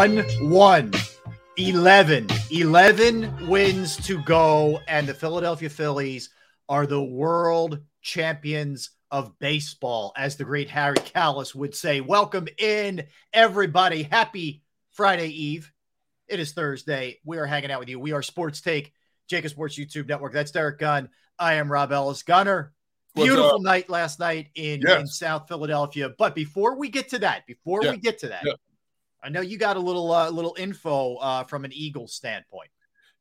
1 1. 11. 11 wins to go. And the Philadelphia Phillies are the world champions of baseball, as the great Harry Kalas would say. Welcome in, everybody. Happy Friday Eve. It is Thursday. We are hanging out with you. We are Sports Take, JAKIB Sports YouTube Network. That's Derrick Gunn. I am Rob Ellis Gunner. Beautiful night last night in, yes. in South Philadelphia. But before we get to that, before yeah. we get to that, yeah. I know you got a little uh, little info uh, from an Eagles standpoint.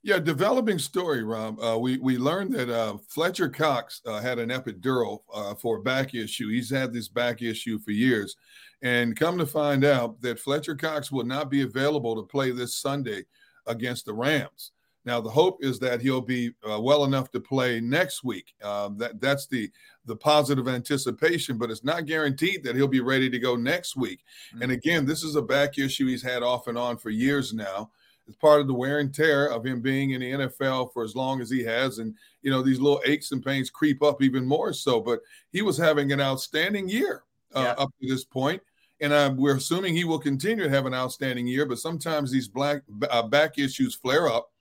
Yeah, developing story, Rob. Uh, we we learned that uh, Fletcher Cox uh, had an epidural uh, for a back issue. He's had this back issue for years, and come to find out that Fletcher Cox will not be available to play this Sunday against the Rams. Now the hope is that he'll be uh, well enough to play next week. Uh, that that's the the positive anticipation, but it's not guaranteed that he'll be ready to go next week. And again, this is a back issue he's had off and on for years now. It's part of the wear and tear of him being in the NFL for as long as he has. And, you know, these little aches and pains creep up even more so. But he was having an outstanding year uh, Yeah. up to this point. And uh, we're assuming he will continue to have an outstanding year. But sometimes these black uh, back issues flare up.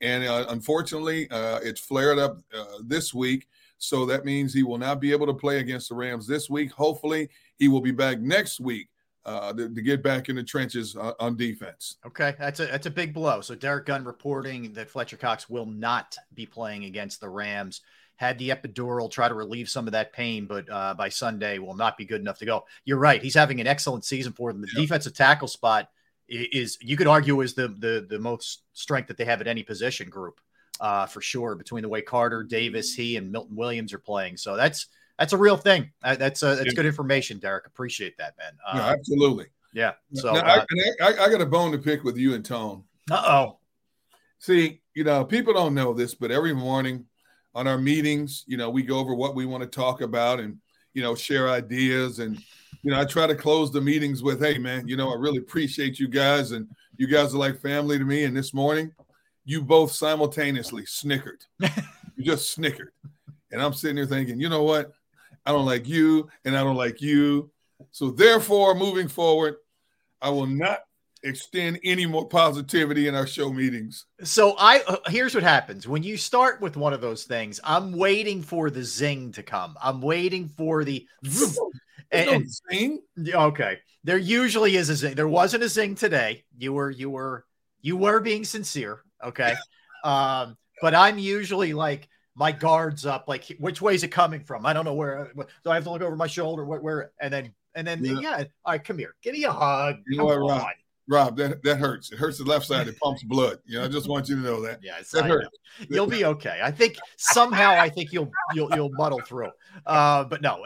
And uh, unfortunately, uh, it's flared up uh, this week. So that means he will not be able to play against the Rams this week. Hopefully, he will be back next week uh, to, to get back in the trenches uh, on defense. Okay, that's a that's a big blow. So Derrick Gunn reporting that Fletcher Cox will not be playing against the Rams. Had the epidural, try to relieve some of that pain, but uh, by Sunday will not be good enough to go. You're right; he's having an excellent season for them. The Yeah. defensive tackle spot is, you could argue, is the the the most strength that they have at any position group, uh, for sure. Between the way Carter, Davis, he, and Milton Williams are playing, so that's that's a real thing. That's uh, that's good information, Derrick. Appreciate that, man. No, Uh, absolutely. yeah. So, Now, uh I, I, I got a bone to pick with you and Tone. Uh oh, See, you know, people don't know this, but every morning on our meetings, you know, we go over what we want to talk about and, you know, share ideas. And, you know, I try to close the meetings with, hey, man, you know, I really appreciate you guys. And you guys are like family to me. And this morning, you both simultaneously snickered. you just snickered. And I'm sitting there thinking, you know what? I don't like you and I don't like you. So therefore, moving forward, I will not extend any more positivity in our show meetings. So I uh, here's what happens when you start with one of those things. I'm waiting for the zing to come. I'm waiting for the and, no zing. okay. There usually is a zing. There wasn't a zing today. You were you were you were being sincere. Okay. um, but I'm usually like my guards up. Like which way is it coming from? I don't know where. Do I have to look over my shoulder? Where? where and then and then Yeah. yeah. All right, come here. Give me a hug. You Come what, Rob? on. Rob, that, that hurts. It hurts the left side. It pumps blood. You know, I just want you to know that. Yes, That I hurts. know. You'll be okay. I think somehow I think you'll you'll you'll muddle through. Uh, but no,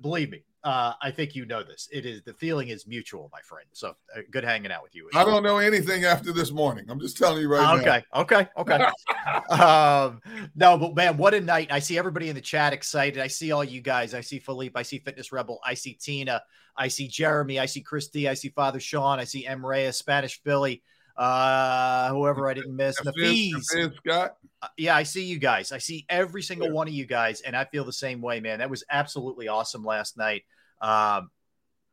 believe me, uh, I think you know this. It is the feeling is mutual, my friend. So uh, good hanging out with you. I don't know anything after this morning. I'm just telling you right okay, now. Okay, okay, okay. um, no, but man, what a night! I see everybody in the chat excited. I see all you guys. I see Philippe. I see Fitness Rebel. I see Tina. I see Jeremy. I see Christy. I see Father Sean. I see M. Reyes, Spanish Philly. Uh, whoever I didn't miss. Nafiz. Scott. Uh, yeah, I see you guys. I see every single one of you guys, and I feel the same way, man. That was absolutely awesome last night. Um,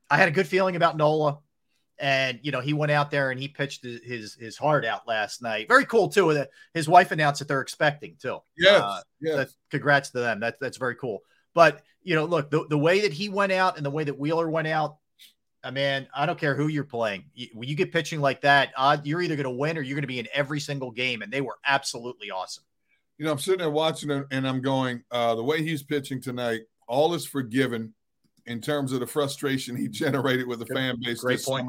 I had a good feeling about Nola, and you know he went out there and he pitched his his heart out last night. Very cool too. That his wife announced that they're expecting too. Yes, uh, yes. congrats to them. That's that's very cool. But you know, look the, the way that he went out and the way that Wheeler went out. I mean, I don't care who you're playing. When you get pitching like that, uh, you're either going to win or you're going to be in every single game. And they were absolutely awesome. You know, I'm sitting there watching it and I'm going, uh, the way he's pitching tonight, all is forgiven in terms of the frustration he generated with the Good, fan base great point.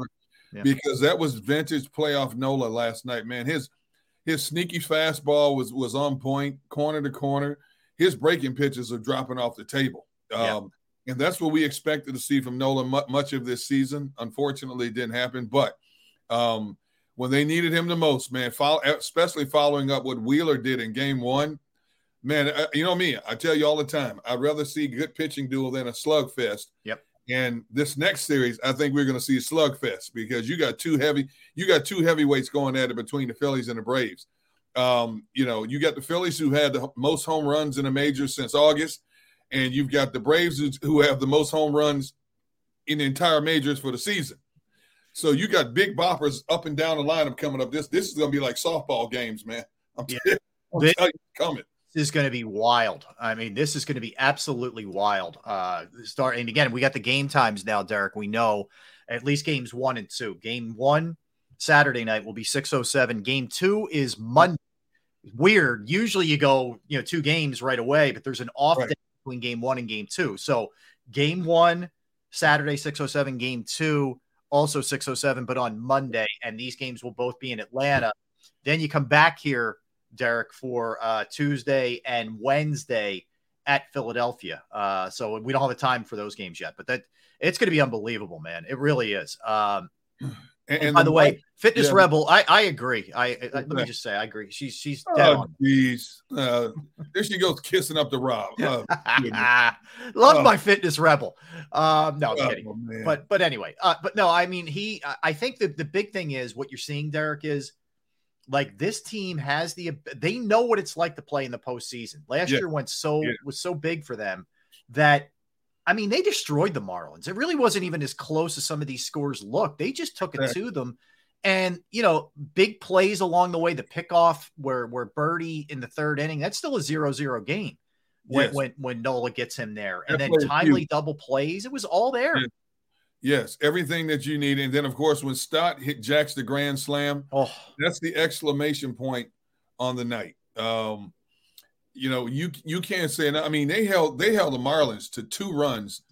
Yeah. because that was vintage playoff Nola last night, man. His his sneaky fastball was was on point, corner to corner. His breaking pitches are dropping off the table. Yeah. Um, and that's what we expected to see from Nola much of this season. Unfortunately, it didn't happen. But um, when they needed him the most, man, follow, especially following up what Wheeler did in game one, man, uh, you know me. I tell you all the time, I'd rather see a good pitching duel than a slugfest. Yep. And this next series, I think we're going to see a slugfest because you got two heavy, you got two heavyweights going at it between the Phillies and the Braves. Um, you know, you got the Phillies who had the most home runs in the majors since August, and you've got the Braves who have the most home runs in the entire majors for the season. So you got big boppers up and down the lineup coming up. This this is going to be like softball games, man. I'm, yeah. I'm telling you, coming is going to be wild. I mean, this is going to be absolutely wild. Uh, start and again, we got the game times now, Derrick. We know at least games one and two. Game one Saturday night will be six oh seven. Game two is Monday. Weird. Usually you go, you know, two games right away, but there's an off right. day between game one and game two. So game one Saturday six oh seven. Game two also six oh seven, but on Monday, and these games will both be in Atlanta. Then you come back here Derrick, for uh, Tuesday and Wednesday at Philadelphia. Uh, so we don't have the time for those games yet, but that it's going to be unbelievable, man. It really is. Um, and, and, by the, the way, Fitness yeah. Rebel, I, I agree. I, I, let me just say, I agree. She's she's dead oh, Jeez, uh, there she goes kissing up the Rob. Oh, Love oh. my Fitness Rebel. Um, no, I'm oh, kidding. But but anyway, uh, but no, I mean he. I think that the big thing is what you're seeing, Derrick, is like this team has the they know what it's like to play in the postseason. Last yeah. year went so yeah. was so big for them that I mean they destroyed the Marlins. It really wasn't even as close as some of these scores look. They just took it to them. And you know, big plays along the way, the pickoff where where Birdie in the third inning, that's still a zero zero game when yes. when, when Nola gets him there. And that then timely double plays, it was all there. Yeah. Yes, everything that you need. And then, of course, when Stott hit Jacks the grand slam, oh. that's the exclamation point on the night. Um, you know, you you can't say. I mean, they held they held the Marlins to two runs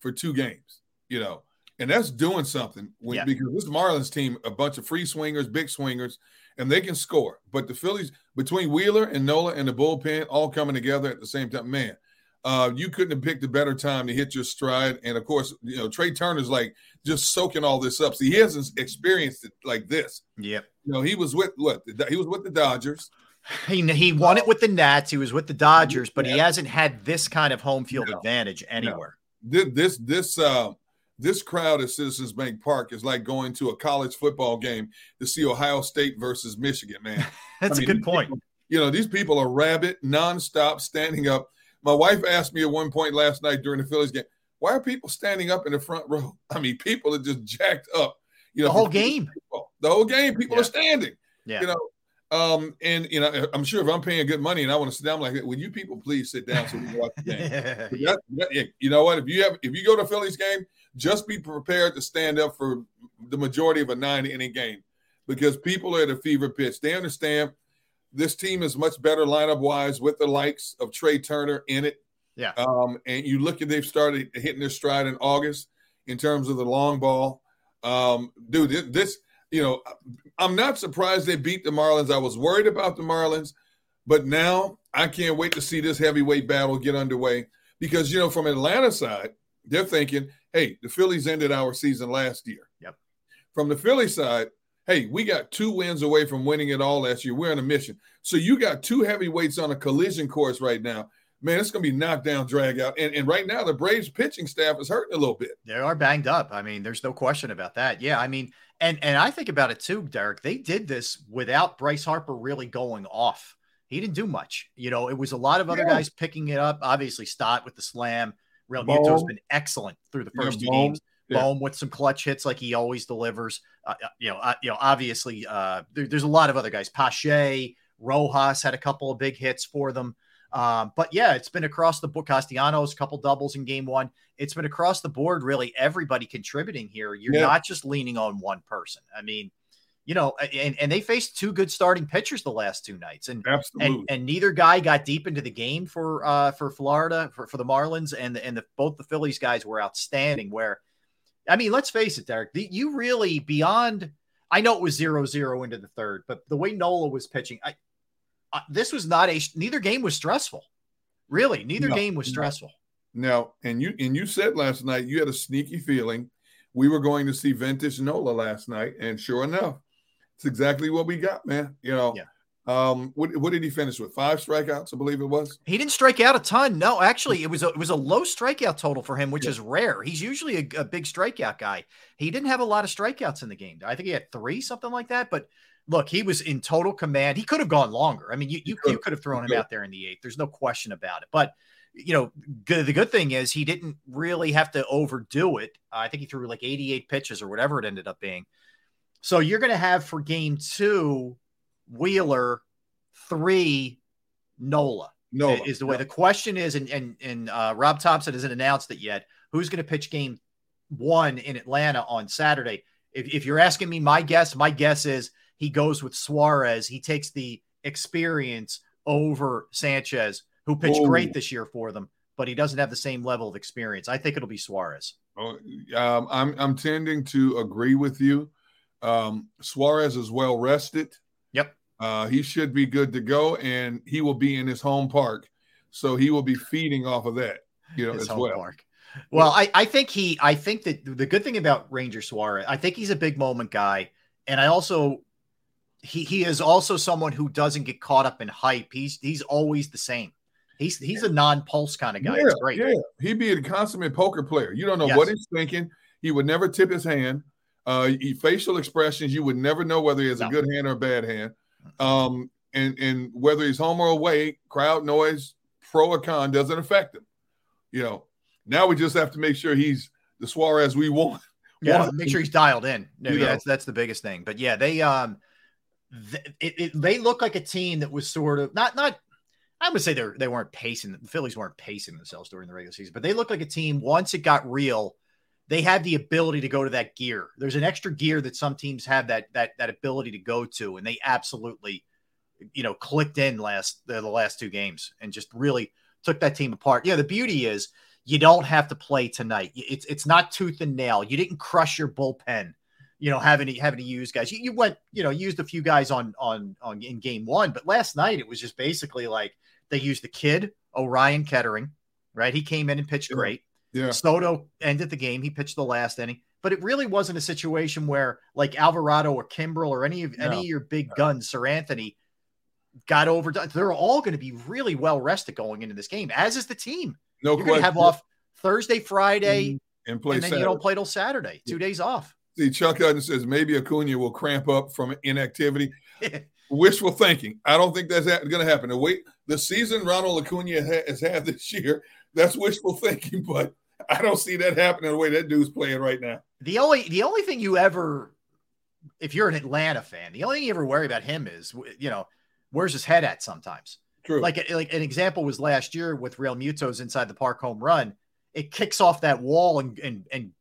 for two games. You know, and that's doing something when, yeah. because this Marlins team, a bunch of free swingers, big swingers, and they can score. But the Phillies, between Wheeler and Nola and the bullpen, all coming together at the same time, man uh, you couldn't have picked a better time to hit your stride. And of course, you know, Trea Turner's like just soaking all this up. See, he hasn't experienced it like this. Yep. You know, he was with what? He was with the Dodgers. He, he won it with the Nats. He was with the Dodgers, but yeah. he hasn't had this kind of home field no. advantage anywhere. No. This this this uh, this crowd at Citizens Bank Park is like going to a college football game to see Ohio State versus Michigan. Man, that's I mean, a good point. People, you know, these people are rabid, nonstop, standing up my wife asked me at one point last night during the Phillies game, why are people standing up in the front row? I mean, people are just jacked up. You know, the whole game. People, the whole game, people yeah. are standing. Yeah. You know, um, and you know, I'm sure if I'm paying good money and I want to sit down, I'm like, would you people please sit down so we can watch the game? yeah. that, that, you know what? If you have, if you go to Phillies game, just be prepared to stand up for the majority of a nine inning game because people are at a fever pitch. They understand this team is much better lineup wise with the likes of Trea Turner in it. Yeah. Um, and you look at they've started hitting their stride in August in terms of the long ball. Um, dude, this, you know, I'm not surprised they beat the Marlins. I was worried about the Marlins, but now I can't wait to see this heavyweight battle get underway because, you know, from Atlanta side, they're thinking, hey, the Phillies ended our season last year. Yep. From the Philly side, hey, we got two wins away from winning it all last year. We're on a mission. So you got two heavyweights on a collision course right now. Man, it's going to be knockdown, drag out. And, and right now, the Braves pitching staff is hurting a little bit. They are banged up. I mean, there's no question about that. Yeah. I mean, and and I think about it too, Derrick. They did this without Bryce Harper really going off. He didn't do much. You know, it was a lot of other yeah. guys picking it up. Obviously, Stott with the slam. Realmuto's been excellent through the first yeah, two games. Yeah. Bohm with some clutch hits like he always delivers. Uh, uh, you know, uh, you know, obviously, uh, there, there's a lot of other guys. Pache, Rojas had a couple of big hits for them. Um, but yeah, it's been across the board. Castellanos, a couple doubles in game one. It's been across the board, really everybody contributing here. You're yeah. not just leaning on one person. I mean, you know, and, and they faced two good starting pitchers the last two nights, and Absolutely. and, and neither guy got deep into the game for uh for Florida for, for the Marlins, and the, and the, both the Phillies guys were outstanding. Where, I mean, let's face it, Derrick, the, you really beyond. I know it was zero zero into the third, but the way Nola was pitching, I, uh, this was not a neither game was stressful. Really, neither no, game was stressful. No, and you and you said last night you had a sneaky feeling we were going to see vintage Nola last night, and sure enough, it's exactly what we got, man. You know, yeah. Um, what, what did he finish with? Five strikeouts, I believe it was. He didn't strike out a ton. No, actually, it was a, it was a low strikeout total for him, which yeah. is rare. He's usually a, a, big strikeout guy. He didn't have a lot of strikeouts in the game. I think he had three, something like that. But look, he was in total command. He could have gone longer. I mean, you you, could. you could have thrown him out there in the eighth. There's no question about it. But you know, good, the good thing is he didn't really have to overdo it. Uh, I think he threw like 88 pitches or whatever it ended up being. So you're going to have for game two, Wheeler, three, Nola. Nola is the way. The question is, and and and uh, Rob Thomson hasn't announced it yet. Who's going to pitch game one in Atlanta on Saturday? If, if you're asking me, my guess, my guess is he goes with Suarez. He takes the experience over Sanchez, who pitched Ooh. great this year for them, but he doesn't have the same level of experience. I think it'll be Suarez. Oh, um, I'm I'm tending to agree with you. Um, Suarez is well rested. Uh, he should be good to go, and he will be in his home park, so he will be feeding off of that. You know, his as well. Park. Well, I, I think he I think that the good thing about Ranger Suarez, I think he's a big moment guy. And I also he he is also someone who doesn't get caught up in hype. He's he's always the same. He's he's a non-pulse kind of guy. Yeah, it's great. Yeah, he'd be a consummate poker player. You don't know yes. what he's thinking. He would never tip his hand. Uh, he, facial expressions, you would never know whether he has no. a good hand or a bad hand. Um, and and whether he's home or away, crowd noise, pro or con, doesn't affect him. You know, now we just have to make sure he's the Suarez we want. Yeah, want. make sure he's dialed in. No, yeah, that's that's the biggest thing. But yeah, they um it, it, they look like a team that was sort of not not I would say they they weren't pacing the Phillies weren't pacing themselves during the regular season, but they look like a team once it got real, they had the ability to go to that gear. There's an extra gear that some teams have that that that ability to go to, and they absolutely, you know, clicked in last the, the last two games and just really took that team apart. Yeah, the beauty is you don't have to play tonight. It's it's not tooth and nail. You didn't crush your bullpen you know, having to having to use guys. You, you went, you know, used a few guys on on on in game one, but last night it was just basically like they used the kid Orion Kerkering, right? He came in and pitched great. Yeah. Soto ended the game. He pitched the last inning, but it really wasn't a situation where like Alvarado or Kimbrel or any of no. any of your big guns, Seranthony, got overdone. They're all going to be really well rested going into this game, as is the team. No You're question. Have off Thursday, Friday, mm-hmm. and play. And then Saturday. you don't play till Saturday. Two days off. See, Chuck Hudson says maybe Acuna will cramp up from inactivity. Wishful thinking. I don't think that's going to happen. The way the season Ronald Acuna has had this year, that's wishful thinking. But I don't see that happening the way that dude's playing right now. The only the only thing you ever, if you're an Atlanta fan, the only thing you ever worry about him is, you know, where's his head at sometimes. True. Like like an example was last year with Realmuto's inside the park home run. It kicks off that wall and and and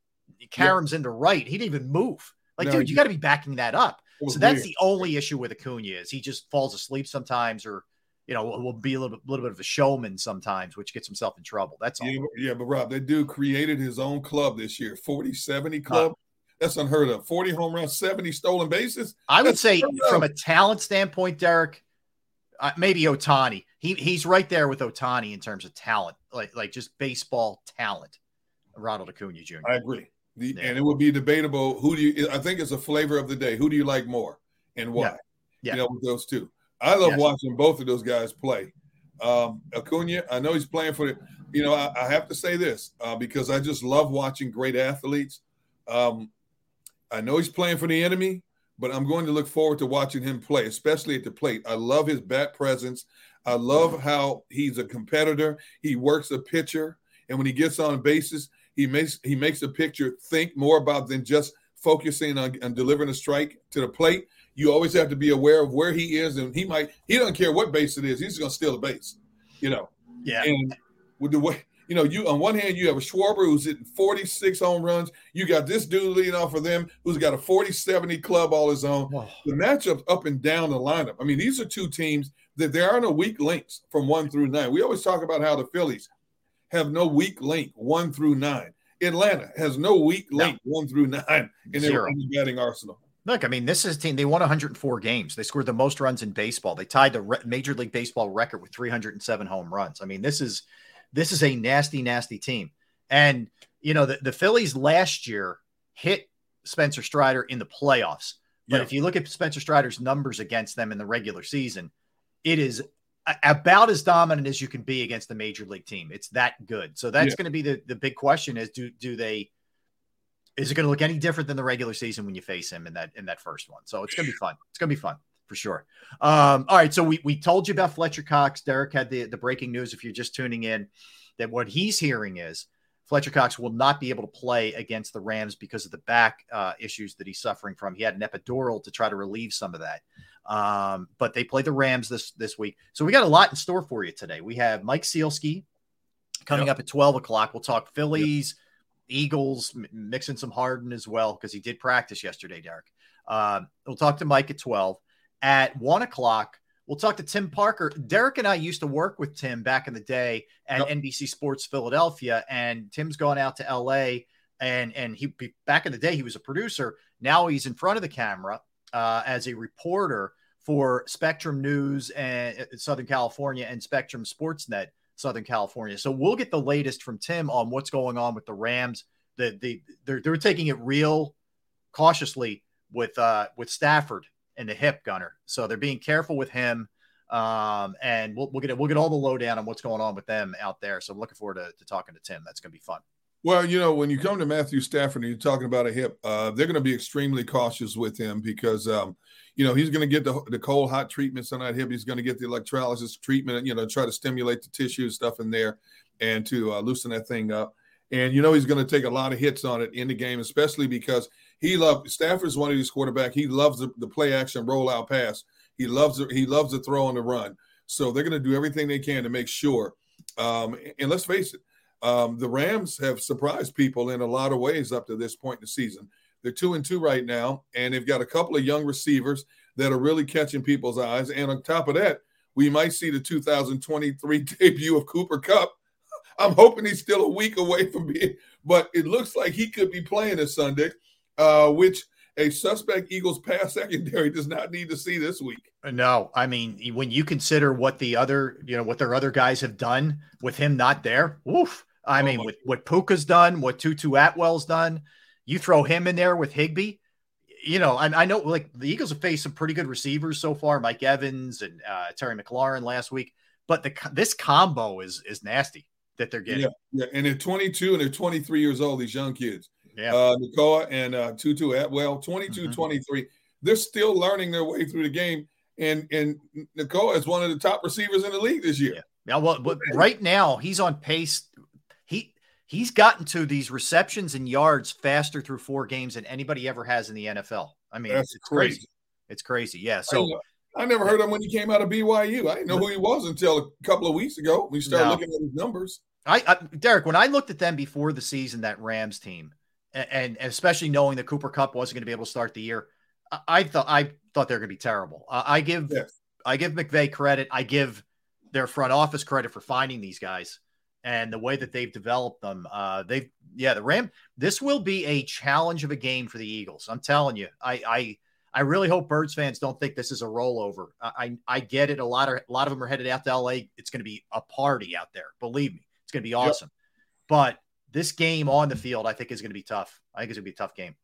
Karem's into right. He didn't even move. Like, no, dude, you got to be backing that up. So that's weird. the only issue with Acuna is he just falls asleep sometimes, or you know, will be a little bit, little bit of a showman sometimes, which gets himself in trouble. That's all. Yeah, yeah but Rob, that dude created his own club this year, 40 70 club. Huh. That's unheard of. 40 home runs, 70 stolen bases. I would say, from a talent standpoint, Derrick, uh, maybe Ohtani. He he's right there with Ohtani in terms of talent, like like just baseball talent. Ronald Acuna Jr. I agree. The, yeah. And it would be debatable. Who do you? I think it's a flavor of the day. Who do you like more, and why? Yeah. yeah. You know, with those two. I love yes. watching both of those guys play. Um, Acuna, I know he's playing for the. You know, I, I have to say this uh, because I just love watching great athletes. Um, I know he's playing for the enemy, but I'm going to look forward to watching him play, especially at the plate. I love his bat presence. I love how he's a competitor. He works a pitcher, and when he gets on bases, he makes he makes a pitcher think more about than just focusing on, on delivering a strike to the plate. You always have to be aware of where he is, and he might he doesn't care what base it is. He's going to steal a base, you know. Yeah. And with the way you know, you on one hand you have a Schwarber who's hitting 46 home runs. You got this dude leading off for them who's got a 40-70 club all his own. The matchups up and down the lineup. I mean, these are two teams that there are no weak links from one through nine. We always talk about how the Phillies have no weak link one through nine. Atlanta has no weak link no. one through nine in their batting arsenal. Look, I mean, this is a team. They won 104 games. They scored the most runs in baseball. They tied the re- Major League Baseball record with 307 home runs. I mean, this is this is a nasty, nasty team. And, you know, the, the Phillies last year hit Spencer Strider in the playoffs. But yeah. if you look at Spencer Strider's numbers against them in the regular season, it is about as dominant as you can be against the major league team. It's that good. So that's yeah. going to be the, the big question is do do they is it going to look any different than the regular season when you face him in that in that first one? So it's going to be fun. It's going to be fun for sure. Um, all right, so we we told you about Fletcher Cox. Derrick had the the breaking news. If you're just tuning in, that what he's hearing is Fletcher Cox will not be able to play against the Rams because of the back uh, issues that he's suffering from. He had an epidural to try to relieve some of that. Um, but they play the Rams this this week, so we got a lot in store for you today. We have Mike Sielski coming yep. up at twelve o'clock. We'll talk Phillies, yep. Eagles, mixing some Harden as well because he did practice yesterday, Derrick. Um, we'll talk to Mike at twelve at one o'clock. We'll talk to Tim Parker. Derrick and I used to work with Tim back in the day at yep. NBC Sports Philadelphia, and Tim's gone out to LA. And and he back in the day he was a producer. Now he's in front of the camera uh, as a reporter for Spectrum News and uh, Southern California and Spectrum Sportsnet Southern California. So we'll get the latest from Tim on what's going on with the Rams. The the they're, they're taking it real cautiously with uh with Stafford and the hip gunner. So they're being careful with him. Um, and we'll, we'll get we'll get all the lowdown on what's going on with them out there. So I'm looking forward to, to talking to Tim. That's going to be fun. Well, you know, when you come to Matthew Stafford and you're talking about a hip, uh, they're going to be extremely cautious with him because, um, you know, he's going to get the, the cold hot treatment on that. He's going to get the electrolysis treatment, you know, try to stimulate the tissue stuff in there and to uh, loosen that thing up. And you know, he's going to take a lot of hits on it in the game, especially because he loves Stafford's one of these quarterback. He loves the, the play action rollout pass. He loves he loves the throw and the run. So they're going to do everything they can to make sure. Um, and let's face it, um, the Rams have surprised people in a lot of ways up to this point in the season. They're two and two right now, and they've got a couple of young receivers that are really catching people's eyes. And on top of that, we might see the 2023 debut of Cooper Kupp. I'm hoping he's still a week away from being, but it looks like he could be playing this Sunday uh, which a suspect Eagles pass secondary does not need to see this week. No, I mean when you consider what the other, you know, what their other guys have done with him not there. Oof. I oh mean, with what Puka's done, what Tutu Atwell's done, you throw him in there with Higbee. You know, I, I know like the Eagles have faced some pretty good receivers so far, Mike Evans and uh, Terry McLaurin last week, but the this combo is is nasty that they're getting. Yeah, yeah, and they're 22 and they're 23 years old. These young kids. Yeah. Uh, Nacua and uh, Tutu Atwell, 22, mm-hmm. 23. They're still learning their way through the game. And and Nacua is one of the top receivers in the league this year. Yeah. Yeah, well, but right now he's on pace. He he's gotten to these receptions and yards faster through four games than anybody ever has in the NFL. I mean, That's it's crazy. crazy. It's crazy. Yeah. So I, I, never heard him when he came out of BYU. I didn't know who he was until a couple of weeks ago. We started no. looking at his numbers. I, I Derrick, when I looked at them before the season, that Rams team, and, and especially knowing that Cooper Kupp wasn't going to be able to start the year, I, I thought I thought they were going to be terrible. Uh, I give yes. I give McVay credit. I give their front office credit for finding these guys and the way that they've developed them. Uh, they've yeah, the Ram. This will be a challenge of a game for the Eagles. I'm telling you. I I I really hope Birds fans don't think this is a rollover. I I, I get it. A lot of a lot of them are headed out to LA. It's going to be a party out there. Believe me, it's going to be awesome. Yep. But this game on the field, I think, is going to be tough. I think it's going to be a tough game.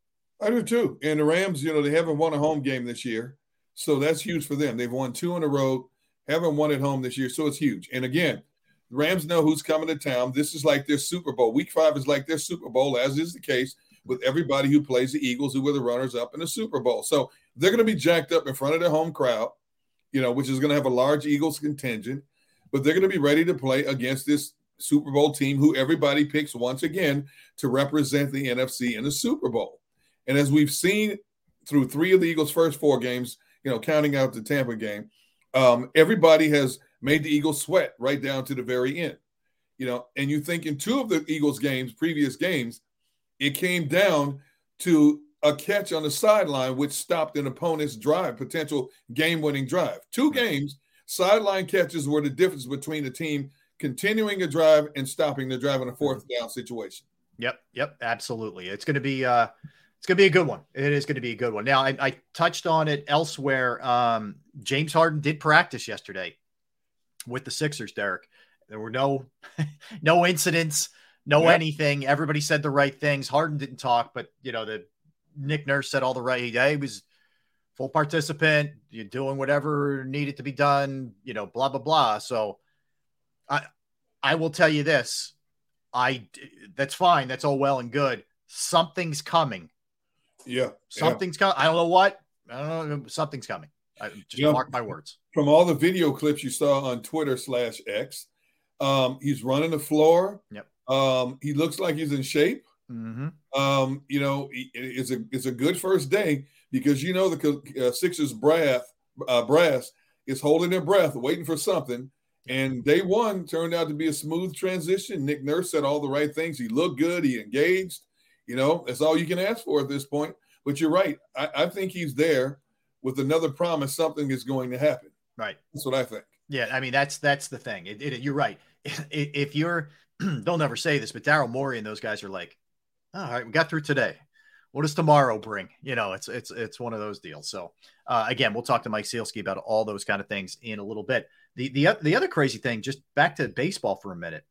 I do too. And the Rams, you know, they haven't won a home game this year. So that's huge for them. They've won two in a row, haven't won at home this year. So it's huge. And again, Rams know who's coming to town. This is like their Super Bowl. Week five is like their Super Bowl, as is the case with everybody who plays the Eagles, who were the runners up in the Super Bowl. So they're going to be jacked up in front of their home crowd, you know, which is going to have a large Eagles contingent, but they're going to be ready to play against this Super Bowl team who everybody picks once again to represent the NFC in the Super Bowl. And as we've seen through three of the Eagles' first four games, you know, counting out the Tampa game, um, everybody has made the Eagles sweat right down to the very end. You know, and you think in two of the Eagles games, previous games, it came down to a catch on the sideline, which stopped an opponent's drive, potential game winning drive. Two games, sideline catches were the difference between the team continuing a drive and stopping the drive in a fourth down situation. Yep, yep, absolutely. It's going to be uh it's going to be a good one. It is going to be a good one. Now, I, I touched on it elsewhere. Um, James Harden did practice yesterday with the Sixers, Derrick. There were no no incidents, no yep. anything. Everybody said the right things. Harden didn't talk, but you know, the Nick Nurse said all the right. Yeah, he was full participant, you're doing whatever needed to be done, you know, blah blah blah. So I I will tell you this. I that's fine. That's all well and good. Something's coming yeah. Something's yeah. coming. I don't know what. I don't know. Something's coming. I, just know, mark my words. From all the video clips you saw on Twitter slash X, um, he's running the floor. Yep. Um, he looks like he's in shape. Mm-hmm. Um, you know, it's a it's a good first day because you know the uh, Sixers brass uh, brass is holding their breath, waiting for something. And day one turned out to be a smooth transition. Nick Nurse said all the right things. He looked good. He engaged. You know, that's all you can ask for at this point. But you're right. I, I think he's there with another promise something is going to happen. Right. That's what I think. Yeah, I mean that's that's the thing. It, it, you're right. If you're, they'll never say this, but Daryl Morey and those guys are like, all right, we got through today. What does tomorrow bring? You know, it's it's it's one of those deals. So uh, again, we'll talk to Mike Sielski about all those kind of things in a little bit. The the the other crazy thing, just back to baseball for a minute.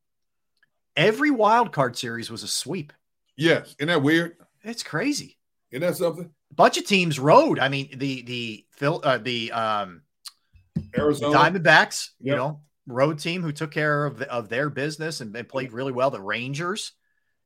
Every wild card series was a sweep. Yes, isn't that weird? It's crazy. Isn't that something? A bunch of teams rode. I mean, the the Phil uh, the um Arizona Diamondbacks, you know, road team who took care of, of their business and, and, played really well. The Rangers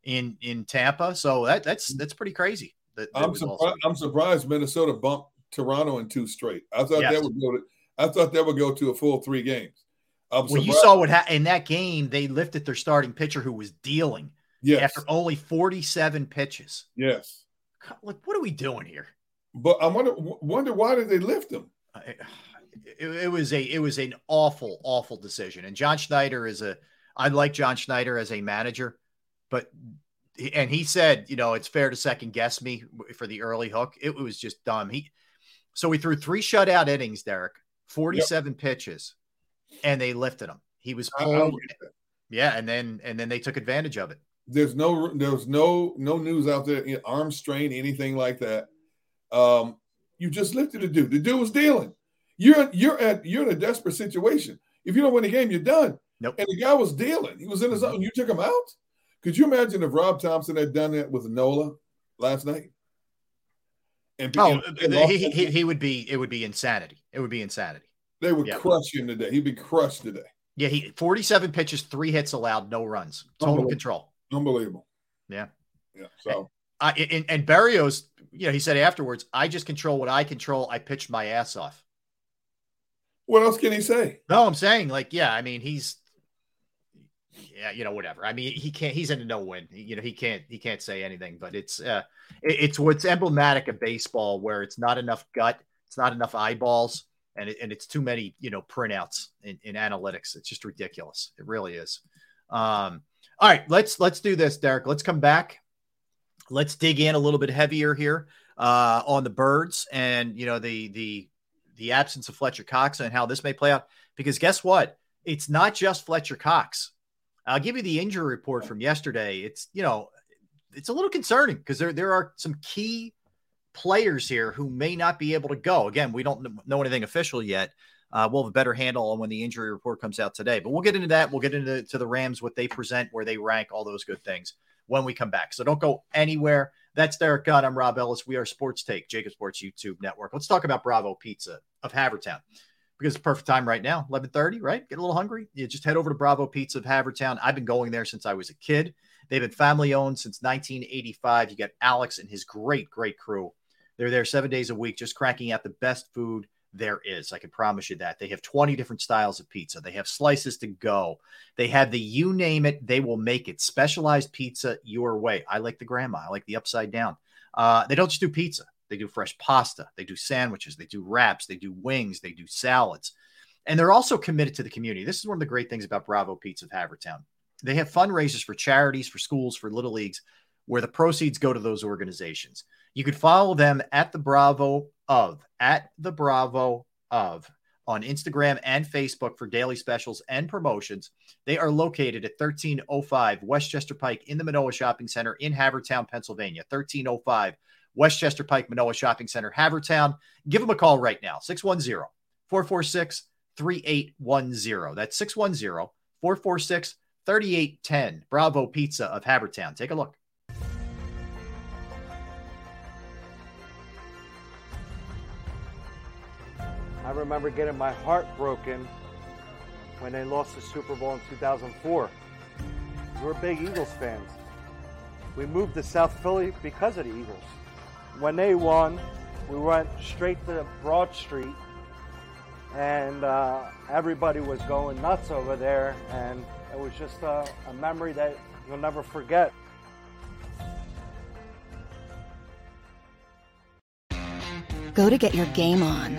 in in Tampa. So that that's that's pretty crazy. That, that I'm surprised. I'm surprised Minnesota bumped Toronto in two straight. I thought yes. that would go to. I thought that would go to a full three games. well, you saw what happened in that game. They lifted their starting pitcher who was dealing Yes. After only 47 pitches. Yes. Like, what are we doing here? But I wonder, wonder why did they lift him? It, it, was a it was an awful awful decision. And John Schneider is a I like John Schneider as a manager, but and he said, you know, it's fair to second guess me for the early hook. It was just dumb. He so we threw three shutout innings, Derrick, 47 yep. pitches, and they lifted him. He was pulled. Yeah, and then and then they took advantage of it. There's no there's no no news out there, arm strain, anything like that. Um, you just lifted the dude. The dude was dealing. You're you're at you're in a desperate situation. If you don't win the game, you're done. Nope. And the guy was dealing. He was in his mm-hmm. own. You took him out. Could you imagine if Rob Thomson had done that with Nola last night? And, oh, and, he, he, he would be. It would be insanity. It would be insanity. They would crush him today. He'd be crushed today. Yeah, he 47 pitches, three hits allowed, no runs, total control. Unbelievable. Yeah. Yeah. So uh, and, and Berrios, you know, he said afterwards, I just control what I control. I pitched my ass off. What else can he say? No, I'm saying, like, yeah, I mean, he's yeah, you know, whatever. I mean, he can't. He's in a no win. You know, he can't. He can't say anything. But it's uh, it, it's what's emblematic of baseball, where it's not enough gut, it's not enough eyeballs, and it, and it's too many, you know, printouts in, in analytics. It's just ridiculous. It really is. Um, all right, let's let's do this, Derrick. Let's come back. Let's dig in a little bit heavier here uh, on the birds and you know the the the absence of Fletcher Cox and how this may play out. Because guess what? It's not just Fletcher Cox. I'll give you the injury report from yesterday. It's you know it's a little concerning because there there are some key players here who may not be able to go. Again, we don't know anything official yet, uh, we'll have a better handle on when the injury report comes out today. But we'll get into that. We'll get into to the Rams, what they present, where they rank, all those good things when we come back. So don't go anywhere. That's Derrick Gunn. I'm Rob Ellis. We are Sports Take, JAKIB Sports YouTube Network. Let's talk about Bravo Pizza of Havertown because it's perfect time right now 11.30 right get a little hungry you just head over to bravo pizza of havertown i've been going there since i was a kid they've been family owned since 1985 you got alex and his great great crew they're there seven days a week just cracking out the best food there is i can promise you that. They have 20 different styles of pizza. They have slices to go. They have the you name it they will make it. Specialized pizza your way. I like the grandma. I like the upside down. Uh, they don't just do pizza. They do fresh pasta, they do sandwiches, they do wraps, they do wings, they do salads. And they're also committed to the community. This is one of the great things about Bravo Pizza of Havertown. They have fundraisers for charities, for schools, for little leagues, where the proceeds go to those organizations. You could follow them at the Bravo of, at the Bravo of on Instagram and Facebook for daily specials and promotions. They are located at 1305 Westchester Pike in the Manoa Shopping Center in Havertown, Pennsylvania. 1305 Westchester Pike, Manoa Shopping Center, Havertown. Give them a call right now, 610 446 3810. That's 610 446 3810. Bravo Pizza of Havertown. Take a look. Remember getting my heart broken when they lost the Super Bowl in 2004. We're big Eagles fans. We moved to South Philly because of the Eagles when they won, we went straight to Broad Street, and uh, everybody was going nuts over there, and it was just a, a memory that you'll never forget. Go to get your game on.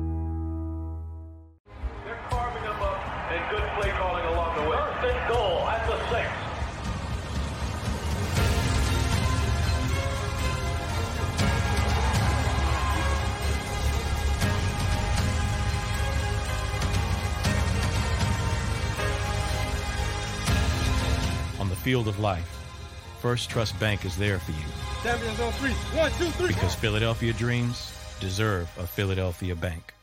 Field of life, First Trust Bank is there for you. Champions on three. One, two, three. Because Philadelphia dreams deserve a Philadelphia bank.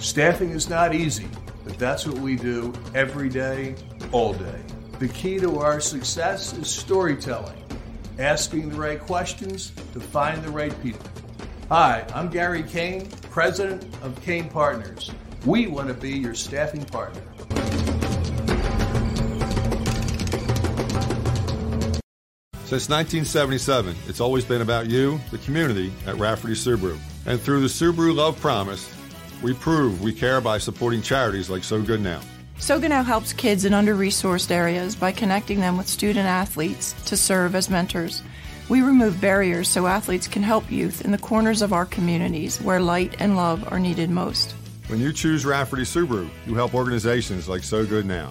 Staffing is not easy, but that's what we do every day, all day. The key to our success is storytelling, asking the right questions to find the right people. Hi, I'm Gary Kane, president of Kane Partners. We want to be your staffing partner. Since 1977, it's always been about you, the community, at Rafferty Subaru. And through the Subaru Love Promise, we prove we care by supporting charities like So Good Now. Sogano helps kids in under resourced areas by connecting them with student athletes to serve as mentors. We remove barriers so athletes can help youth in the corners of our communities where light and love are needed most. When you choose Rafferty Subaru, you help organizations like So Good Now.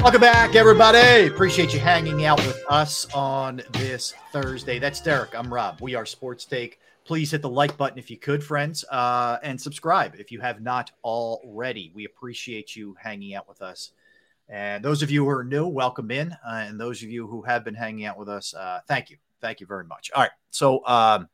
Welcome back, everybody. Appreciate you hanging out with us on this Thursday. That's Derrick. I'm Rob. We are Sports Take please hit the like button if you could, friends, uh, and subscribe if you have not already. We appreciate you hanging out with us. And those of you who are new, welcome in. Uh, and those of you who have been hanging out with us, uh, thank you. Thank you very much. All right. So, um,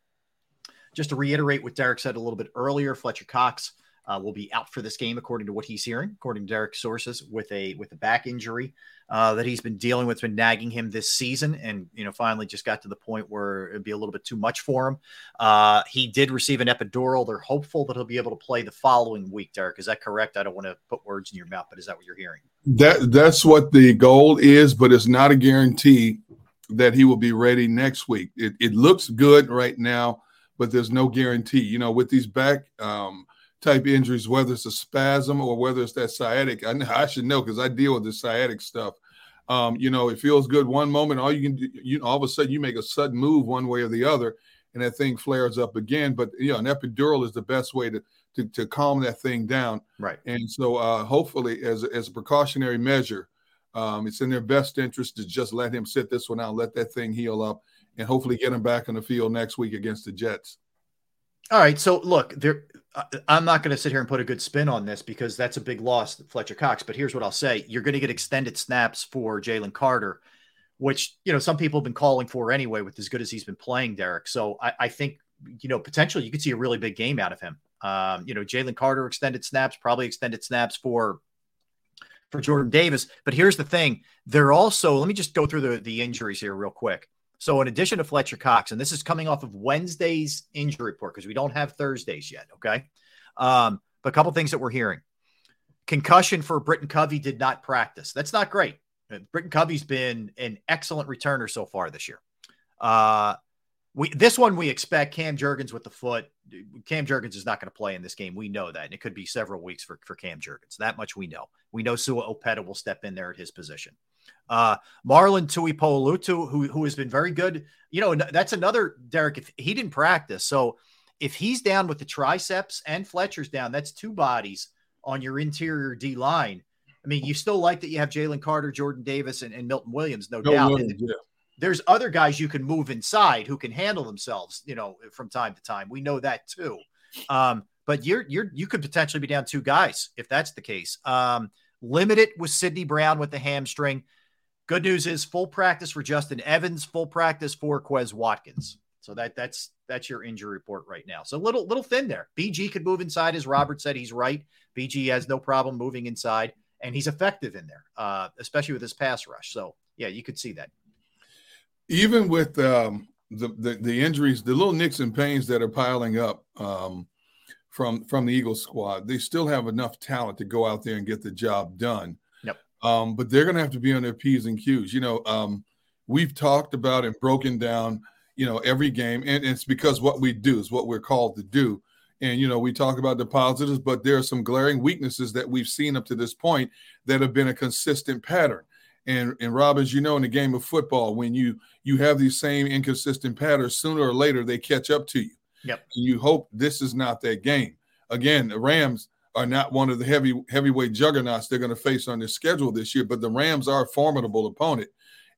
just to reiterate what Derrick said a little bit earlier, Fletcher Cox uh, will be out for this game, according to what he's hearing, according to Derrick's sources, with a with a back injury uh, that he's been dealing with, been nagging him this season, and you know finally just got to the point where it'd be a little bit too much for him. Uh, he did receive an epidural. They're hopeful that he'll be able to play the following week. Derrick, is that correct? I don't want to put words in your mouth, but is that what you're hearing? That that's what the goal is, but it's not a guarantee that he will be ready next week. It, it looks good right now, but there's no guarantee. You know, with these back um, type injuries, whether it's a spasm or whether it's that sciatic. I, I should know because I deal with the sciatic stuff. Um, you know, it feels good one moment. All you can do, you all of a sudden you make a sudden move one way or the other, and that thing flares up again. But you know, an epidural is the best way to to, to calm that thing down. Right. And so, uh, hopefully, as as a precautionary measure, um, it's in their best interest to just let him sit this one out, let that thing heal up, and hopefully get him back on the field next week against the Jets. All right. So look, there I'm not going to sit here and put a good spin on this because that's a big loss, Fletcher Cox. But here's what I'll say: you're going to get extended snaps for Jalen Carter, which you know some people have been calling for anyway, with as good as he's been playing, Derrick. So I, I think you know potentially you could see a really big game out of him. Um, you know, Jalen Carter extended snaps, probably extended snaps for for Jordan Davis. But here's the thing: they're also. Let me just go through the the injuries here real quick. So, in addition to Fletcher Cox, and this is coming off of Wednesday's injury report because we don't have Thursdays yet. Okay. Um, but a couple things that we're hearing concussion for Britton Covey did not practice. That's not great. Uh, Britton Covey's been an excellent returner so far this year. Uh, we this one we expect Cam Jurgens with the foot. Cam Jurgens is not going to play in this game. We know that, and it could be several weeks for, for Cam Jurgens. That much we know. We know Sua Opeta will step in there at his position. Uh, Marlon Tuipulotu, who who has been very good. You know, that's another Derrick. If he didn't practice, so if he's down with the triceps and Fletcher's down, that's two bodies on your interior D line. I mean, you still like that you have Jalen Carter, Jordan Davis, and, and Milton Williams, no, no doubt. Williams, yeah. There's other guys you can move inside who can handle themselves, you know, from time to time. We know that too. Um, but you're you're you could potentially be down two guys if that's the case. Um, limited with Sydney Brown with the hamstring. Good news is full practice for Justin Evans, full practice for Quez Watkins. So that that's that's your injury report right now. So little little thin there. BG could move inside, as Robert said. He's right. BG has no problem moving inside, and he's effective in there, uh, especially with his pass rush. So yeah, you could see that. Even with um, the, the, the injuries, the little nicks and pains that are piling up um, from from the Eagles squad, they still have enough talent to go out there and get the job done. Um, but they're going to have to be on their P's and Q's. You know, um, we've talked about and broken down, you know, every game, and it's because what we do is what we're called to do. And, you know, we talk about the positives, but there are some glaring weaknesses that we've seen up to this point that have been a consistent pattern. And, and Rob, as you know, in the game of football, when you you have these same inconsistent patterns, sooner or later they catch up to you. Yep. And you hope this is not that game. Again, the Rams, are not one of the heavy heavyweight juggernauts they're going to face on their schedule this year. But the Rams are a formidable opponent,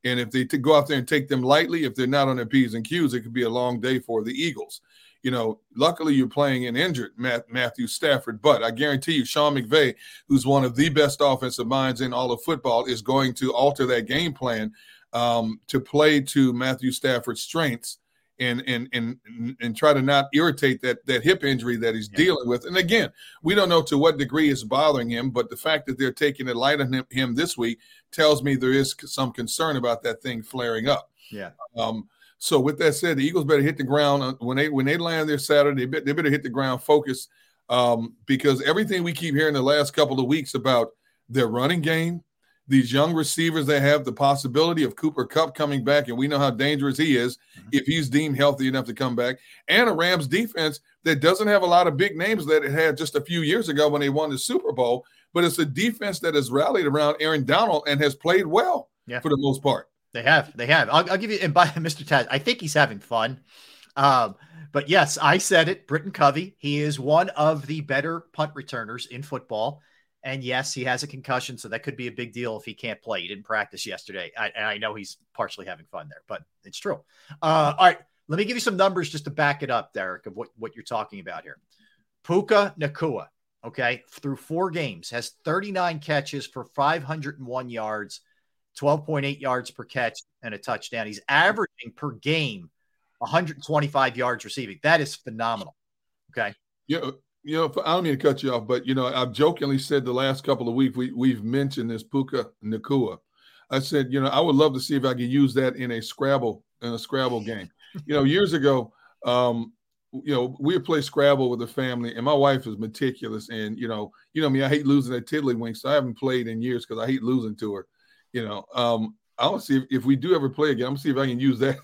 and if they t- go out there and take them lightly, if they're not on their p's and q's, it could be a long day for the Eagles. You know, luckily you're playing an injured Matt, Matthew Stafford, but I guarantee you, Sean McVay, who's one of the best offensive minds in all of football, is going to alter that game plan um, to play to Matthew Stafford's strengths and and and and try to not irritate that that hip injury that he's yeah. dealing with. And again, we don't know to what degree it's bothering him, but the fact that they're taking it light on him, him this week tells me there is some concern about that thing flaring up. Yeah. Um, so with that said, the Eagles better hit the ground when they when they land there Saturday. They, they better hit the ground focus um, because everything we keep hearing the last couple of weeks about their running game, these young receivers that have the possibility of Cooper Kupp coming back, and we know how dangerous he is mm-hmm. if he's deemed healthy enough to come back, and a Rams defense that doesn't have a lot of big names that it had just a few years ago when they won the Super Bowl, but it's a defense that has rallied around Aaron Donald and has played well yeah. for the most part. They have, they have. I'll, I'll give you, and by Mr. Taz, I think he's having fun. Um, but yes, I said it. Britton Covey, he is one of the better punt returners in football. And yes, he has a concussion, so that could be a big deal if he can't play. He didn't practice yesterday. I, and I know he's partially having fun there, but it's true. Uh, all right. Let me give you some numbers just to back it up, Derrick, of what, what you're talking about here. Puka Nacua, okay, through four games, has 39 catches for 501 yards, 12.8 yards per catch, and a touchdown. He's averaging per game 125 yards receiving. That is phenomenal. Okay. Yeah. You know, I don't mean to cut you off, but you know, I've jokingly said the last couple of weeks we we've mentioned this Puka Nacua. I said, you know, I would love to see if I could use that in a Scrabble in a Scrabble game. you know, years ago, um, you know, we would play Scrabble with the family, and my wife is meticulous. And you know, you know me, I hate losing at Tiddlywinks. So I haven't played in years because I hate losing to her. You know, um, I'll see if, if we do ever play again. I'm gonna see if I can use that.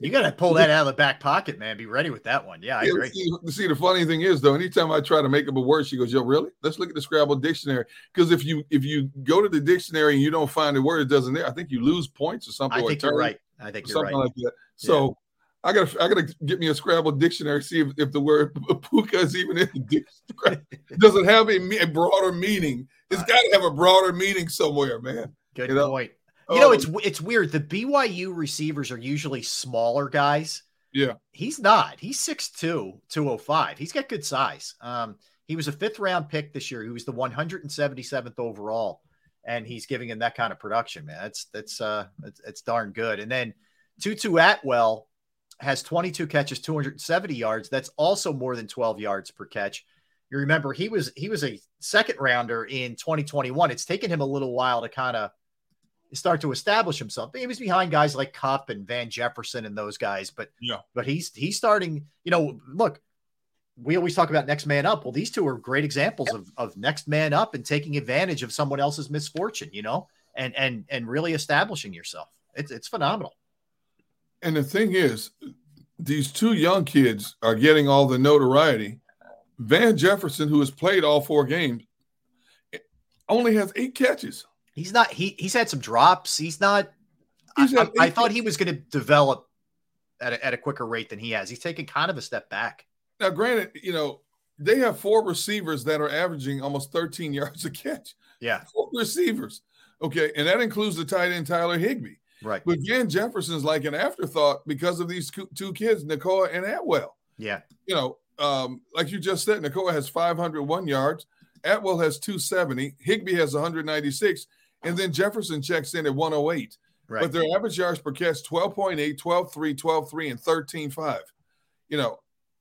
You got to pull that out of the back pocket, man. Be ready with that one. Yeah, I Yeah, agree. See, see, the funny thing is though, anytime I try to make up a word, she goes, "Yo, really? Let's look at the Scrabble dictionary." Because if you if you go to the dictionary and you don't find the word, it doesn't there. I think you lose points or something. I think you're right. I think you're something right. like that. So I gotta I gotta get me a Scrabble dictionary, see if, if the word puka is even in the dictionary. Does it have a, a broader meaning? It's uh, got to have a broader meaning somewhere, man. Good You know? point. You know, Oh. it's it's weird. The BYU receivers are usually smaller guys. Yeah. He's not. He's 6'2, 205. He's got good size. Um, he was a fifth round pick this year. He was the 177th overall, and he's giving him that kind of production, man. That's that's uh it's, it's darn good. And then Tutu Atwell has 22 catches, 270 yards. That's also more than 12 yards per catch. You remember he was he was a second rounder in 2021. It's taken him a little while to kind of start to establish himself. He was behind guys like Kupp and Van Jefferson and those guys, but Yeah. but he's he's starting. You know, look, we always talk about next man up. Well, these two are great examples of of next man up and taking advantage of someone else's misfortune. You know, and and and really establishing yourself. It's it's phenomenal. And the thing is, these two young kids are getting all the notoriety. Van Jefferson, who has played all four games, only has eight catches. He's not. He he's had some drops. He's not. He's I, I eight thought he was going to develop at a, at a quicker rate than he has. He's taken kind of a step back. Now, granted, you know, they have four receivers that are averaging almost 13 yards a catch. Yeah. Four receivers. Okay. And that includes the tight end Tyler Higbee. Right. But Van Jefferson's like an afterthought because of these two- kids, Nicola and Atwell. Yeah. You know, um, like you just said, Nicola has 501 yards. Atwell has 270. Higbee has 196. And then Jefferson checks in at 108. Right. But their average yards per catch 12.8, 12.3, 12.3, and 13.5. You know,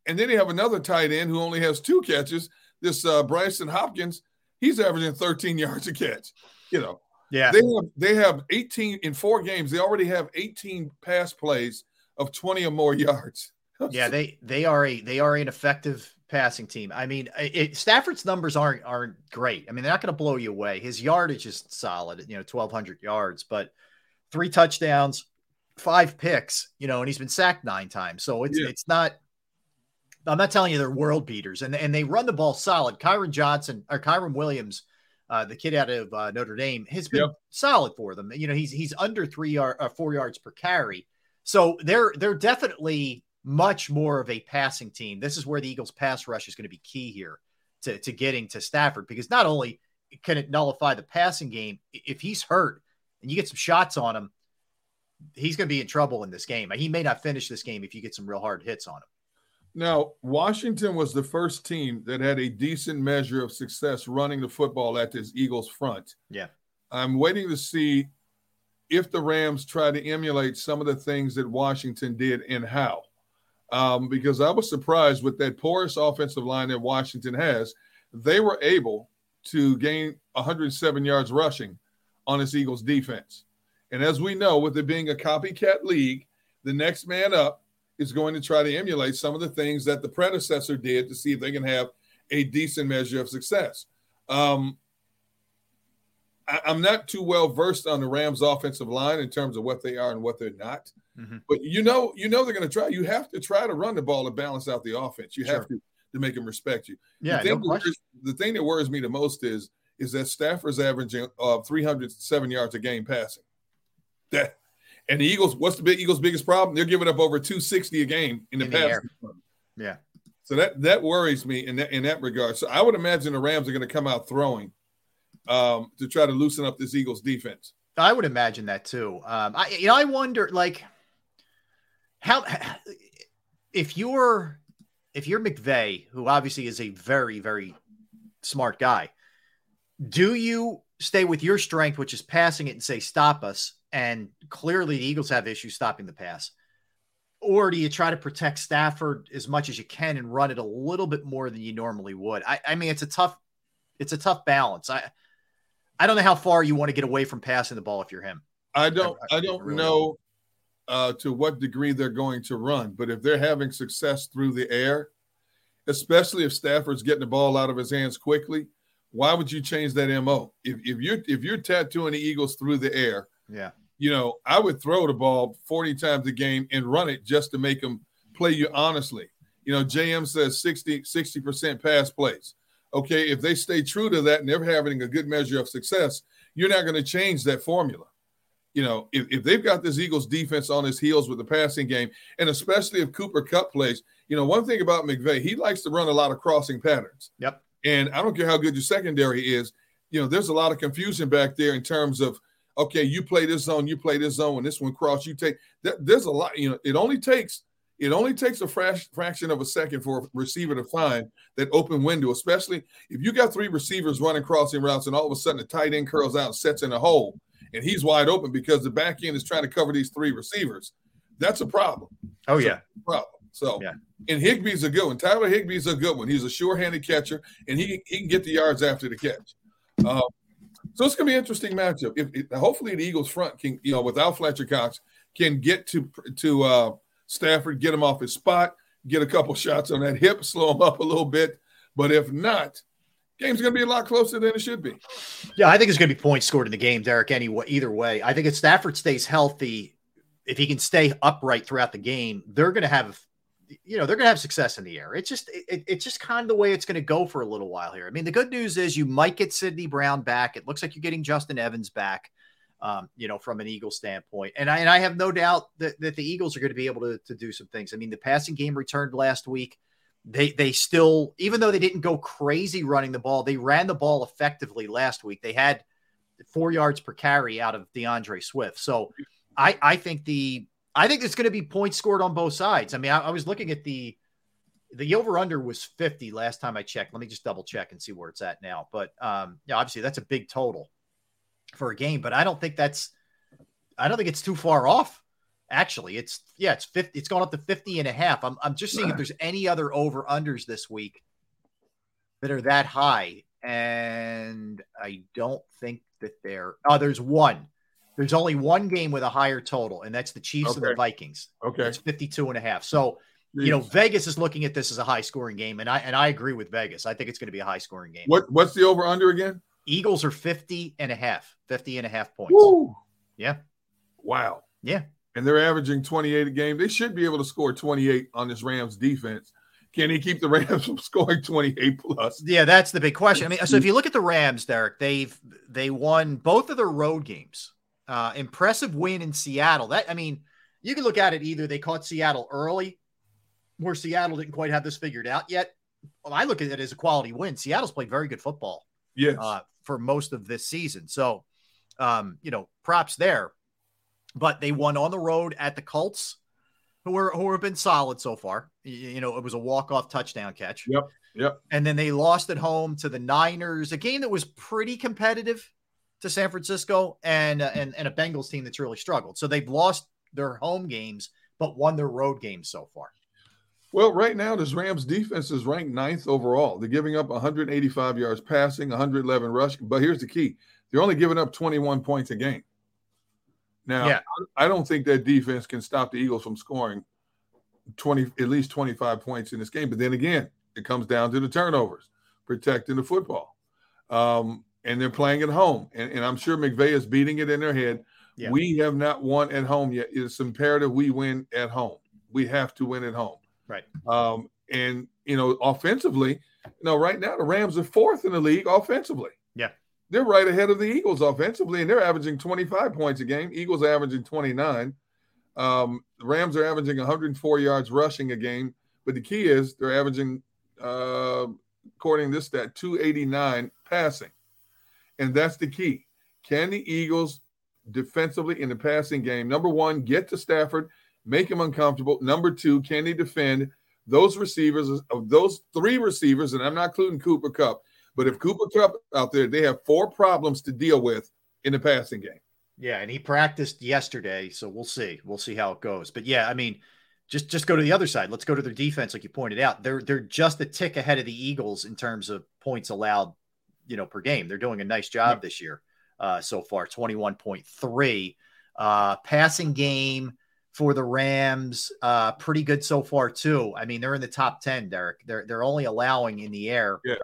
and then you have another tight end who only has two catches. This uh, Brycen Hopkins, he's averaging 13 yards a catch. You know, Yeah. they have they have 18 in four games. They already have 18 pass plays of 20 or more yards. yeah, they they are a they are an effective passing team. I mean, it, Stafford's numbers aren't aren't great. I mean, they're not going to blow you away. His yardage is solid, you know, twelve hundred yards, but three touchdowns, five picks, you know, and he's been sacked nine times. So it's Yeah. it's not. I'm not telling you they're world beaters, and and they run the ball solid. Kyren Johnson or Kyren Williams, uh, the kid out of uh, Notre Dame, has been Yep. solid for them. You know, he's he's under three yard, uh, four yards per carry. So they're they're definitely much more of a passing team. This is where the Eagles' pass rush is going to be key here to, to getting to Stafford because not only can it nullify the passing game, if he's hurt and you get some shots on him, he's going to be in trouble in this game. He may not finish this game if you get some real hard hits on him. Now, Washington was the first team that had a decent measure of success running the football at this Eagles front. Yeah. I'm waiting to see if the Rams try to emulate some of the things that Washington did and how. Um, because I was surprised with that porous offensive line that Washington has. They were able to gain 107 yards rushing on this Eagles defense. And as we know, with it being a copycat league, the next man up is going to try to emulate some of the things that the predecessor did to see if they can have a decent measure of success. Um, I, I'm not too well versed on the Rams' offensive line in terms of what they are and what they're not. But you know, you know they're going to try. You have to try to run the ball to balance out the offense. You have to to make them respect you. Yeah, the thing, no that worries, the thing that worries me the most is is that Stafford's averaging uh, 307 yards a game passing. That and the Eagles. What's the big Eagles' biggest problem? They're giving up over 260 a game in the In the Yeah. So that that worries me in that in that regard. So I would imagine the Rams are going to come out throwing um, to try to loosen up this Eagles defense. I would imagine that too. Um, I you know I wonder like how if you're if you're McVay, who obviously is a very very smart guy, do you stay with your strength, which is passing it, and say stop us? And clearly, the Eagles have issues stopping the pass. Or do you try to protect Stafford as much as you can and run it a little bit more than you normally would? I, I mean, it's a tough, it's a tough balance. I, I don't know how far you want to get away from passing the ball if you're him. I don't, I, I don't really know uh, to what degree they're going to run, but if they're having success through the air, especially if Stafford's getting the ball out of his hands quickly, why would you change that mo? If, if you're if you're tattooing the Eagles through the air, yeah, you know I would throw the ball 40 times a game and run it just to make them play you honestly. You know, JM says 60 percent pass plays. Okay, if they stay true to that and they're having a good measure of success, you're not going to change that formula. You know, if, if they've got this Eagles defense on his heels with the passing game, and especially if Cooper Kupp plays, you know, one thing about McVay, he likes to run a lot of crossing patterns. Yep. And I don't care how good your secondary is, you know, there's a lot of confusion back there in terms of, okay, you play this zone, you play this zone, and this one cross, you take that. There's a lot, you know, it only takes it only takes a frac- fraction of a second for a receiver to find that open window, especially if you got three receivers running crossing routes and all of a sudden the tight end curls out and sets in a hole and he's wide open because the back end is trying to cover these three receivers. That's a problem. Oh, yeah. Problem. So, yeah. and Higbee's a good one. Tyler Higbee's a good one. He's a sure-handed catcher, and he he can get the yards after the catch. Uh, so it's going to be an interesting matchup. If, if, hopefully the Eagles front can, you know, without Fletcher Cox, can get to to uh, Stafford, get him off his spot, get a couple shots on that hip, slow him up a little bit. But if not, game's going to be a lot closer than it should be. Yeah, I think it's going to be points scored in the game, Derrick. Anyway, either way, I think if Stafford stays healthy, if he can stay upright throughout the game, they're going to have you know they're going to have success in the air. It's just it, it's just kind of the way it's going to go for a little while here. I mean, the good news is you might get Sydney Brown back. It looks like you're getting Justin Evans back. Um, you know, from an Eagle standpoint, and I and I have no doubt that, that the Eagles are going to be able to, to do some things. I mean, the passing game returned last week. They they still, even though they didn't go crazy running the ball, they ran the ball effectively last week. They had four yards per carry out of D'Andre Swift. So I I think the I think it's going to be points scored on both sides. I mean, I, I was looking at the the over under was 50 last time I checked. Let me just double check and see where it's at now. But um, yeah, obviously that's a big total for a game, but I don't think that's I don't think it's too far off. Actually, it's yeah, it's 50, it's gone up to 50 and a half. I'm I'm just seeing if there's any other over unders this week that are that high. And I don't think that there oh, there's one. There's only one game with a higher total, and that's the Chiefs okay. and the Vikings. Okay. It's 52 and a half. So, you know, Vegas is looking at this as a high scoring game, and I and I agree with Vegas. I think it's going to be a high scoring game. What what's the over under again? Eagles are 50 and a half, 50 and a half points. Woo. Yeah. Wow. Yeah. And they're averaging 28 a game. They should be able to score 28 on this Rams defense. Can he keep the Rams from scoring 28 plus? Yeah, that's the big question. I mean, so if you look at the Rams, Derrick, they've they won both of their road games. Uh, impressive win in Seattle. That I mean, you can look at it either they caught Seattle early, where Seattle didn't quite have this figured out yet. Well, I look at it as a quality win. Seattle's played very good football. Yes. Uh, for most of this season. So, um, you know, props there. But they won on the road at the Colts, who were who have been solid so far. You, you know, it was a walk off touchdown catch. Yep. Yep. And then they lost at home to the Niners, a game that was pretty competitive to San Francisco and uh, and and a Bengals team that's really struggled. So they've lost their home games but won their road games so far. Well, right now, this Rams defense is ranked ninth overall. They're giving up 185 yards passing, 111 rush. But here's the key they're only giving up 21 points a game. Now, yeah. I don't think that defense can stop the Eagles from scoring 20, at least 25 points in this game. But then again, it comes down to the turnovers, protecting the football. Um, and they're playing at home. And, and, I'm sure McVay is beating it in their head. Yeah. We have not won at home yet. It's imperative we win at home. We have to win at home. Right. Um, and, you know, offensively, you know, right now the Rams are fourth in the league offensively. Yeah. They're right ahead of the Eagles offensively, and they're averaging 25 points a game. Eagles averaging 29. Um, the Rams are averaging 104 yards rushing a game. But the key is they're averaging, uh, according to this stat, 289 passing. And that's the key. Can the Eagles defensively in the passing game, number one, get to Stafford, make him uncomfortable. Number two, can he defend those receivers of those three receivers? And I'm not including Cooper Kupp, but if Cooper Kupp out there, they have four problems to deal with in the passing game. Yeah, and he practiced yesterday, so we'll see. We'll see how it goes. But yeah, I mean, just just go to the other side. Let's go to their defense, like you pointed out. They're they're just a tick ahead of the Eagles in terms of points allowed, you know, per game. They're doing a nice job this year uh, so far, twenty one point three. Uh, passing game for the Rams, uh, pretty good so far too. I mean, they're in the top ten, Derrick. They're they're only allowing in the air yeah.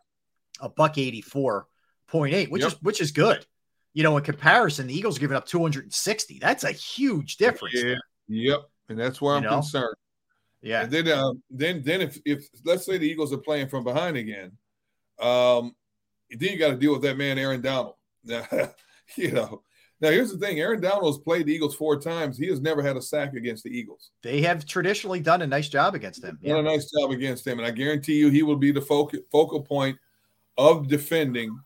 a buck eighty four point eight, which Yep. is which is good. You know, in comparison, the Eagles giving up two hundred and sixty. That's a huge difference. Yeah. there. Yep. And that's where I'm You know? concerned. Yeah. And then, uh, then, then if, if let's say the Eagles are playing from behind again, um, then you got to deal with that man, Aaron Donald. You know, now here's the thing: Aaron Donald has played the Eagles four times. He has never had a sack against the Eagles. They have traditionally done a nice job against them. Done a nice job against him, and I guarantee you, he will be the focal focal point of defending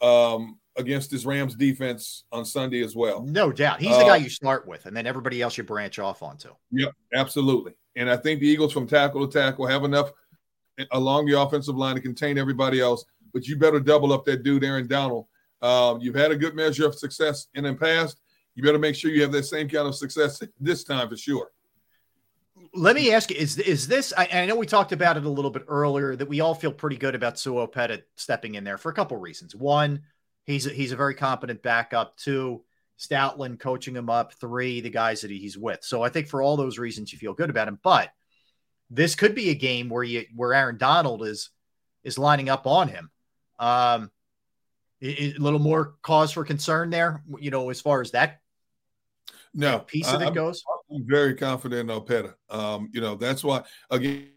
um, against this Rams defense on Sunday as well. No doubt. He's the Uh, guy you start with, and then everybody else you branch off onto. Yep, absolutely. And I think the Eagles from tackle to tackle have enough along the offensive line to contain everybody else. But you better double up that dude, Aaron Donald. Um, you've had a good measure of success in the past. You better make sure you have that same kind of success this time for sure. Let me ask you: Is is this? I, I know we talked about it a little bit earlier that we all feel pretty good about Sua Opeta stepping in there for a couple reasons. One, he's a, he's a very competent backup. Two, Stoutland coaching him up. Three, the guys that he's with. So I think for all those reasons, you feel good about him. But this could be a game where you where Aaron Donald is is lining up on him. Um, a little more cause for concern there, you know, as far as that No piece of it I'm- goes. I'm very confident in Opeta. Um, you know, that's why again,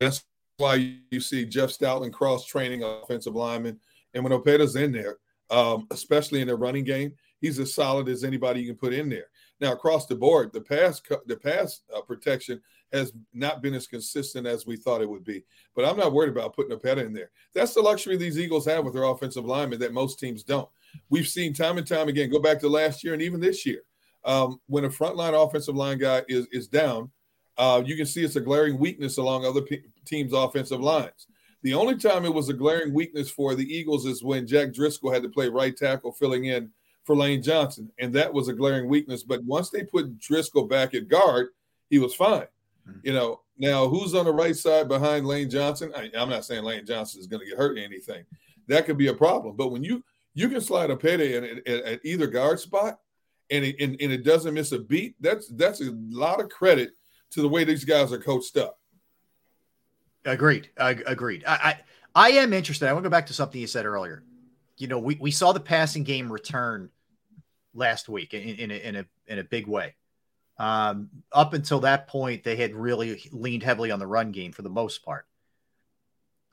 that's why you see Jeff Stoutland cross training offensive linemen. And when Opeta's in there, um, especially in the running game, he's as solid as anybody you can put in there. Now, across the board, the pass the pass uh, protection has not been as consistent as we thought it would be. But I'm not worried about putting Opeta in there. That's the luxury these Eagles have with their offensive linemen that most teams don't. We've seen time and time again. Go back to last year and even this year um, when a frontline offensive line guy is is down, uh, you can see it's a glaring weakness along other teams' offensive lines. The only time it was a glaring weakness for the Eagles is when Jack Driscoll had to play right tackle, filling in for Lane Johnson, and that was a glaring weakness. But once they put Driscoll back at guard, he was fine. Mm-hmm. You know, now who's on the right side behind Lane Johnson? I, I'm not saying Lane Johnson is going to get hurt or anything. That could be a problem. But when you you can slide a at, at either guard spot, and it, and, and it doesn't miss a beat. That's that's a lot of credit to the way these guys are coached up. Agreed. I agreed. I, I I am interested. I want to go back to something you said earlier. You know, we, we saw the passing game return last week in, in, a, in a in a big way. Um, up until that point, they had really leaned heavily on the run game for the most part.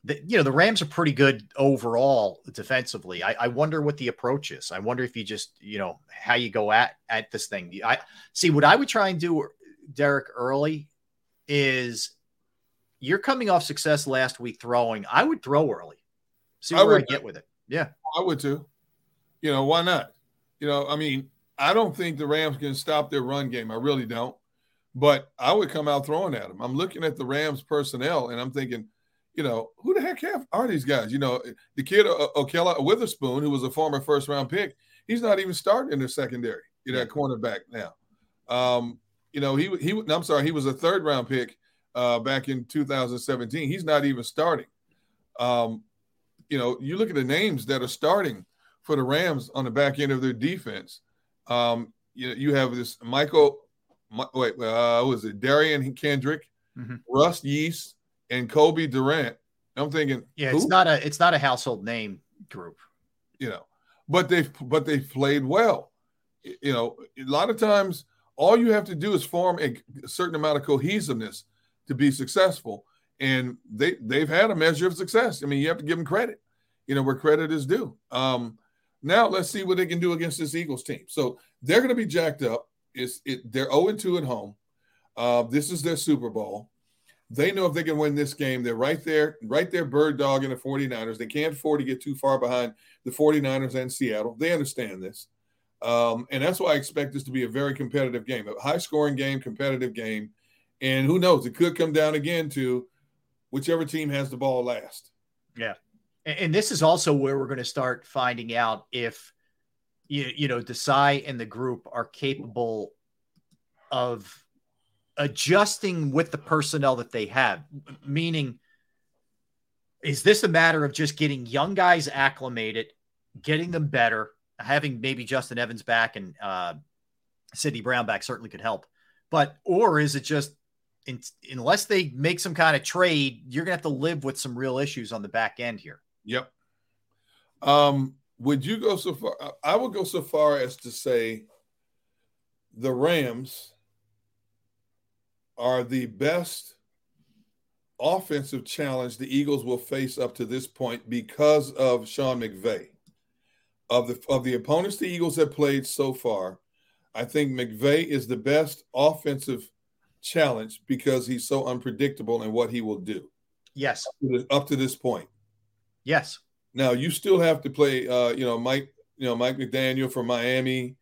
The, you know, the Rams are pretty good overall defensively. I, I wonder what the approach is. I wonder if you just, you know, how you go at at this thing. I see what I would try and do, Derrick, early is you're coming off success last week throwing. I would throw early. See I where I would. get with it. Yeah. I would too. You know, why not? You know, I mean, I don't think the Rams can stop their run game. I really don't. But I would come out throwing at them. I'm looking at the Rams personnel and I'm thinking, you know, who the heck have, are these guys? You know, the kid uh, Ahkello Witherspoon, who was a former first round pick, he's not even starting in the secondary. You know, at cornerback now. Um, you know, he he. I'm sorry, he was a third round pick uh, back in 2017. He's not even starting. Um, you know, you look at the names that are starting for the Rams on the back end of their defense. Um, you know, you have this Michael, Mi- wait, uh, was it Derion Kendrick, Mhm. Russ Yeast, and Cobie Durant? I'm thinking, Yeah. It's who? not a it's not a household name group. you know, but they've but they've played well. You know, a lot of times all you have to do is form a certain amount of cohesiveness to be successful, and they they've had a measure of success. I mean, you have to give them credit, you know, where credit is due. Um, now let's see what they can do against this Eagles team. So they're going to be jacked up. It's it they're 0 2 at home. Uh, this is their Super Bowl. They know if they can win this game, they're right there, right there, bird dog in the 49ers. They can't afford to get too far behind the 49ers and Seattle. They understand this. Um, and that's why I expect this to be a very competitive game, a high scoring game, competitive game. And who knows, it could come down again to whichever team has the ball last. Yeah. And this is also where we're going to start finding out if you, you know Desai and the group are capable of adjusting with the personnel that they have. Meaning, is this a matter of just getting young guys acclimated, getting them better, having maybe Justin Evans back and uh, Sydney Brown back certainly could help, but or is it just in, unless they make some kind of trade, you're gonna have to live with some real issues on the back end here. Yep. Um, would you go so far? I would go so far as to say the Rams are the best offensive challenge the Eagles will face up to this point because of Sean McVay. Of the of the opponents the Eagles have played so far, I think McVay is the best offensive challenge because he's so unpredictable in what he will do. Yes. Up to this point. Yes. Now you still have to play uh, you know, Mike, you know, Mike McDaniel from Miami.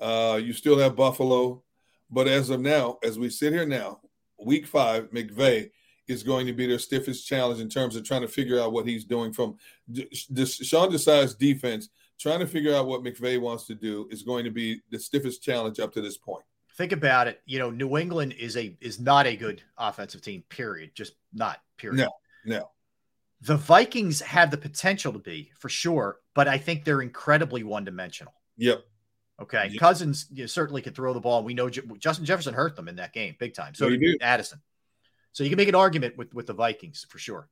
Uh, you still have Buffalo. But as of now, as we sit here now, week five, McVay is going to be their stiffest challenge in terms of trying to figure out what he's doing from this Sean Desai's defense. Trying to figure out what McVay wants to do is going to be the stiffest challenge up to this point. Think about it. You know, New England is a is not a good offensive team. Period. Just not. Period. No. No. The Vikings have the potential to be for sure, but I think they're incredibly one dimensional. Yep. Okay. Yep. Cousins you know, certainly could throw the ball. We know Justin Jefferson hurt them in that game big time. So did Addison. So you can make an argument with with the Vikings for sure.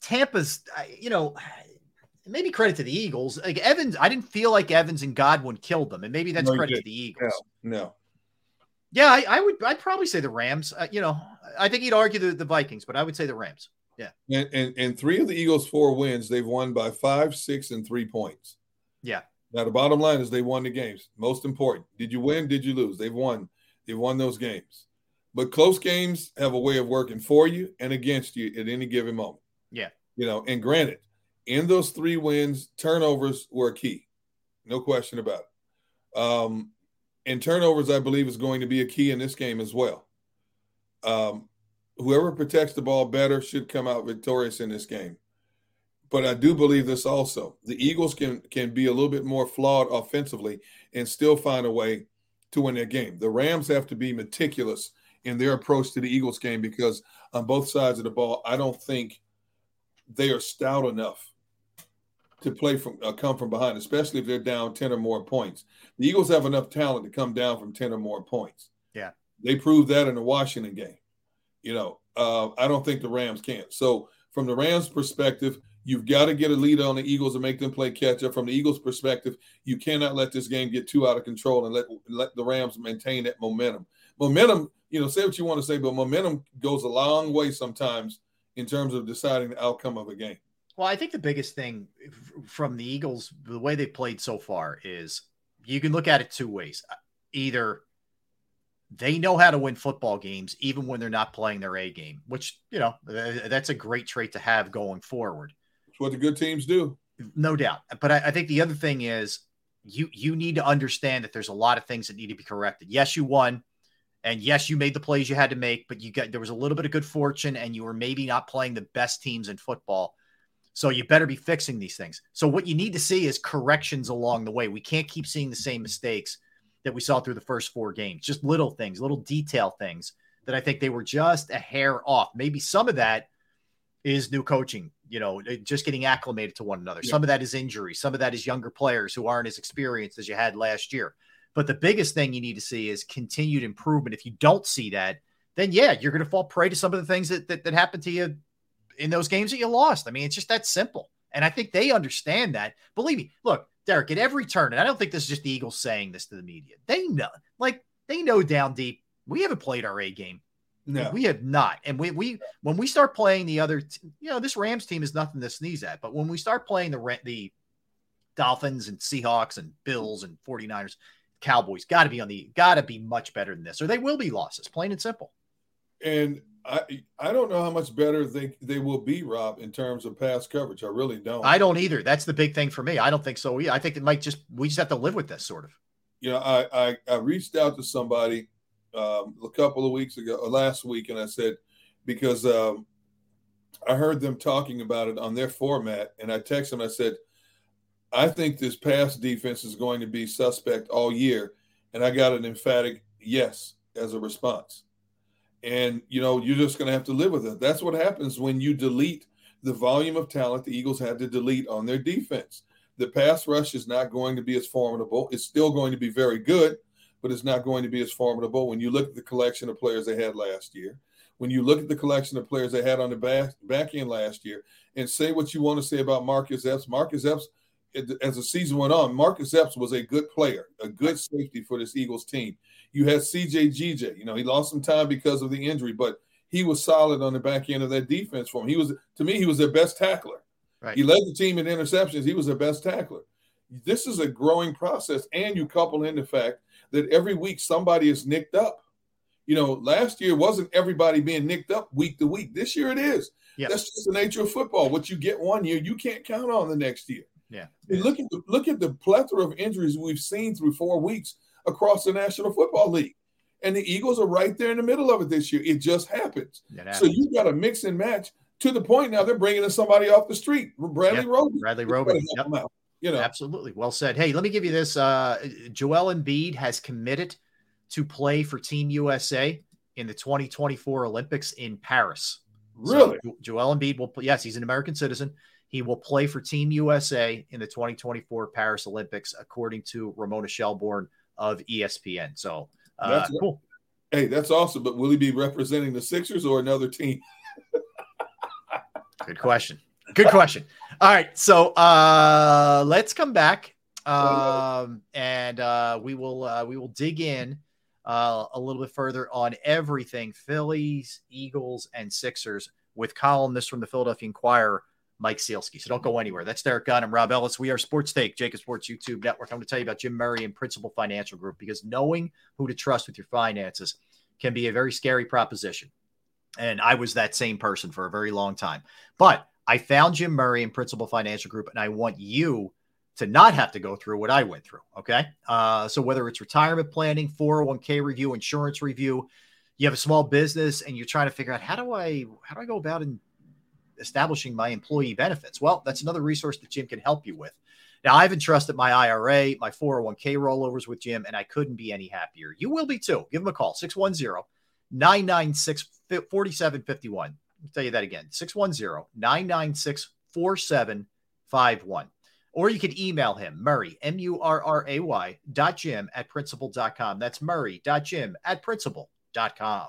Tampa's, you know, maybe credit to the Eagles. Like Evans, I didn't feel like Evans and Godwin killed them, and maybe that's no, credit to the Eagles. No, no. Yeah, I, I, would. I'd probably say the Rams. Uh, you know, I think he'd argue the, the Vikings, but I would say the Rams. Yeah. And, and and three of the Eagles' four wins, they've won by five, six, and three points. Yeah. Now the bottom line is they won the games. Most important. Did you win? Did you lose? They've won. They've won those games. But close games have a way of working for you and against you at any given moment. Yeah. You know, and granted, in those three wins, turnovers were key. No question about it. Um, and turnovers, I believe, is going to be a key in this game as well. Um, whoever protects the ball better should come out victorious in this game. But I do believe this also. The Eagles can can be a little bit more flawed offensively and still find a way to win their game. The Rams have to be meticulous in their approach to the Eagles game because on both sides of the ball, I don't think they are stout enough to play from uh, come from behind, especially if they're down 10 or more points. The Eagles have enough talent to come down from 10 or more points. Yeah. They proved that in the Washington game. You know, uh, I don't think the Rams can. So, from the Rams' perspective, you've got to get a lead on the Eagles and make them play catch up. From the Eagles' perspective, you cannot let this game get too out of control and let let the Rams maintain that momentum. Momentum, you know, say what you want to say, but momentum goes a long way sometimes in terms of deciding the outcome of a game. Well, I think the biggest thing from the Eagles, the way they've played so far, is you can look at it two ways. Uh, either they know how to win football games even when they're not playing their A game, which, you know, that's a great trait to have going forward. It's what the good teams do. No doubt. But I, I think the other thing is you you need to understand that there's a lot of things that need to be corrected. Yes, you won. And yes, you made the plays you had to make, but you got there was a little bit of good fortune and you were maybe not playing the best teams in football. So you better be fixing these things. So what you need to see is corrections along the way. We can't keep seeing the same mistakes that we saw through the first four games. Just little things, little detail things that I think they were just a hair off. Maybe some of that is new coaching, you know, just getting acclimated to one another. Yeah. Some of that is injury. Some of that is younger players who aren't as experienced as you had last year. But the biggest thing you need to see is continued improvement. If you don't see that, then yeah, you're going to fall prey to some of the things that, that, that happened to you in those games that you lost. I mean, it's just that simple. And I think they understand that. Believe me, look, Derrick, at every turn, and I don't think this is just the Eagles saying this to the media. They know, like they know down deep, we haven't played our A game. No, we have not. And we we when we start playing the other, you know, this Rams team is nothing to sneeze at. But when we start playing the the Dolphins and Seahawks and Bills and 49ers, Cowboys got to be on the got to be much better than this, or they will be losses, plain and simple. And I I don't know how much better they they will be, Rob, in terms of pass coverage. I really don't. I don't either. That's the big thing for me. I don't think so. I think it might just we just have to live with this sort of. You know, I I, I reached out to somebody um, a couple of weeks ago, uh, last week, and I said because um, I heard them talking about it on their format, and I texted them. I said, I think this pass defense is going to be suspect all year, and I got an emphatic yes as a response and you know you're just going to have to live with it. That's what happens when you delete the volume of talent the Eagles had to delete on their defense. The pass rush is not going to be as formidable. It's still going to be very good, but it's not going to be as formidable when you look at the collection of players they had last year. When you look at the collection of players they had on the back back end last year, and say what you want to say about Marcus Epps. Marcus Epps, as the season went on, Marcus Epps was a good player, a good safety for this Eagles team. You had CJ GJ. You know, he lost some time because of the injury, but he was solid on the back end of that defense for him. He was, to me, he was their best tackler. Right. He led the team in interceptions. He was their best tackler. This is a growing process, and you couple in the fact that every week somebody is nicked up. You know, last year wasn't everybody being nicked up week to week. This year it is. Yeah. That's just the nature of football. What you get one year, you can't count on the next year. Yeah. look at the look at the plethora of injuries we've seen through four weeks across the National Football League. And the Eagles are right there in the middle of it this year. It just happens. happens. So you've got to mix and match to the point now they're bringing in somebody off the street, Bradley yep. Roby. Bradley Roby. Yep. You know, absolutely. Well said. Hey, let me give you this. Uh, Joel Embiid has committed to play for Team USA in the 2024 Olympics in Paris. Really? So Joel Embiid will. Yes, he's an American citizen. He will play for Team USA in the 2024 Paris Olympics, according to Ramona Shelburne of ESPN. So uh, that's cool. Hey, that's awesome. But will he be representing the Sixers or another team? Good question. Good question. All right, so uh, let's come back, um, and uh, we will uh, we will dig in uh, a little bit further on everything Phillies, Eagles, and Sixers with columnist from the Philadelphia Inquirer, Mike Sielski. So don't go anywhere. That's Derrick Gunn and Rob Ellis. We are Sports Take, JAKIB Sports YouTube Network. I'm going to tell you about Jim Murray and Principal Financial Group because knowing who to trust with your finances can be a very scary proposition. And I was that same person for a very long time. But I found Jim Murray and Principal Financial Group, and I want you to not have to go through what I went through. Okay. Uh, so whether it's retirement planning, 401k review, insurance review, you have a small business and you're trying to figure out how do I how do I go about and establishing my employee benefits. Well, that's another resource that Jim can help you with. Now, I've entrusted my IRA, my 401k rollovers with Jim, and I couldn't be any happier. You will be too. Give him a call 610 996 4751. I'll tell you that again 610 996 4751. Or you can email him, Murray, M U R R A Y dot Jim at principal.com. That's Murray dot Jim at principal.com.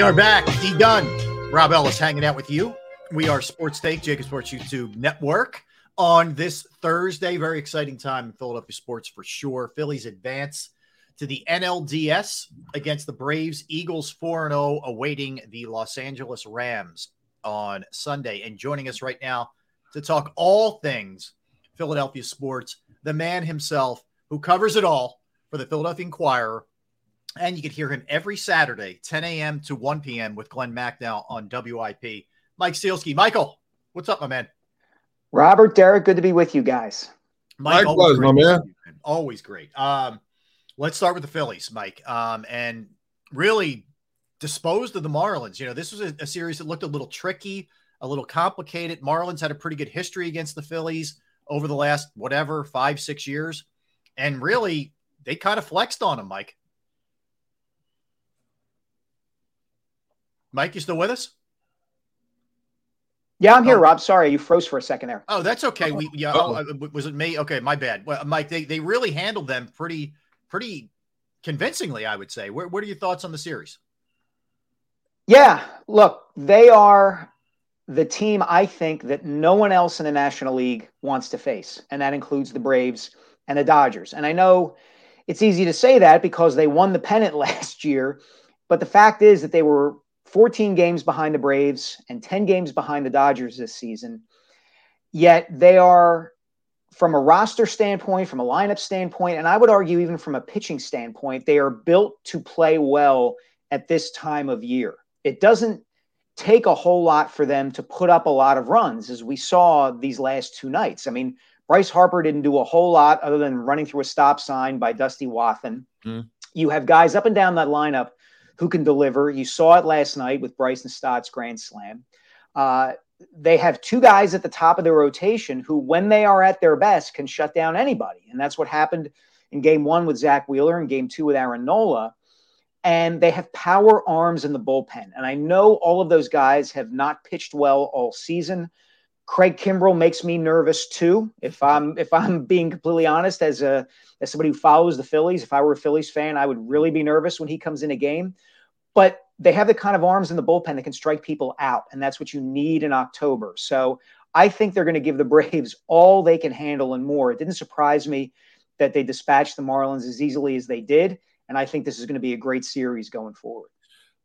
We are back. D done. Rob Ellis hanging out with you. We are Sports Take, JAKIB Sports YouTube Network. On this Thursday, very exciting time in Philadelphia sports for sure. Phillies advance to the NLDS against the Braves. Eagles 4 0 awaiting the Los Angeles Rams on Sunday. And joining us right now to talk all things Philadelphia sports, the man himself who covers it all for the Philadelphia Inquirer. And you can hear him every Saturday, 10 a.m. to 1 p.m. with Glenn Macnow on WIP. Mike Sielski. Michael, what's up, my man? Robert, Derrick, good to be with you guys. Mike, Likewise, my man. You, always great. Um, let's start with the Phillies, Mike. Um, and really disposed of the Marlins. You know, this was a, a series that looked a little tricky, a little complicated. Marlins had a pretty good history against the Phillies over the last whatever five, six years, and really they kind of flexed on them, Mike. Mike, you still with us? Yeah, I'm here, oh. Rob. Sorry, you froze for a second there. Oh, that's okay. We yeah, oh, uh, was it me? Okay, my bad. Well, Mike, they, they really handled them pretty pretty convincingly, I would say. What, what are your thoughts on the series? Yeah, look, they are the team I think that no one else in the National League wants to face, and that includes the Braves and the Dodgers. And I know it's easy to say that because they won the pennant last year, but the fact is that they were 14 games behind the Braves and 10 games behind the Dodgers this season. Yet they are, from a roster standpoint, from a lineup standpoint, and I would argue even from a pitching standpoint, they are built to play well at this time of year. It doesn't take a whole lot for them to put up a lot of runs, as we saw these last two nights. I mean, Bryce Harper didn't do a whole lot other than running through a stop sign by Dusty Wathan. Mm. You have guys up and down that lineup who can deliver. You saw it last night with Bryson Stott's grand slam. Uh, they have two guys at the top of the rotation who, when they are at their best, can shut down anybody. And that's what happened in game one with Zack Wheeler and game two with Aaron Nola. And they have power arms in the bullpen. And I know all of those guys have not pitched well all season. Craig Kimbrel makes me nervous too. If I'm if I'm being completely honest, as a as somebody who follows the Phillies, if I were a Phillies fan, I would really be nervous when he comes in a game but they have the kind of arms in the bullpen that can strike people out, and that's what you need in October. So I think they're going to give the Braves all they can handle and more. It didn't surprise me that they dispatched the Marlins as easily as they did, and I think this is going to be a great series going forward.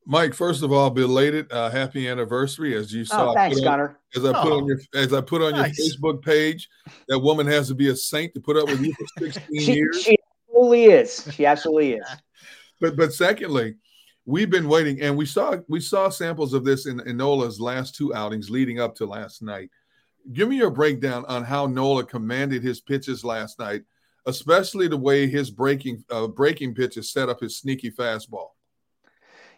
Mike, first of all, belated uh, happy anniversary as you saw. Oh, thanks, on, As I put oh, on your as I put on nice. your Facebook page, that woman has to be a saint to put up with you for 16 she, years. She absolutely is. She absolutely is. but but secondly, we've been waiting, and we saw we saw samples of this in, in Nola's last two outings leading up to last night. Give me your breakdown on how Nola commanded his pitches last night, especially the way his breaking uh, breaking pitches set up his sneaky fastball.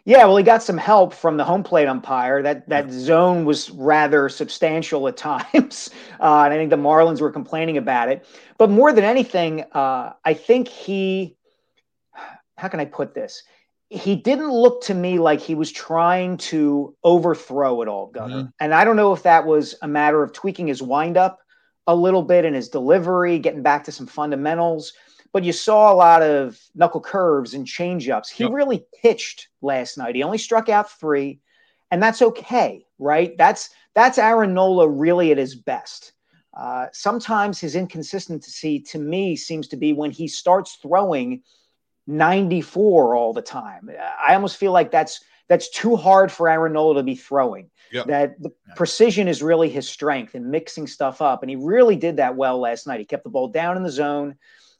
Yeah, well, he got some help from the home plate umpire. That that zone was rather substantial at times, uh, and I think the Marlins were complaining about it. But more than anything, uh, I think he. How can I put this? He didn't look to me like he was trying to overthrow it all, Gunner. Mm-hmm. And I don't know if that was a matter of tweaking his windup a little bit in his delivery, getting back to some fundamentals. But you saw a lot of knuckle curves and changeups. He yep. really pitched last night. He only struck out three, and that's okay, right? That's that's Aaron Nola really at his best. Uh, sometimes his inconsistency to me seems to be when he starts throwing – 94 all the time. I almost feel like that's that's too hard for Aaron Nola to be throwing. Yep. That the precision is really his strength and mixing stuff up. And he really did that well last night. He kept the ball down in the zone.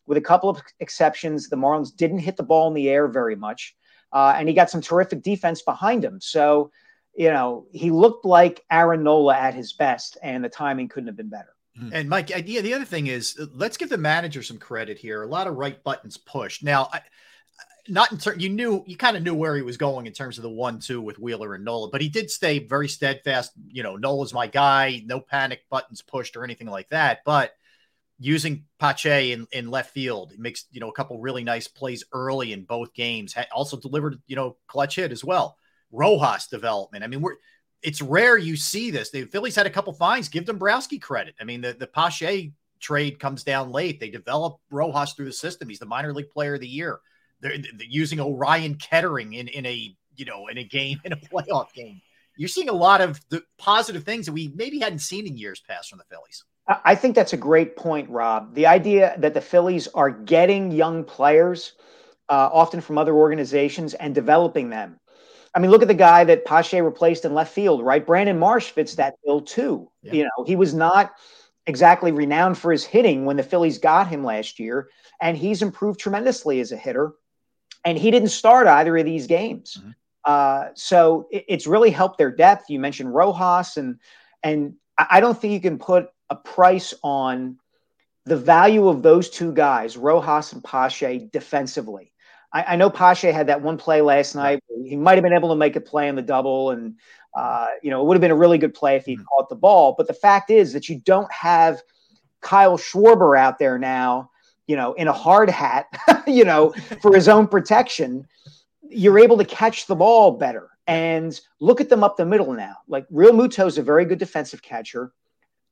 With a couple of exceptions, the Marlins didn't hit the ball in the air very much. Uh, and he got some terrific defense behind him. So, you know, he looked like Aaron Nola at his best, and the timing couldn't have been better. And Mike, idea the other thing is uh, let's give the manager some credit here. A lot of right buttons pushed. Now, I, not in terms you knew you kind of knew where he was going in terms of the one-two with Wheeler and Nola, but he did stay very steadfast. You know, Nola's my guy. No panic buttons pushed or anything like that. But using Pache in, in left field, makes you know a couple really nice plays early in both games. Also delivered you know clutch hit as well. Rojas development. I mean, we're it's rare you see this. The Phillies had a couple fines. Give Dombrowski credit. I mean, the the Pache trade comes down late. They develop Rojas through the system. He's the minor league player of the year. They're, they're using Orion Kerkering in in a you know in a game in a playoff game. You're seeing a lot of the positive things that we maybe hadn't seen in years past from the Phillies. I think that's a great point, Rob. The idea that the Phillies are getting young players, uh, often from other organizations, and developing them. I mean, look at the guy that Pache replaced in left field, right? Brandon Marsh fits that bill too. Yeah. You know, he was not exactly renowned for his hitting when the Phillies got him last year, and he's improved tremendously as a hitter. And he didn't start either of these games. Mm-hmm. Uh, so it, it's really helped their depth. You mentioned Rojas, and and I don't think you can put a price on the value of those two guys, Rojas and Pache, defensively. I, I know Pache had that one play last night. He might have been able to make a play on the double, and uh, you know it would have been a really good play if he mm-hmm. caught the ball. But the fact is that you don't have Kyle Schwarber out there now, you know, in a hard hat, you know, for his own protection. You're able to catch the ball better. And look at them up the middle now. Like Realmuto is a very good defensive catcher.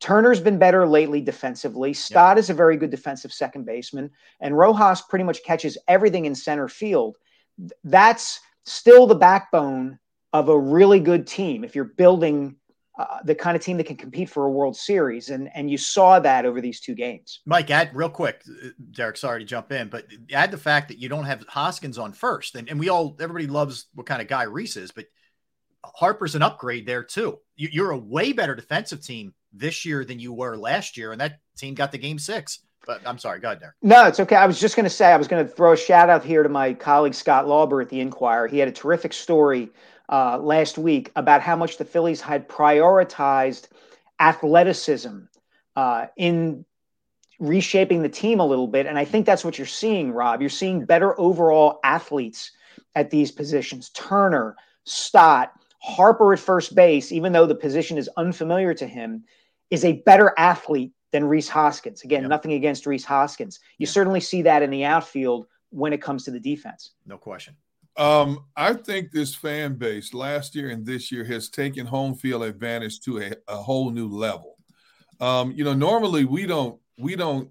Turner's been better lately defensively. Stott yeah. is a very good defensive second baseman, and Rojas pretty much catches everything in center field. That's still the backbone of a really good team. If you're building uh, the kind of team that can compete for a World Series, and and you saw that over these two games. Mike, add real quick, uh, Derrick. Sorry to jump in, but add the fact that you don't have Hoskins on first, and and we all everybody loves what kind of guy Rhys is, but Harper's an upgrade there too. You're a way better defensive team this year than you were last year, and that team got the game six. But I'm sorry, go ahead there. No, it's okay. I was just going to say I was going to throw a shout out here to my colleague Scott Lauber at the Inquirer. He had a terrific story uh, last week about how much the Phillies had prioritized athleticism uh, in reshaping the team a little bit, and I think that's what you're seeing, Rob. You're seeing better overall athletes at these positions. Turner, Stott, Harper at first base, even though the position is unfamiliar to him, is a better athlete than Rhys Hoskins. Again, yep. nothing against Rhys Hoskins. You certainly see that in the outfield when it comes to the defense. No question. Um, I think this fan base last year and this year has taken home field advantage to a, a whole new level. Um, you know, normally we don't we don't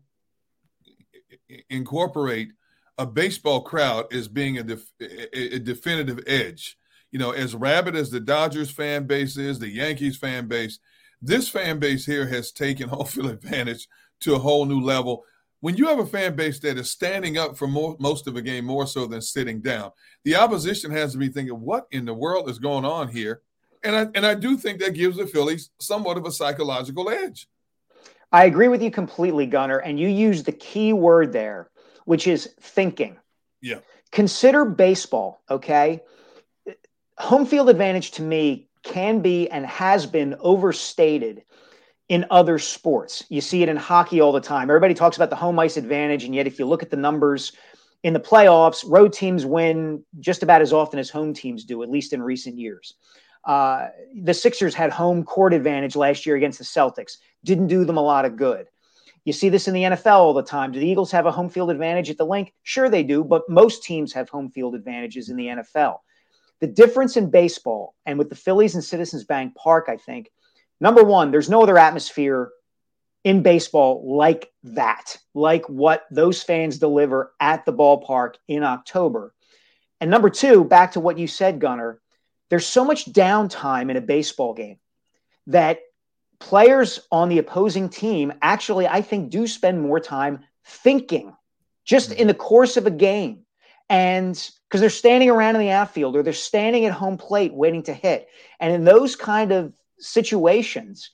incorporate a baseball crowd as being a, def, a, a definitive edge. You know, as rabid as the Dodgers fan base is, the Yankees fan base, this fan base here has taken home field advantage to a whole new level. When you have a fan base that is standing up for more, most of the game more so than sitting down, the opposition has to be thinking, "What in the world is going on here?" And I and I do think that gives the Phillies somewhat of a psychological edge. I agree with you completely, Gunner. And you use the key word there, which is thinking. Yeah. Consider baseball, okay? Home field advantage to me can be and has been overstated in other sports. You see it in hockey all the time. Everybody talks about the home ice advantage, and yet if you look at the numbers in the playoffs, road teams win just about as often as home teams do, at least in recent years. Uh, the Sixers had home court advantage last year against the Celtics, didn't do them a lot of good. You see this in the NFL all the time. Do the Eagles have a home field advantage at the Linc? Sure, they do, but most teams have home field advantages in the NFL. The difference in baseball and with the Phillies and Citizens Bank Park, I think, number one, there's no other atmosphere in baseball like that, like what those fans deliver at the ballpark in October. And number two, back to what you said, Gunner, there's so much downtime in a baseball game that players on the opposing team actually, I think, do spend more time thinking just in the course of a game. And because they're standing around in the outfield or they're standing at home plate waiting to hit. And in those kind of situations,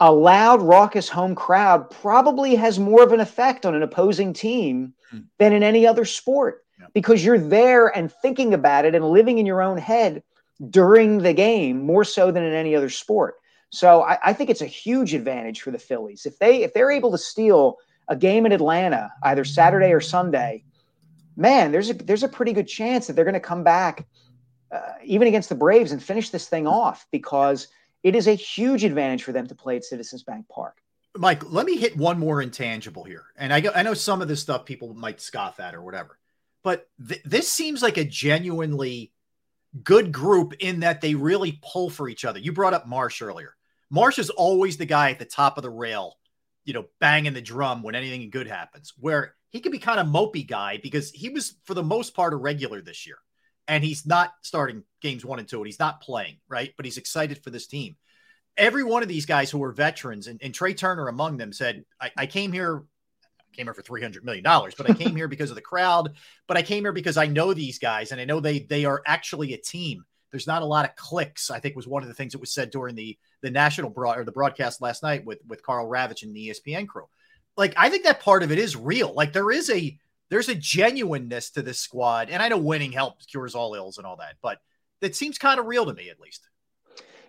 a loud, raucous home crowd probably has more of an effect on an opposing team hmm. than in any other sport yeah. because you're there and thinking about it and living in your own head during the game more so than in any other sport. So I, I think it's a huge advantage for the Phillies if they if they're able to steal a game in Atlanta either Saturday or Sunday. Man, there's a there's a pretty good chance that they're going to come back uh, even against the Braves and finish this thing off because it is a huge advantage for them to play at Citizens Bank Park. Mike, let me hit one more intangible here. And I, I know some of this stuff people might scoff at or whatever, but th- this seems like a genuinely good group in that they really pull for each other. You brought up Marsh earlier. Marsh is always the guy at the top of the rail, you know, banging the drum when anything good happens, where he could be kind of mopey guy because he was, for the most part, a regular this year. And he's not starting games one and two, and he's not playing, right? But he's excited for this team. Every one of these guys who are veterans, and, and Trea Turner among them, said, I, I came here I came here for three hundred million dollars, but I came here because of the crowd. But I came here because I know these guys, and I know they they are actually a team. There's not a lot of cliques. I think was one of the things that was said during the the national broad or the broadcast last night with with Karl Ravech and the ESPN crew. Like I think that part of it is real. Like there is a there's a genuineness to this squad, and I know winning helps cures all ills and all that, but it seems kind of real to me at least.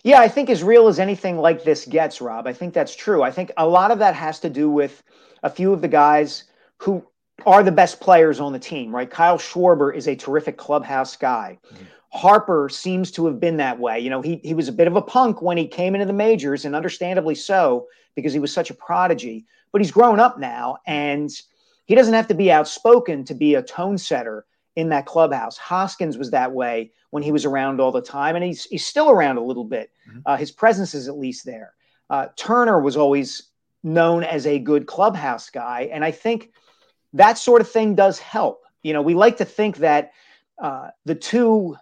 Yeah, I think as real as anything like this gets, Rob. I think that's true. I think a lot of that has to do with a few of the guys who are the best players on the team, right? Kyle Schwarber is a terrific clubhouse guy. Mm-hmm. Harper seems to have been that way. You know, he he was a bit of a punk when he came into the majors, and understandably so, because he was such a prodigy. But he's grown up now, and he doesn't have to be outspoken to be a tone setter in that clubhouse. Hoskins was that way when he was around all the time, and he's he's still around a little bit. Mm-hmm. Uh, his presence is at least there. Uh, Turner was always known as a good clubhouse guy. And I think that sort of thing does help. You know, we like to think that uh, the two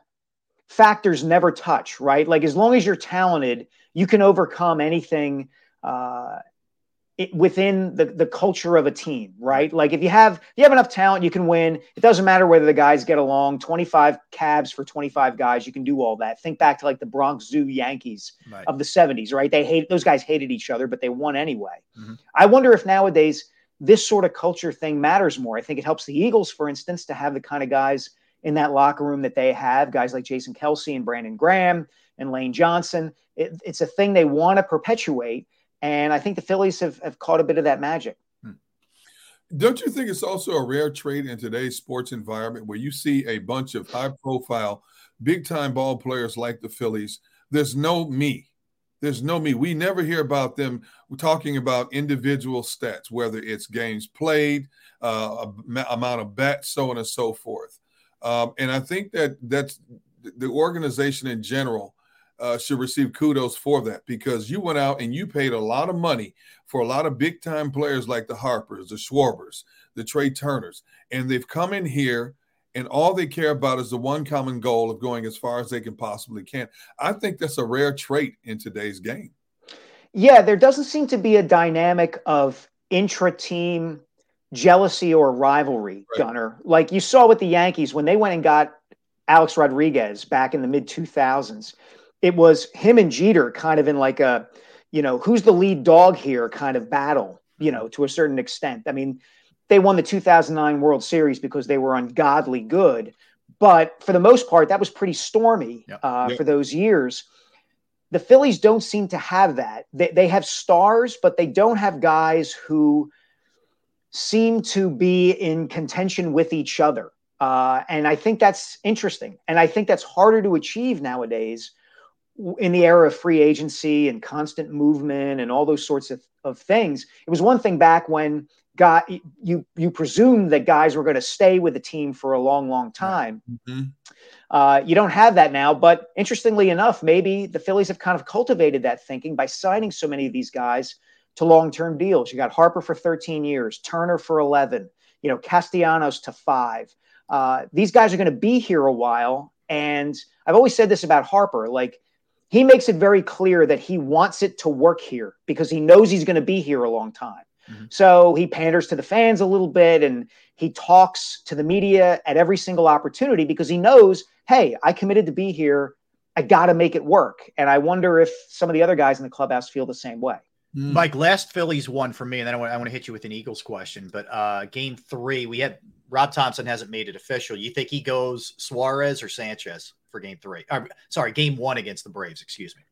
factors never touch, right? Like as long as you're talented, you can overcome anything uh, it, within the, the culture of a team, right? Like if you have if you have enough talent, you can win. It doesn't matter whether the guys get along. Twenty five cabs for twenty five guys, you can do all that. Think back to like the Bronx Zoo Yankees right. of the seventies, right? They hate those guys hated each other, but they won anyway. Mm-hmm. I wonder if nowadays this sort of culture thing matters more. I think it helps the Eagles, for instance, to have the kind of guys in that locker room that they have, guys like Jason Kelce and Brandon Graham and Lane Johnson. It, it's a thing they want to perpetuate and I think the Phillies have, have caught a bit of that magic. Hmm. Don't you think it's also a rare trait in today's sports environment where you see a bunch of high profile, big time ball players like the Phillies? There's no me. There's no me. We never hear about them talking about individual stats, whether it's games played, uh, amount of bats, so on and so forth. Um, and I think that that's the organization in general uh, should receive kudos for that because you went out and you paid a lot of money for a lot of big time players like the Harpers, the Schwarbers, the Trea Turners, and they've come in here and all they care about is the one common goal of going as far as they can possibly can. I think that's a rare trait in today's game. Yeah, there doesn't seem to be a dynamic of intra-team jealousy or rivalry, right. Gunner. Like you saw with the Yankees when they went and got Alex Rodriguez back in the mid 2000s it was him and Jeter kind of in like a, you know, who's the lead dog here kind of battle, you know, to a certain extent. I mean, they won the 2009 World Series because they were ungodly good. But for the most part, that was pretty stormy uh, for those years. The Phillies don't seem to have that. They, they have stars, but they don't have guys who seem to be in contention with each other. Uh, and I think that's interesting. And I think that's harder to achieve nowadays in the era of free agency and constant movement and all those sorts of, of things, it was one thing back when got you you presumed that guys were going to stay with the team for a long, long time. Mm-hmm. Uh, you don't have that now, but interestingly enough, maybe the Phillies have kind of cultivated that thinking by signing so many of these guys to long-term deals. You got Harper for 13 years, Turner for 11, you know, Castellanos to five. Uh, these guys are going to be here a while, and I've always said this about Harper, like he makes it very clear that he wants it to work here because he knows he's going to be here a long time. Mm-hmm. So he panders to the fans a little bit and he talks to the media at every single opportunity because he knows, hey, I committed to be here. I got to make it work. And I wonder if some of the other guys in the clubhouse feel the same way. Mm. Mike, last Phillies one for me, and then I want, I want to hit you with an Eagles question. But uh, game three, we had Rob Thomson hasn't made it official. You think he goes Suarez or Sanchez for game three? Or, sorry, game one against the Braves, excuse me.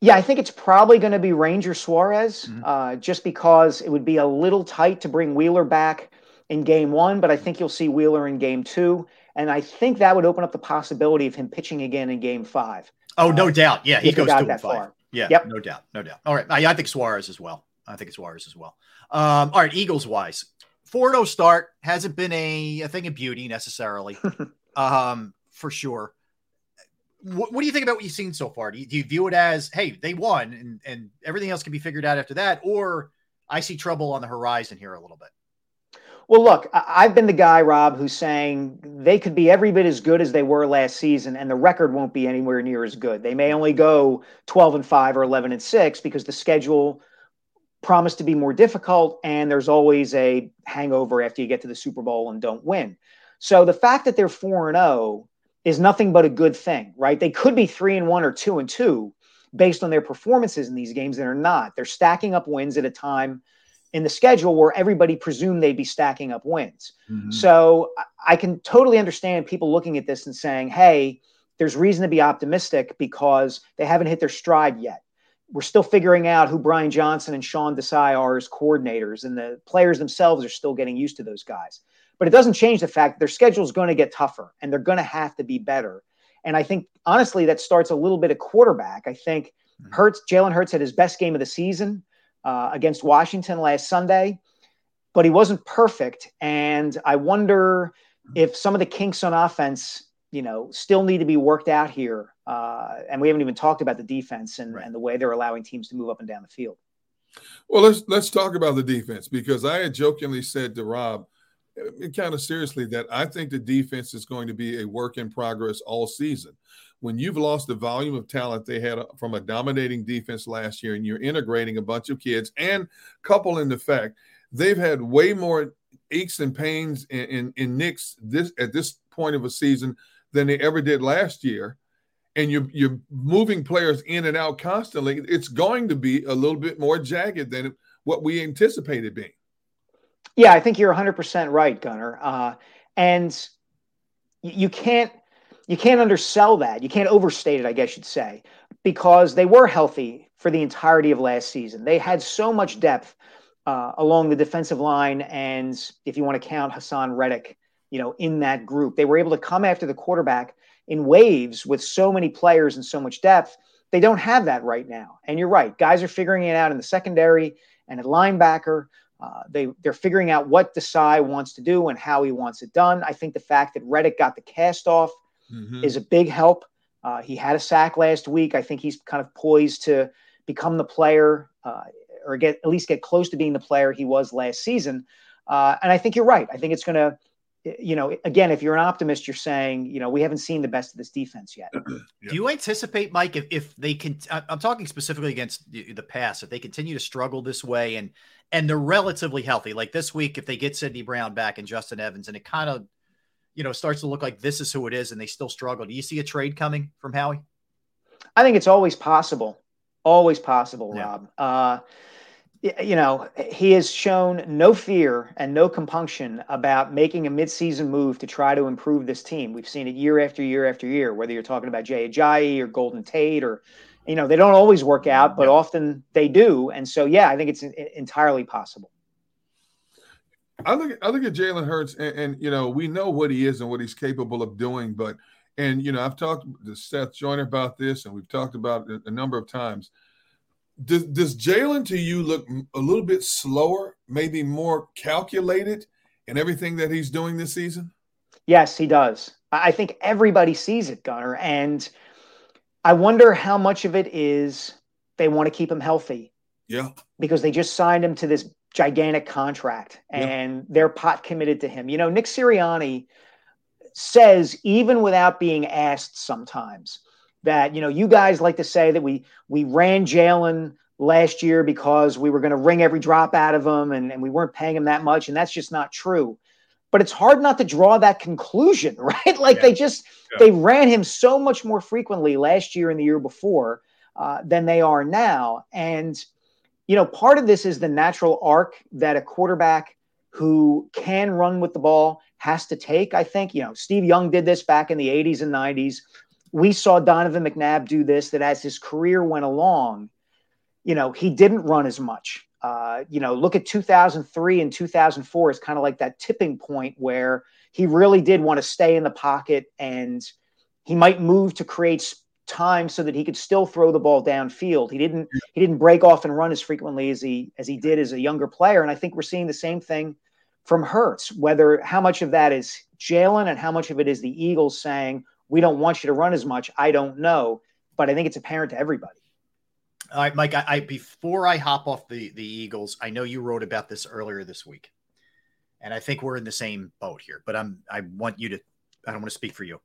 Yeah, I think it's probably going to be Ranger Suarez, mm-hmm. uh, just because it would be a little tight to bring Wheeler back in game one, but I think you'll see Wheeler in game two. And I think that would open up the possibility of him pitching again in game five. Oh, no uh, doubt. Yeah, he goes two and five. Far. Yeah, yep. no doubt. No doubt. All right. I, I think Suarez as well. I think it's Suarez as well. Um, all right, Eagles wise. 4 start hasn't been a, a thing of beauty necessarily, um, for sure what, what, do you think about what you've seen so far? Do you, do you, view it as, hey, they won and, and everything else can be figured out after that? Or I see trouble on the horizon here a little bit? Well, look, I've been the guy, Rob, who's saying they could be every bit as good as they were last season, and the record won't be anywhere near as good. They may only go 12 and 5 or 11 and 6 because the schedule promised to be more difficult, and there's always a hangover after you get to the Super Bowl and don't win. So the fact that they're 4 and 0 is nothing but a good thing, right? They could be three and one or two and two based on their performances in these games and are not. They're stacking up wins at a time in the schedule where everybody presumed they'd be stacking up wins. Mm-hmm. So I can totally understand people looking at this and saying, hey, there's reason to be optimistic because they haven't hit their stride yet. We're still figuring out who Brian Johnson and Sean Desai are as coordinators, and the players themselves are still getting used to those guys. But it doesn't change the fact their schedule is going to get tougher and they're going to have to be better. And I think honestly, that starts a little bit of quarterback. I think mm-hmm. Hurts, Jalen Hurts had his best game of the season uh, against Washington last Sunday, but he wasn't perfect. And I wonder if some of the kinks on offense, you know, still need to be worked out here. Uh, and we haven't even talked about the defense and, right. and the way they're allowing teams to move up and down the field. Well, let's let's talk about the defense because I had jokingly said to Rob kind of seriously that I think the defense is going to be a work in progress all season. When you've lost the volume of talent they had from a dominating defense last year, and you're integrating a bunch of kids, and couple in the fact they've had way more aches and pains in, in, in nicks this at this point of a season than they ever did last year. And you're you're moving players in and out constantly. It's going to be a little bit more jagged than what we anticipated being. Yeah, I think you're 100% right, Gunner. Uh, and you can't you can't undersell that. You can't overstate it, I guess you'd say, because they were healthy for the entirety of last season. They had so much depth uh, along the defensive line, and if you want to count Haason Reddick, you know, in that group, they were able to come after the quarterback in waves with so many players and so much depth. They don't have that right now. And you're right. Guys are figuring it out in the secondary and at linebacker. Uh, they they're figuring out what Desai wants to do and how he wants it done. I think the fact that Reddick got the cast off mm-hmm. is a big help. Uh, he had a sack last week. I think he's kind of poised to become the player uh, or get at least get close to being the player he was last season. Uh, and I think you're right. I think it's going to you know, again, if you're an optimist, you're saying, you know, we haven't seen the best of this defense yet. yeah. Do you anticipate, Mike, if, if they can, I'm talking specifically against the, the pass, if they continue to struggle this way and, and they're relatively healthy, like this week, if they get Sydney Brown back and Justin Evans and it kind of, you know, starts to look like this is who it is and they still struggle. Do you see a trade coming from Howie? I think it's always possible. Always possible, yeah. Rob. Uh, you know, he has shown no fear and no compunction about making a midseason move to try to improve this team. We've seen it year after year after year, whether you're talking about Jay Ajayi or Golden Tate or, you know, they don't always work out, but often they do. And so, yeah, I think it's entirely possible. I look, I look at Jalen Hurts, and, and, you know, we know what he is and what he's capable of doing. But, and, you know, I've talked to Seth Joyner about this, and we've talked about it a number of times – does, does Jalen to you look a little bit slower, maybe more calculated in everything that he's doing this season? Yes, he does. I think everybody sees it, Gunner. And I wonder how much of it is they want to keep him healthy. Yeah. Because they just signed him to this gigantic contract and yeah. they're pot committed to him. You know, Nick Sirianni says, even without being asked sometimes, that you know you guys like to say that we we ran Jalen last year because we were going to wring every drop out of him and, and we weren't paying him that much. And that's just not true. But it's hard not to draw that conclusion, right? Like yeah. they just yeah. they ran him so much more frequently last year and the year before uh, than they are now. And you know, part of this is the natural arc that a quarterback who can run with the ball has to take. I think, you know, Steve Young did this back in the 80s and 90s. We saw Donovan McNabb do this, that as his career went along, you know, he didn't run as much. Uh, you know, look at 2003 and 2004 is kind of like that tipping point where he really did want to stay in the pocket and he might move to create time so that he could still throw the ball downfield. He didn't he didn't break off and run as frequently as he as he did as a younger player. And I think we're seeing the same thing from Hurts, Whether how much of that is Jalen and how much of it is the Eagles saying we don't want you to run as much, I don't know. But I think it's apparent to everybody. All right, Mike. I, I before I hop off the the Eagles, I know you wrote about this earlier this week, and I think we're in the same boat here. But I'm I want you to I don't want to speak for you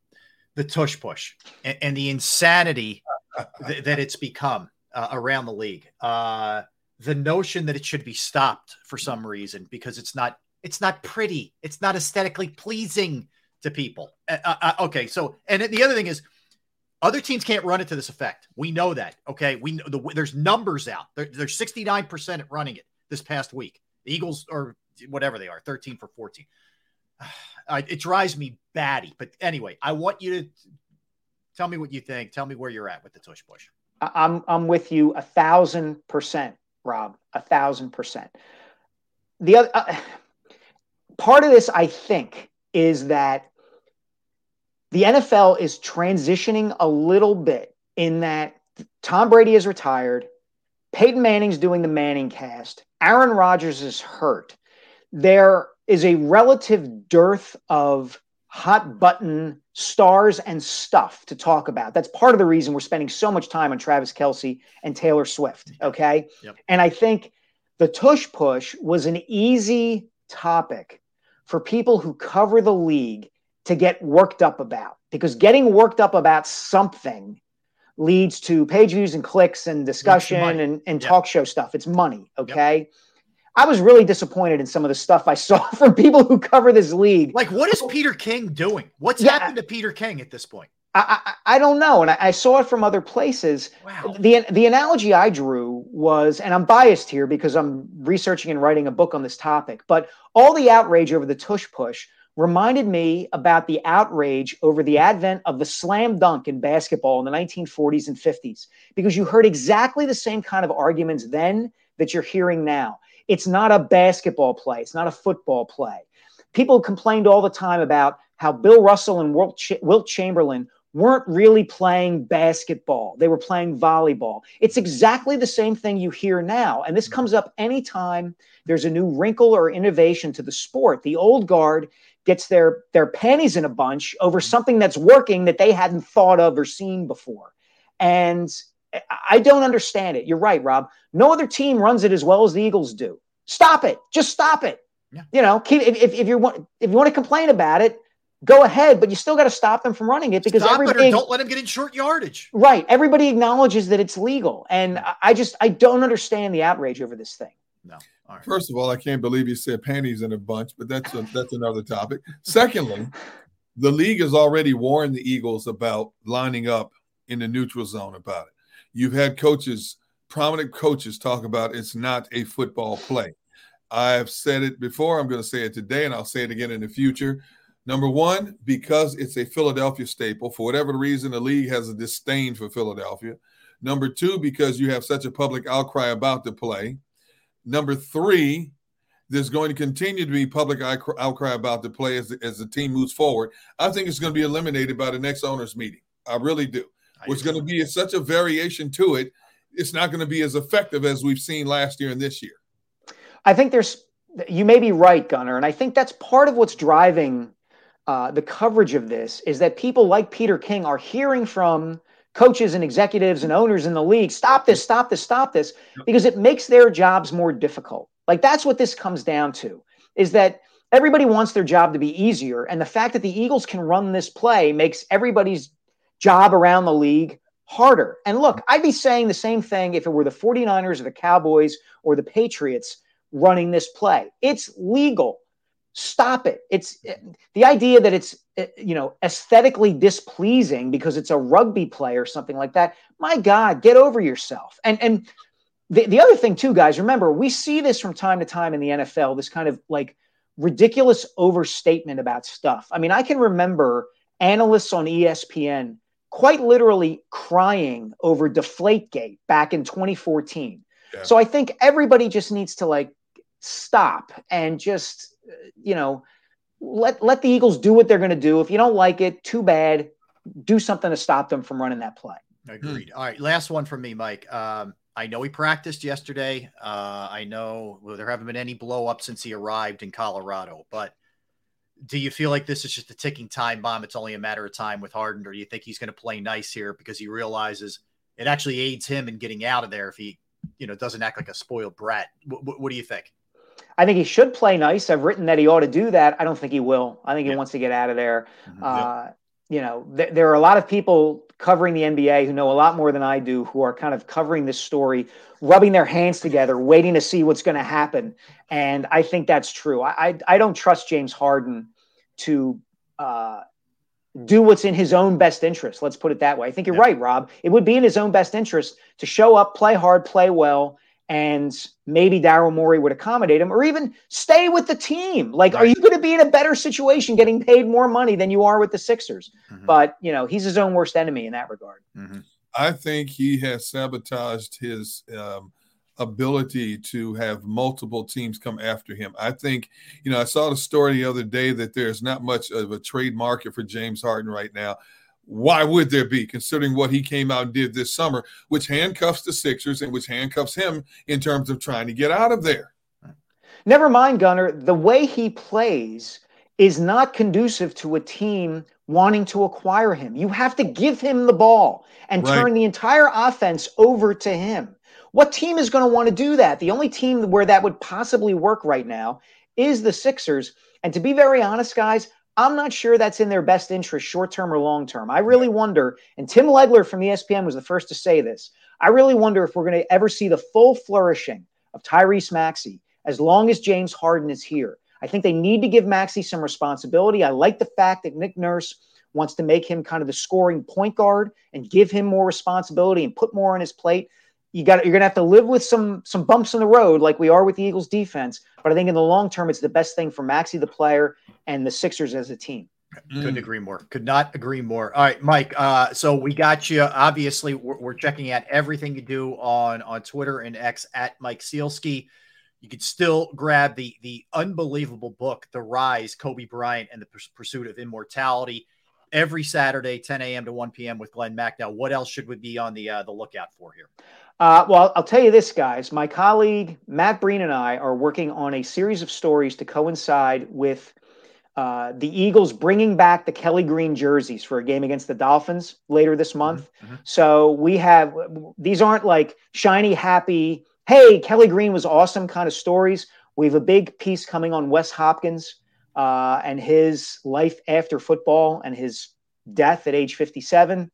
the tush push and, and the insanity th- that it's become uh, around the league. Uh, the notion that it should be stopped for some reason because it's not it's not pretty, it's not aesthetically pleasing to people. Uh, uh, uh okay, so and the other thing is. Other teams can't run it to this effect. We know that. Okay, we know the, there's numbers out. There, there's 69 percent at running it this past week. The Eagles or whatever they are, 13 for 14. Uh, it drives me batty. But anyway, I want you to tell me what you think. Tell me where you're at with the tush push. I'm I'm with you a thousand percent, Rob. A thousand percent. The other uh, part of this, I think, is that the NFL is transitioning a little bit in that Tom Brady is retired, Peyton Manning's doing the Manning cast, Aaron Rodgers is hurt. There is a relative dearth of hot button stars and stuff to talk about. That's part of the reason we're spending so much time on Travis Kelce and Taylor Swift. Okay. Yep. And I think the tush push was an easy topic for people who cover the league to get worked up about because getting worked up about something leads to page views and clicks and discussion and, and yep. talk show stuff. It's money. Okay. Yep. I was really disappointed in some of the stuff I saw from people who cover this league. Like, what is Peter King doing? What's yeah, happened to Peter King at this point? I, I, I don't know, and I, I, saw it from other places. Wow. The the analogy I drew was, and I'm biased here because I'm researching and writing a book on this topic, but all the outrage over the tush push reminded me about the outrage over the advent of the slam dunk in basketball in the 1940s and 50s, because you heard exactly the same kind of arguments then that you're hearing now. It's not a basketball play, it's not a football play. People complained all the time about how Bill Russell and Wilt Chamberlain weren't really playing basketball. They were playing volleyball. It's exactly the same thing you hear now. And this comes up anytime there's a new wrinkle or innovation to the sport. The old guard gets their, their panties in a bunch over something that's working that they hadn't thought of or seen before. And I don't understand it. You're right, Rob. No other team runs it as well as the Eagles do. Stop it. Just stop it. Yeah. You know, keep if, if, if you want if you want to complain about it, go ahead, but you still got to stop them from running it because stop everybody it don't let them get in short yardage. Right. Everybody acknowledges that it's legal. And I just I don't understand the outrage over this thing. No. First of all, I can't believe you said panties in a bunch, but that's a, that's another topic. Secondly, the league has already warned the Eagles about lining up in the neutral zone about it. You've had coaches, prominent coaches, talk about it's not a football play. I've said it before. I'm going to say it today, and I'll say it again in the future. Number one, because it's a Philadelphia staple. For whatever reason, the league has a disdain for Philadelphia. Number two, because you have such a public outcry about the play. Number three, there's going to continue to be public outcry about the play as the, as the team moves forward. I think it's going to be eliminated by the next owners' meeting. I really do. It's going to be such a variation to it. It's not going to be as effective as we've seen last year and this year. I think there's, you may be right, Gunner. And I think that's part of what's driving uh, the coverage of this is that people like Peter King are hearing from coaches and executives and owners in the league stop this, stop this, stop this, because it makes their jobs more difficult. Like that's what this comes down to is that everybody wants their job to be easier. And the fact that the Eagles can run this play makes everybody's job around the league harder. And look, I'd be saying the same thing if it were the 49ers or the Cowboys or the Patriots running this play. It's legal. Stop it. It's eh, the idea that it's eh, you know aesthetically displeasing because it's a rugby play or something like that. My God, get over yourself. And and the, the other thing too, guys, remember we see this from time to time in the NFL. This kind of like ridiculous overstatement about stuff. I mean, I can remember analysts on ESPN quite literally crying over Deflategate back in 2014. Yeah. So I think everybody just needs to like stop and just you know let let the Eagles do what they're going to do. If you don't like it, too bad. Do something to stop them from running that play. Agreed. All right, last one from me, Mike. Um, I know he practiced yesterday. Uh, I know well, there haven't been any blow up since he arrived in Colorado, but do you feel like this is just a ticking time bomb? It's only a matter of time with Harden, or do you think he's going to play nice here because he realizes it actually aids him in getting out of there if he, you know, doesn't act like a spoiled brat? W- what do you think? I think he should play nice. I've written that he ought to do that. I don't think he will. I think he wants to get out of there. Mm-hmm. Uh, You know, th- there are a lot of people covering the NBA who know a lot more than I do who are kind of covering this story, rubbing their hands together, waiting to see what's going to happen. And I think that's true. I, I, I don't trust James Harden to uh, do what's in his own best interest. Let's put it that way. I think you're yeah. right, Rob. It would be in his own best interest to show up, play hard, play well, and maybe Daryl Morey would accommodate him or even stay with the team. Like, right. are you going to be in a better situation getting paid more money than you are with the Sixers? Mm-hmm. But, you know, he's his own worst enemy in that regard. Mm-hmm. I think he has sabotaged his um, ability to have multiple teams come after him. I think, you know, I saw the story the other day that there's not much of a trade market for James Harden right now. Why would there be, considering what he came out and did this summer, which handcuffs the Sixers and which handcuffs him in terms of trying to get out of there? Never mind, Gunner. The way he plays is not conducive to a team wanting to acquire him. You have to give him the ball and right. turn the entire offense over to him. What team is going to want to do that? The only team where that would possibly work right now is the Sixers. And to be very honest, guys, I'm not sure that's in their best interest, short term or long term. I really wonder, and Tim Legler from ESPN was the first to say this. I really wonder if we're going to ever see the full flourishing of Tyrese Maxey as long as James Harden is here. I think they need to give Maxey some responsibility. I like the fact that Nick Nurse wants to make him kind of the scoring point guard and give him more responsibility and put more on his plate you got you're to have to live with some some bumps in the road like we are with the Eagles defense but I think in the long term it's the best thing for Maxey the player and the Sixers as a team. Couldn't agree more. Could not agree more. All right, Mike. Uh, so we got you. Obviously, we're, we're, checking out everything you do on on Twitter and X at Mike Sielski. You could still grab the the unbelievable book, The Rise: Kobe Bryant and the Pursuit of Immortality, every Saturday, 10 a.m. to 1 p.m. with Glenn Macnow, what else should we be on the uh, the lookout for here? Uh, well, I'll tell you this, guys. My colleague Matt Breen and I are working on a series of stories to coincide with uh, the Eagles bringing back the Kelly Green jerseys for a game against the Dolphins later this mm-hmm, month. Mm-hmm. So we have these aren't like shiny, happy, hey, Kelly Green was awesome kind of stories. We have a big piece coming on Wes Hopkins uh, and his life after football and his death at age 57.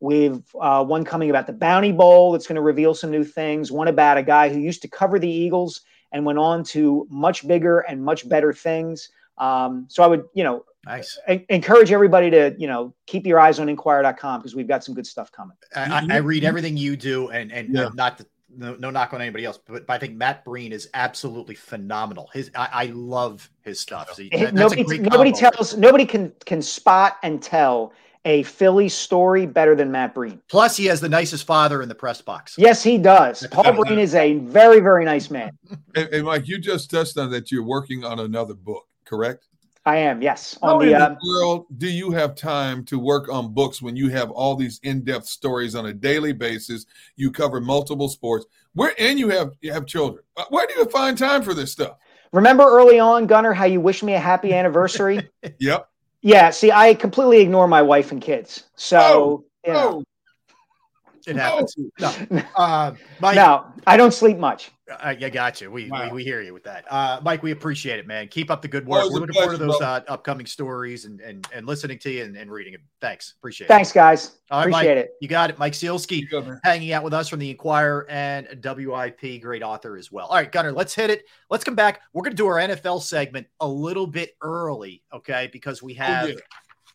We've uh, one coming about the Bounty Bowl that's going to reveal some new things. One about a guy who used to cover the Eagles and went on to much bigger and much better things. Um, so I would, you know, nice. A- encourage everybody to, you know, keep your eyes on inquirer.com because we've got some good stuff coming. I, I read everything you do and, and yeah. not to, no, no knock on anybody else, but, but, I think Matt Breen is absolutely phenomenal. His, I, I love his stuff. So that, nobody, nobody tells, nobody can, can spot and tell a Philly story better than Matt Breen. Plus, he has the nicest father in the press box. Yes, he does. Paul Breen is a very, very nice man. And, Mike, you just touched on that you're working on another book, correct? I am, yes. On How the, in the uh, world do you have time to work on books when you have all these in-depth stories on a daily basis? You cover multiple sports. Where and you have you have children. Uh, where do you find time for this stuff? Remember early on, Gunner, how you wish me a happy anniversary? yep. Yeah, see, I completely ignore my wife and kids. So, oh, you know. It happens. No, uh, Mike, no, I don't sleep much. I, I got you. We, wow. we, we hear you with that, uh, Mike. We appreciate it, man. Keep up the good work. We're looking forward to those uh, upcoming stories and, and and listening to you and, and reading it. Thanks, appreciate Thanks, it. Thanks, guys. All right, appreciate Mike, it. You got it, Mike Sielski, hanging out with us from the Inquirer and WIP, great author as well. All right, Gunner, let's hit it. Let's come back. We're going to do our NFL segment a little bit early, okay? Because we have. Oh, yeah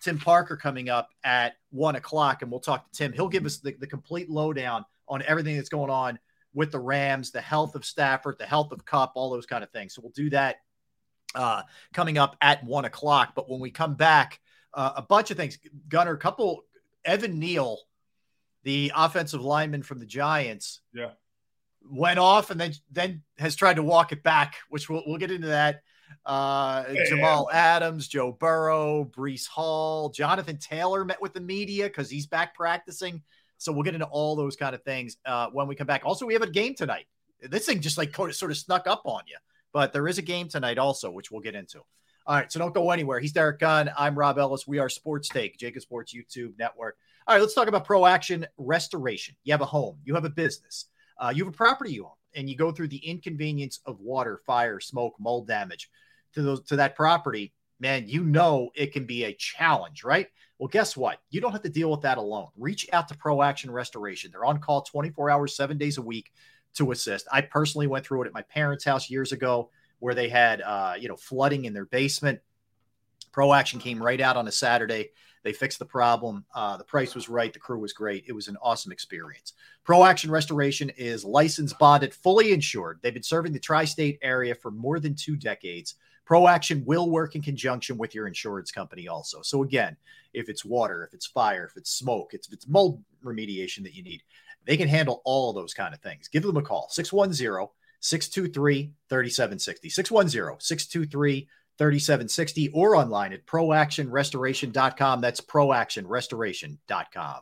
Tim Parker coming up at one o'clock, and we'll talk to Tim. He'll give us the, the complete lowdown on everything that's going on with the Rams, the health of Stafford, the health of Kupp, all those kind of things. So we'll do that uh, coming up at one o'clock. But when we come back, uh, a bunch of things. Gunner, a couple. Evan Neal, the offensive lineman from the Giants, yeah, went off and then then has tried to walk it back, which we'll we'll get into that uh, Jamal Adams, Joe Burrow, Breece Hall, Jonathan Taylor met with the media because he's back practicing. So we'll get into all those kind of things uh, when we come back. Also, we have a game tonight. This thing just like sort of snuck up on you, but there is a game tonight also, which we'll get into. All right, so don't go anywhere. He's Derrick Gunn. I'm Rob Ellis. We are Sports Take, JAKIB Sports YouTube Network. All right, let's talk about Pro Action Restoration. You have a home, you have a business, uh, you have a property you own, and you go through the inconvenience of water, fire, smoke, mold damage to those to that property, man, you know it can be a challenge, right? Well, guess what? You don't have to deal with that alone. Reach out to Pro Action Restoration. They're on call 24 hours, seven days a week to assist. I personally went through it at my parents' house years ago where they had, uh, you know, flooding in their basement. Pro Action came right out on a Saturday. They fixed the problem. Uh, the price was right. The crew was great. It was an awesome experience. Pro Action Restoration is licensed, bonded, fully insured. They've been serving the tri state area for more than two decades. ProAction will work in conjunction with your insurance company also. So again, if it's water, if it's fire, if it's smoke, if it's mold remediation that you need, they can handle all those kind of things. Give them a call 610 623 3760. 610 623 3760 or online at proactionrestoration.com. That's proactionrestoration.com.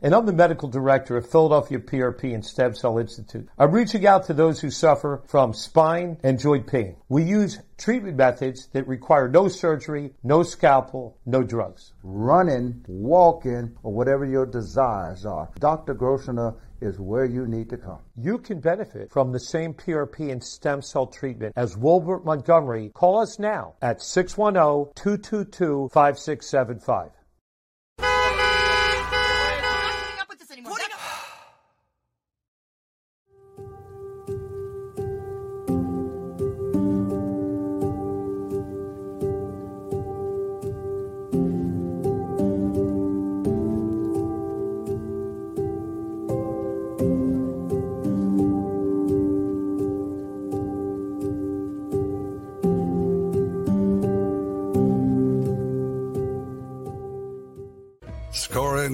and I'm the medical director of Philadelphia PRP and Stem Cell Institute. I'm reaching out to those who suffer from spine and joint pain. We use treatment methods that require no surgery, no scalpel, no drugs. Running, walking, or whatever your desires are. Dr. Grossinger is where you need to come. You can benefit from the same PRP and stem cell treatment as Wilbert Montgomery. Call us now at 610 222 5675.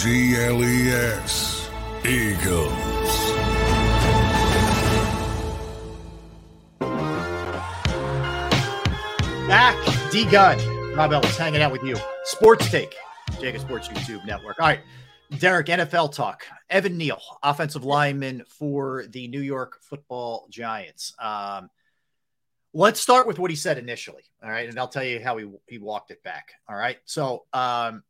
G L E S. Eagles. Back, D Gun. Rob Ellis hanging out with you. Sports Take, JAKIB Sports YouTube Network. All right, Derrick, NFL talk. Evan Neal, offensive lineman for the New York football Giants. Um, let's start with what he said initially. All right. And I'll tell you how he, he walked it back. All right. So, um,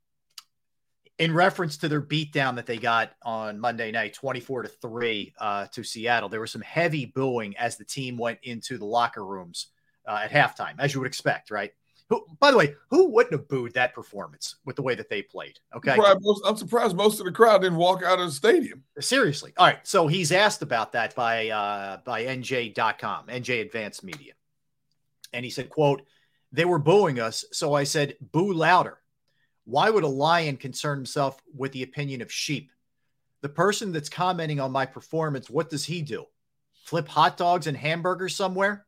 in reference to their beatdown that they got on Monday night, 24 to 3 uh, to Seattle, there was some heavy booing as the team went into the locker rooms uh, at halftime, as you would expect, right? Who, by the way, who wouldn't have booed that performance with the way that they played? Okay. I'm surprised, most, I'm surprised most of the crowd didn't walk out of the stadium. Seriously. All right. So he's asked about that by uh, by NJ.com, NJ Advanced Media. And he said, quote, they were booing us. So I said, boo louder. Why would a lion concern himself with the opinion of sheep? The person that's commenting on my performance, what does he do? Flip hot dogs and hamburgers somewhere?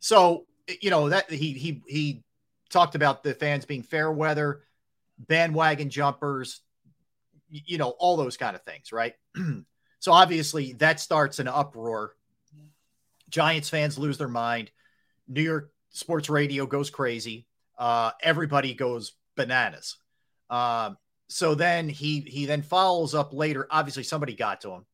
So you know that he he he talked about the fans being fair weather, bandwagon jumpers, you know, all those kind of things, right? so obviously that starts an uproar. Giants fans lose their mind. New York sports radio goes crazy. Uh, everybody goes bananas. Um, so then he he then follows up later. Obviously, somebody got to him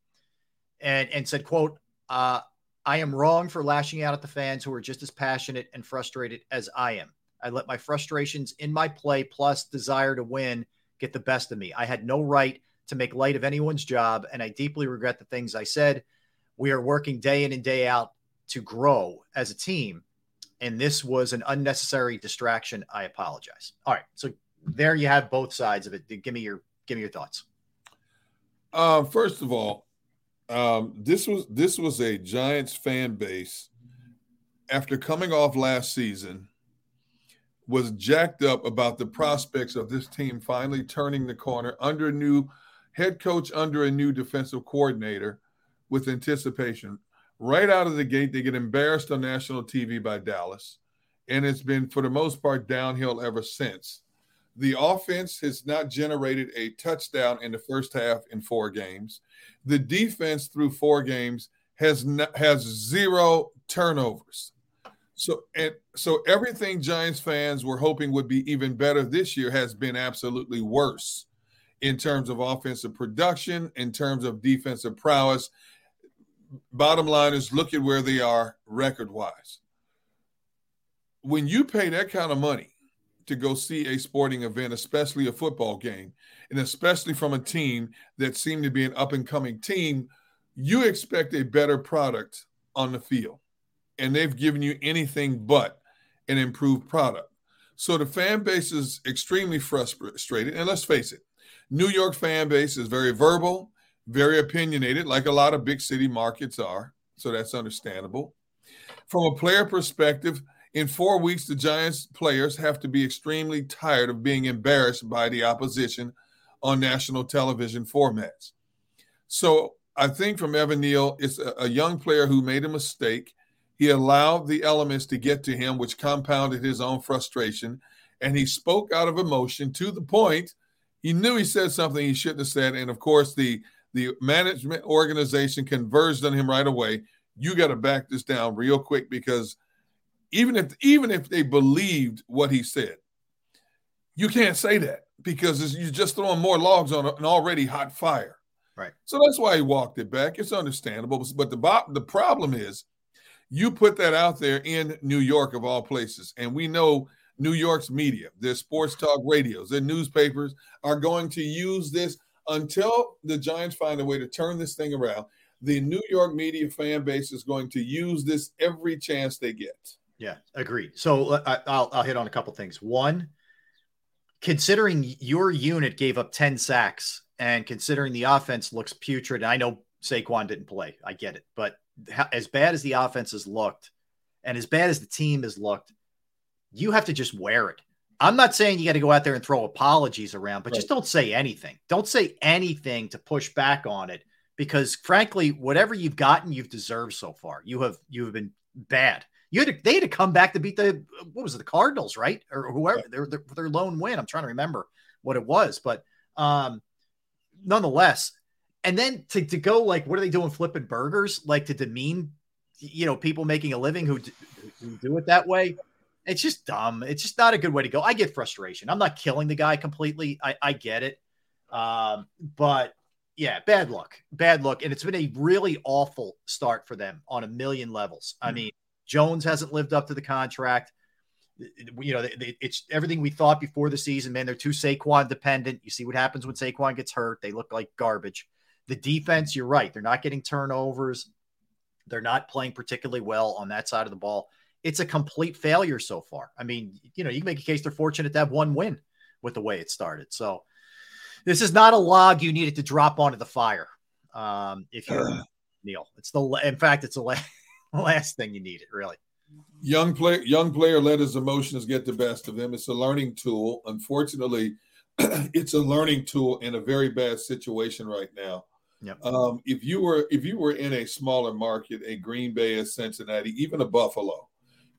and and said, "quote uh, I am wrong for lashing out at the fans who are just as passionate and frustrated as I am. I let my frustrations in my play plus desire to win get the best of me. I had no right to make light of anyone's job, and I deeply regret the things I said. We are working day in and day out to grow as a team, and this was an unnecessary distraction. I apologize. All right, so there you have both sides of it. Give me your give me your thoughts. Uh, first of all, um, this was this was a Giants fan base after coming off last season was jacked up about the prospects of this team finally turning the corner under a new head coach, under a new defensive coordinator with anticipation. Right out of the gate, they get embarrassed on national TV by Dallas. And it's been, for the most part, downhill ever since. The offense has not generated a touchdown in the first half in four games. The defense through four games has not, has zero turnovers. So and so everything Giants fans were hoping would be even better this year has been absolutely worse in terms of offensive production, in terms of defensive prowess. Bottom line is look at where they are record wise. When you pay that kind of money to go see a sporting event, especially a football game, and especially from a team that seemed to be an up and coming team, you expect a better product on the field. And they've given you anything but an improved product. So the fan base is extremely frustrated. And let's face it, New York fan base is very verbal, very opinionated, like a lot of big city markets are. So that's understandable. From a player perspective, in four weeks, the Giants players have to be extremely tired of being embarrassed by the opposition on national television formats. So I think from Evan Neal, it's a, a young player who made a mistake. He allowed the elements to get to him, which compounded his own frustration. And he spoke out of emotion to the point he knew he said something he shouldn't have said. And of course, the the management organization converged on him right away. You got to back this down real quick because even if even if they believed what he said, you can't say that because you're just throwing more logs on an already hot fire. Right. So that's why he walked it back. It's understandable. But the the problem is, you put that out there in New York of all places, and we know New York's media, their sports talk radios, their newspapers are going to use this until the Giants find a way to turn this thing around. The New York media fan base is going to use this every chance they get. Yeah, agreed. So I'll, I'll hit on a couple things. One, considering your unit gave up 10 sacks and considering the offense looks putrid, I know Saquon didn't play. I get it. But as bad as the offense has looked and as bad as the team has looked, you have to just wear it. I'm not saying you got to go out there and throw apologies around, but right. just don't say anything. Don't say anything to push back on it because frankly, whatever you've gotten, you've deserved so far. You have you have been bad. You had to, they had to come back to beat the what was it, the Cardinals, right? Or whoever yeah. their, their their lone win. I'm trying to remember what it was, but Um, nonetheless, and then to, to go like, what are they doing? Flipping burgers, like to demean, you know, people making a living who, who do it that way. It's just dumb. It's just not a good way to go. I get frustration. I'm not killing the guy completely. I, I get it. Um, but yeah, bad luck, bad luck. And it's been a really awful start for them on a million levels. I hmm. mean, Jones hasn't lived up to the contract. You know, it's everything we thought before the season, man. They're too Saquon dependent. You see what happens when Saquon gets hurt. They look like garbage. The defense, you're right. They're not getting turnovers. They're not playing particularly well on that side of the ball. It's a complete failure so far. I mean, you know, you can make a case they're fortunate to have one win with the way it started. So this is not a log you needed to drop onto the fire. Um, if you're Neal, it's the in fact, it's the last, last thing you need it really. Young player, young player let his emotions get the best of him. It's a learning tool. Unfortunately, it's a learning tool in a very bad situation right now. Yep. Um, if you were if you were in a smaller market, a Green Bay, a Cincinnati, even a Buffalo,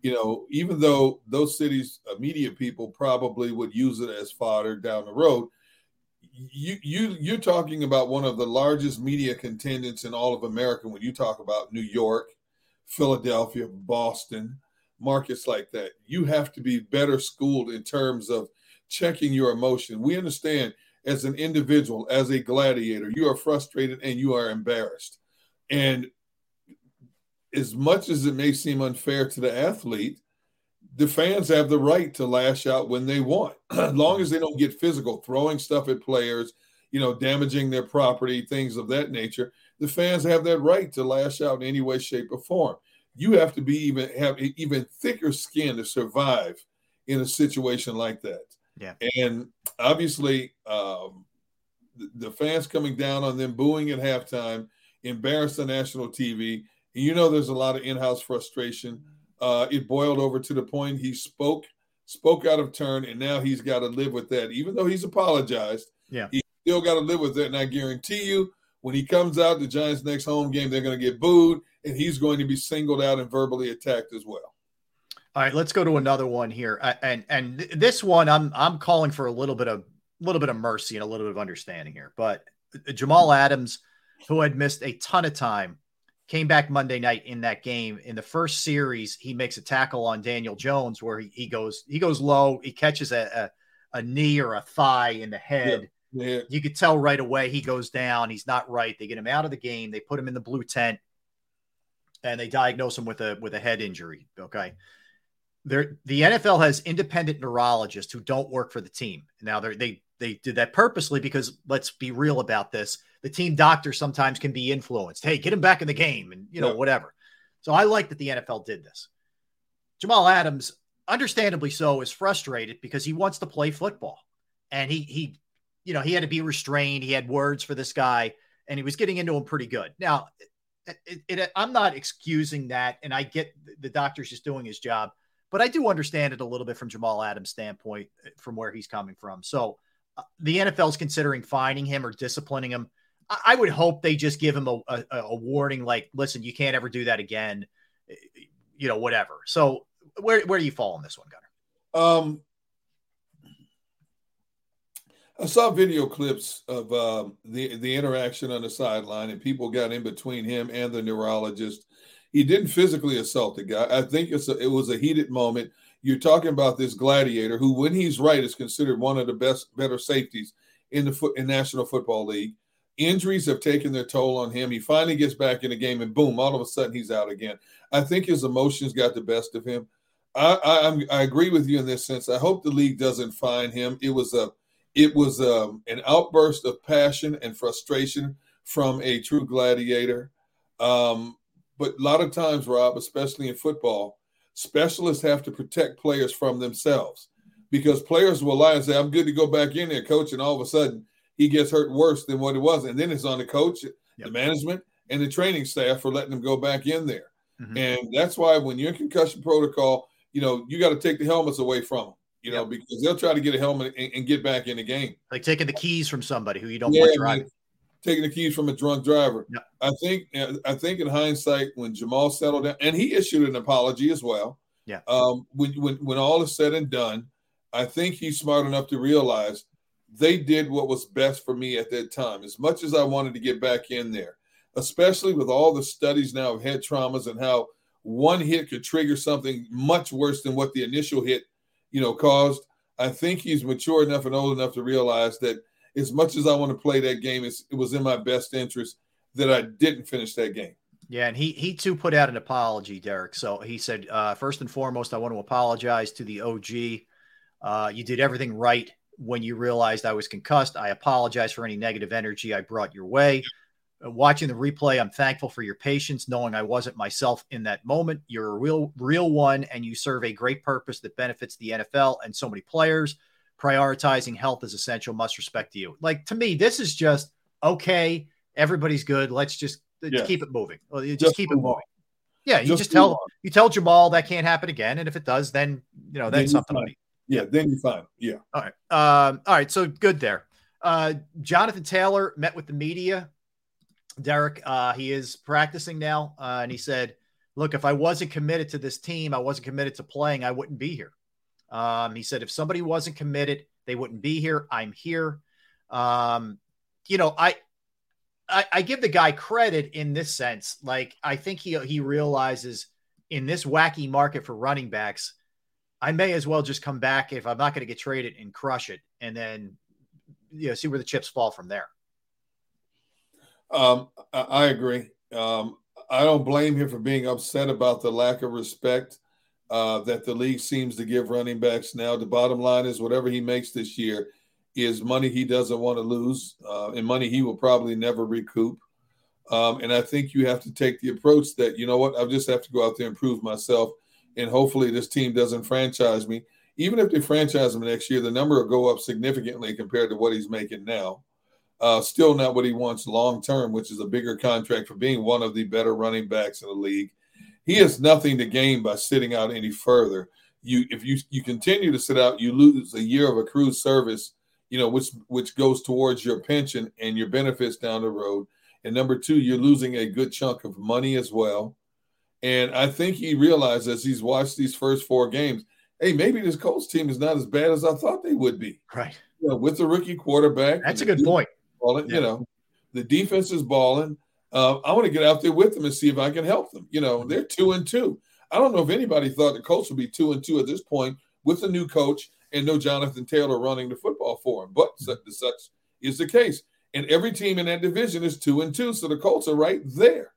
you know, even though those cities, uh, media people probably would use it as fodder down the road, you you you're talking about one of the largest media contingents in all of America when you talk about New York, Philadelphia, Boston, markets like that. You have to be better schooled in terms of checking your emotion. We understand as an individual, as a gladiator, you are frustrated and you are embarrassed. And as much as it may seem unfair to the athlete, the fans have the right to lash out when they want, as long as they don't get physical, throwing stuff at players, you know, damaging their property, things of that nature. The fans have that right to lash out in any way, shape, or form. You have to be even have even thicker skin to survive in a situation like that. Yeah. And obviously, um, the, the fans coming down on them, booing at halftime, embarrassed the national TV. And you know, there's a lot of in-house frustration uh, it boiled over to the point he spoke spoke out of turn, and now he's got to live with that. Even though he's apologized, yeah, he still got to live with it. And I guarantee you, when he comes out the Giants' next home game, they're going to get booed, and he's going to be singled out and verbally attacked as well. All right, let's go to another one here, and and this one I'm I'm calling for a little bit of a little bit of mercy and a little bit of understanding here, but Jamal Adams, who had missed a ton of time came back Monday night in that game. In the first series, he makes a tackle on Daniel Jones where he, he goes he goes low, he catches a, a, a knee or a thigh in the head. Yeah. Yeah. You could tell right away he goes down. He's not right. They get him out of the game. They put him in the blue tent, and they diagnose him with a with a head injury. Okay. There, the NFL has independent neurologists who don't work for the team. Now they they they did that purposely because let's be real about this the team doctor sometimes can be influenced. Hey, get him back in the game and, you know, yeah. whatever. So I like that the NFL did this. Jamal Adams, understandably so, is frustrated because he wants to play football. And he, he, you know, he had to be restrained. He had words for this guy and he was getting into him pretty good. Now, it, it, I'm not excusing that. And I get the doctor's just doing his job, but I do understand it a little bit from Jamal Adams' standpoint uh, from where he's coming from. So uh, the NFL is considering fining him or disciplining him I would hope they just give him a, a, a, warning, like, listen, you can't ever do that again, you know, whatever. So where where do you fall on this one, Gunner? Um, I saw video clips of uh, the the interaction on the sideline, and people got in between him and the neurologist. He didn't physically assault the guy. I think a, it was a heated moment. You're talking about this gladiator who, when he's right, is considered one of the best, better safeties in the foot in National Football League. Injuries have taken their toll on him. He finally gets back in the game, and boom, all of a sudden he's out again. I think his emotions got the best of him. I, I, I agree with you in this sense. I hope the league doesn't fine him. It was a it was um, an outburst of passion and frustration from a true gladiator. Um, but a lot of times, Rob, especially in football, specialists have to protect players from themselves because players will lie and say, "I'm good to go back in there, coach," and all of a sudden he gets hurt worse than what it was. And then it's on the coach, yep. the management, and the training staff for letting him go back in there. Mm-hmm. And that's why when you're in concussion protocol, you know, you got to take the helmets away from them, you know, because they'll try to get a helmet and, and, get back in the game. Like taking the keys from somebody who you don't yeah, want driving. Taking the keys from a drunk driver. Yep. I think I think in hindsight, when Jamal settled down, and he issued an apology as well. Yeah. Um, when when when all is said and done, I think he's smart enough to realize they did what was best for me at that time. As much as I wanted to get back in there, especially with all the studies now of head traumas and how one hit could trigger something much worse than what the initial hit, you know, caused. I think he's mature enough and old enough to realize that as much as I want to play that game, it was in my best interest that I didn't finish that game. Yeah, and he he too put out an apology, Derrick. So he said, uh, first and foremost, I want to apologize to the OG. Uh, you did everything right when you realized I was concussed. I apologize for any negative energy I brought your way. Uh, watching the replay, I'm thankful for your patience, knowing I wasn't myself in that moment. You're a real, real one, and you serve a great purpose that benefits the NFL and so many players. Prioritizing health is essential. Must respect to you. Like to me, this is just okay. Everybody's good. Let's just yes. keep it moving. Just, just keep it moving. On. Yeah, you just, just tell on. you tell Jamal that can't happen again, and if it does, then you know that's something. Yeah, then you're fine. Yeah. All right. Um, all right. So good there. Uh, Jonathan Taylor met with the media. Derrick, uh, he is practicing now, uh, and he said, "Look, if I wasn't committed to this team, I wasn't committed to playing, I wouldn't be here." Um, he said, "If somebody wasn't committed, they wouldn't be here. I'm here." Um, you know, I, I, I give the guy credit in this sense. Like, I think he he realizes in this wacky market for running backs I may as well just come back if I'm not going to get traded and crush it, and then you know see where the chips fall from there. Um, I agree. Um, I don't blame him for being upset about the lack of respect uh, that the league seems to give running backs now. The bottom line is whatever he makes this year is money he doesn't want to lose uh, and money he will probably never recoup. Um, and I think you have to take the approach that, you know what, I just have to go out there and prove myself and hopefully this team doesn't franchise me. Even if they franchise him next year, the number will go up significantly compared to what he's making now. Uh, still not what he wants long term, which is a bigger contract for being one of the better running backs in the league. He has nothing to gain by sitting out any further. You, if you you continue to sit out, you lose a year of accrued service, you know, which which goes towards your pension and your benefits down the road. And number two, you're losing a good chunk of money as well. And I think he realized as he's watched these first four games, hey, maybe this Colts team is not as bad as I thought they would be. Right. You know, with the rookie quarterback. That's a good point. Balling, yeah. You know, the defense is balling. Uh, I want to get out there with them and see if I can help them. You know, they're two and two. I don't know if anybody thought the Colts would be two and two at this point with a new coach and no Jonathan Taylor running the football for him. But such, such is the case. And every team in that division is two and two. So the Colts are right there.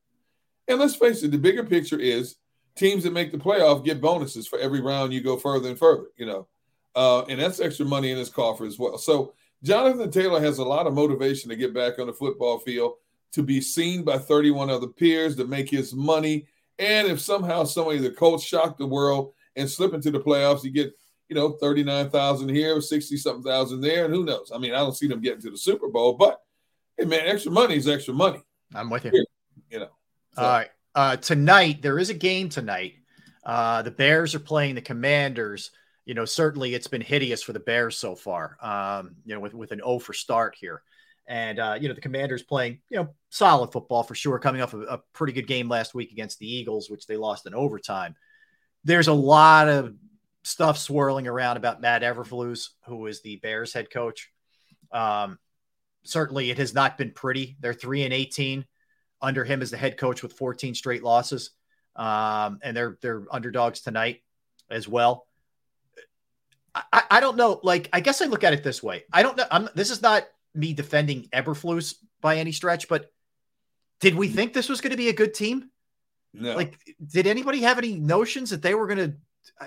And let's face it, the bigger picture is teams that make the playoff get bonuses for every round you go further and further, you know. Uh, and that's extra money in his coffer as well. So Jonathan Taylor has a lot of motivation to get back on the football field, to be seen by 31 other peers, to make his money. And if somehow somebody, the Colts, shock the world and slip into the playoffs, you get, you know, 39,000 here, 60 something thousand there. And who knows? I mean, I don't see them getting to the Super Bowl, but hey, man, extra money is extra money. I'm with you. You know. So. All right. Uh, tonight, there is a game tonight. Uh, the Bears are playing the Commanders. You know, certainly it's been hideous for the Bears so far, um, you know, with, with an O for start here. And, uh, you know, the Commanders playing, you know, solid football for sure, coming off a, a pretty good game last week against the Eagles, which they lost in overtime. There's a lot of stuff swirling around about Matt Eberflus, who is the Bears head coach. Um, certainly it has not been pretty. They're 3 and 18 under him as the head coach with 14 straight losses. Um, and they're they're underdogs tonight as well. I, I don't know. Like, I guess I look at it this way. I don't know. I'm, this is not me defending Eberflus by any stretch, but did we think this was going to be a good team? No. Like, did anybody have any notions that they were going to?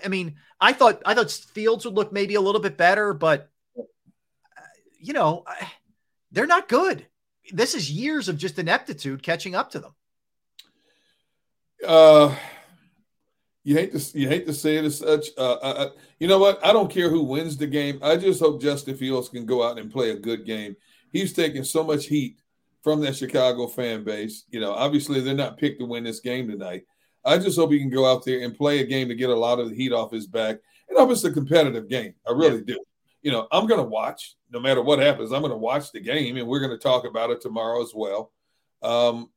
I mean, I thought I thought Fields would look maybe a little bit better, but uh, you know, they're not good this is years of just ineptitude catching up to them. Uh, you hate to you hate to say it as such. Uh, I, you know what? I don't care who wins the game. I just hope Justin Fields can go out and play a good game. He's taking so much heat from that Chicago fan base. You know, obviously they're not picked to win this game tonight. I just hope he can go out there and play a game to get a lot of the heat off his back. And hope it's a competitive game. I really yeah. do you know, I'm going to watch no matter what happens. I'm going to watch the game, and we're going to talk about it tomorrow as well. Um,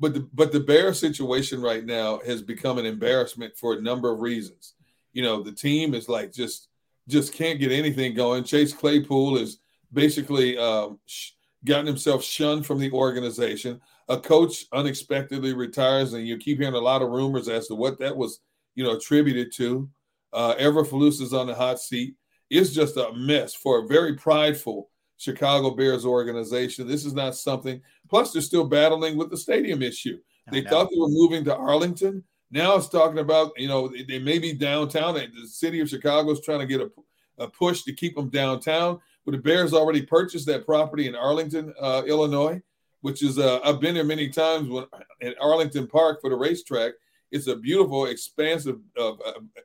but the but the bear situation right now has become an embarrassment for a number of reasons. You know, the team is like just just can't get anything going. Chase Claypool is basically um, sh- gotten himself shunned from the organization. A coach unexpectedly retires, and you keep hearing a lot of rumors as to what that was, you know, attributed to. Uh, Eberflus is on the hot seat. It's just a mess for a very prideful Chicago Bears organization. This is not something. Plus, they're still battling with the stadium issue. They thought they were moving to Arlington. Now it's talking about, you know, they may be downtown. The city of Chicago is trying to get a, a push to keep them downtown. But the Bears already purchased that property in Arlington, uh, Illinois, which is, uh, I've been there many times when at Arlington Park for the racetrack. It's a beautiful, expansive uh,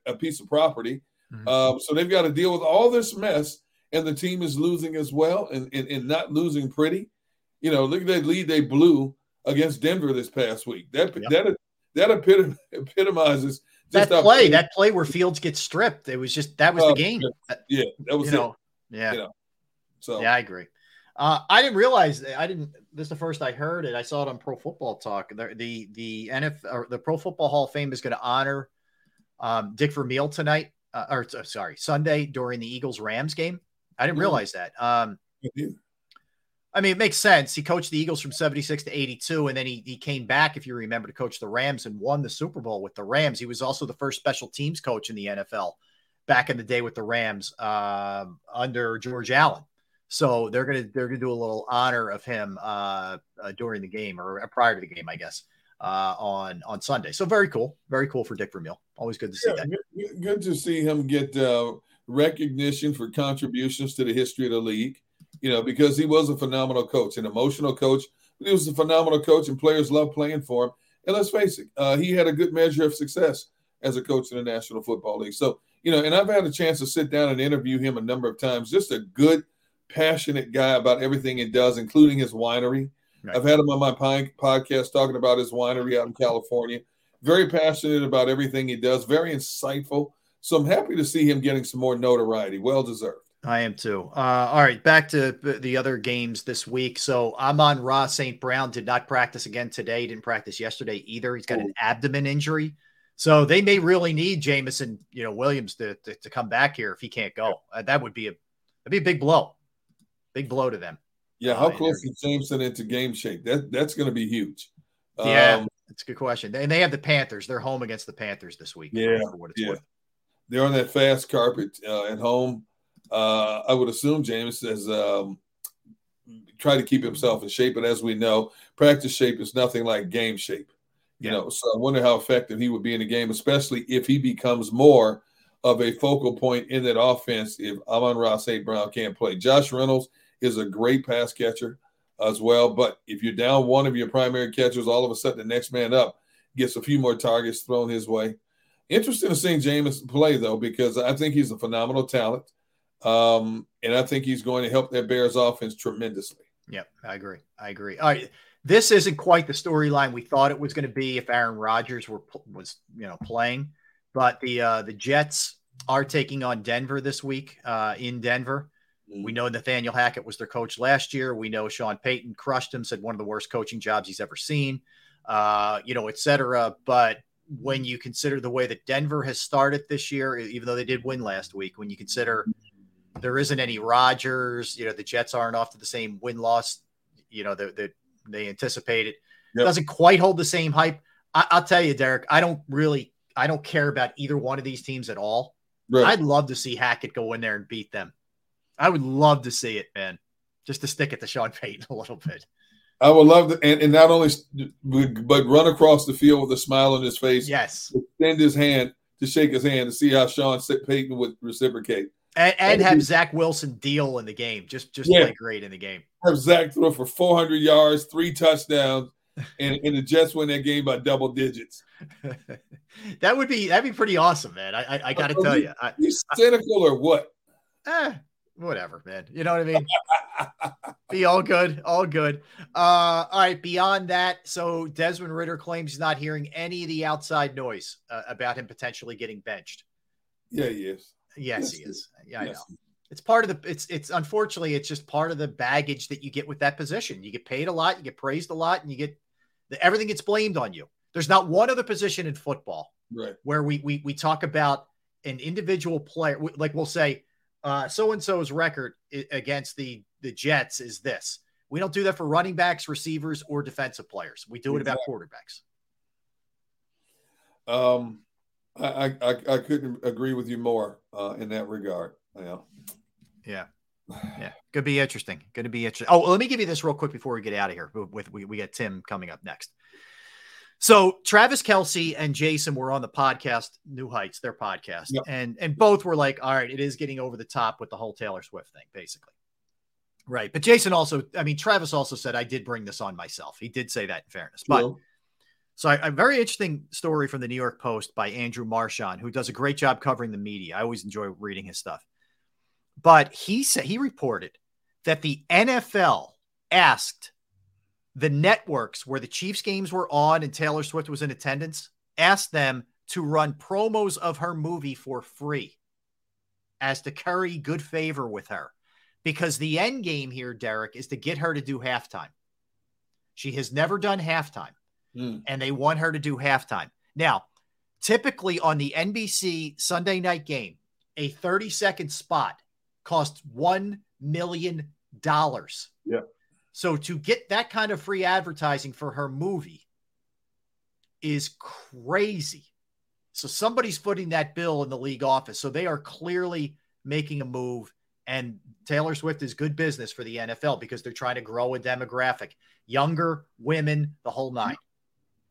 a piece of property. Mm-hmm. Um, so they've got to deal with all this mess, and the team is losing as well, and, and, and not losing pretty. You know, look at that lead they blew against Denver this past week. That yep. that that epitom- epitomizes that play. That play where Fields gets stripped. It was just that was uh, the game. Yeah, that was you it. Know, yeah. You know, so yeah, I agree. Uh, I didn't realize I didn't. This is the first I heard it. I saw it on Pro Football Talk. The the the NFL or the Pro Football Hall of Fame is going to honor um, Dick Vermeil tonight, uh, or uh, sorry, Sunday during the Eagles Rams game. I didn't realize that. Um, I mean, it makes sense. He coached the Eagles from 76 to 82, and then he, he came back, if you remember, to coach the Rams and won the Super Bowl with the Rams. He was also the first special teams coach in the NFL back in the day with the Rams uh, under George Allen. So they're gonna they're gonna do a little honor of him uh, uh, during the game or prior to the game, I guess, uh, on on Sunday. So very cool, very cool for Dick Vermeil. Always good to see yeah, that. Good, to see him get uh, recognition for contributions to the history of the league you know, because he was a phenomenal coach, an emotional coach, but he was a phenomenal coach, and players love playing for him. And let's face it, uh, he had a good measure of success as a coach in the National Football League. So, you know, and I've had a chance to sit down and interview him a number of times. Just a good, passionate guy about everything he does, including his winery. Right. I've had him on my podcast talking about his winery out in California. Very passionate about everything he does, very insightful. So I'm happy to see him getting some more notoriety. Well deserved. I am too. Uh, all right, back to the other games this week. So Amon-Ra St. Brown did not practice again today. He didn't practice yesterday either. He's got an abdomen injury. So they may really need Jameson, you know, Williams to, to, to come back here if he can't go. Uh, that would be a that'd be a big blow, big blow to them. Yeah, how uh, close is Jameson into game shape? That that's going to be huge. Yeah, um, that's a good question. And they have the Panthers. They're home against the Panthers this week. Yeah, yeah. Worth. They're on that fast carpet uh, at home uh, I would assume James has um, tried to keep himself in shape, but as we know, practice shape is nothing like game shape. You yeah. know, so I wonder how effective he would be in the game, especially if he becomes more of a focal point in that offense. If Amon-Ra St. Brown can't play, Josh Reynolds is a great pass catcher as well. But if you're down one of your primary catchers, all of a sudden the next man up gets a few more targets thrown his way. Interesting to see James play though, because I think he's a phenomenal talent. Um, and I think he's going to help that Bears offense tremendously. Yep, I agree. I agree. All right. This isn't quite the storyline we thought it was going to be if Aaron Rodgers were was you know playing, but the uh, the Jets are taking on Denver this week uh, in Denver. We know Nathaniel Hackett was their coach last year. We know Sean Payton crushed him, said one of the worst coaching jobs he's ever seen, uh, you know, et cetera. But when you consider the way that Denver has started this year, even though they did win last week, when you consider there isn't any Rodgers. You know, the Jets aren't off to the same win loss. You know, that they, they anticipated. Yep. Doesn't quite hold the same hype. I, will tell you, Derrick. I don't really, I don't care about either one of these teams at all. Right. I'd love to see Hackett go in there and beat them. I would love to see it, man. Just to stick it to Sean Payton a little bit. I would love to, and, and not only, but run across the field with a smile on his face. Yes. Extend his hand to shake his hand to see how Sean Payton would reciprocate and, and have Zach Wilson deal in the game. Just just yeah. play great in the game. Have Zach throw for 400 yards, three touchdowns, and, and the Jets win that game by double digits. that would be that'd be pretty awesome, man. I I, I got to tell you, I, you cynical or what? Eh, whatever, man. You know what I mean? be all good, all good. Uh, all right. Beyond that, so Desmond Ridder claims he's not hearing any of the outside noise uh, about him potentially getting benched. Yeah, he is. Yes, yes he is. Yeah, yes. I know. It's part of the. It's it's unfortunately it's just part of the baggage that you get with that position. You get paid a lot, you get praised a lot, and you get the, everything gets blamed on you. There's not one other position in football right. where we we we talk about an individual player. Like we'll say, so and so's record against the the Jets is this. We don't do that for running backs, receivers, or defensive players. We do it exactly. about quarterbacks. Um, I, I I couldn't agree with you more uh, in that regard. Yeah. Yeah. Yeah. Could be interesting. Going to be interesting. Oh, let me give you this real quick before we get out of here. With we, we get Tim coming up next. So Travis Kelce and Jason were on the podcast New Heights, their podcast, yep. and and both were like, "All right, it is getting over the top with the whole Taylor Swift thing, basically." Right, but Jason also, I mean, Travis also said, "I did bring this on myself." He did say that in fairness, but. Yeah. So, a very interesting story from the New York Post by Andrew Marchand, who does a great job covering the media. I always enjoy reading his stuff. But he said he reported that the NFL asked the networks where the Chiefs games were on and Taylor Swift was in attendance asked them to run promos of her movie for free as to curry good favor with her. Because the end game here, Derrick, is to get her to do halftime. She has never done halftime, mm. and they want her to do halftime. Now, typically on the NBC Sunday night game, a 30 second spot costs $1 million. Yeah. So to get that kind of free advertising for her movie is crazy. So somebody's footing that bill in the league office. So they are clearly making a move. And Taylor Swift is good business for the NFL because they're trying to grow a demographic, younger women, the whole nine.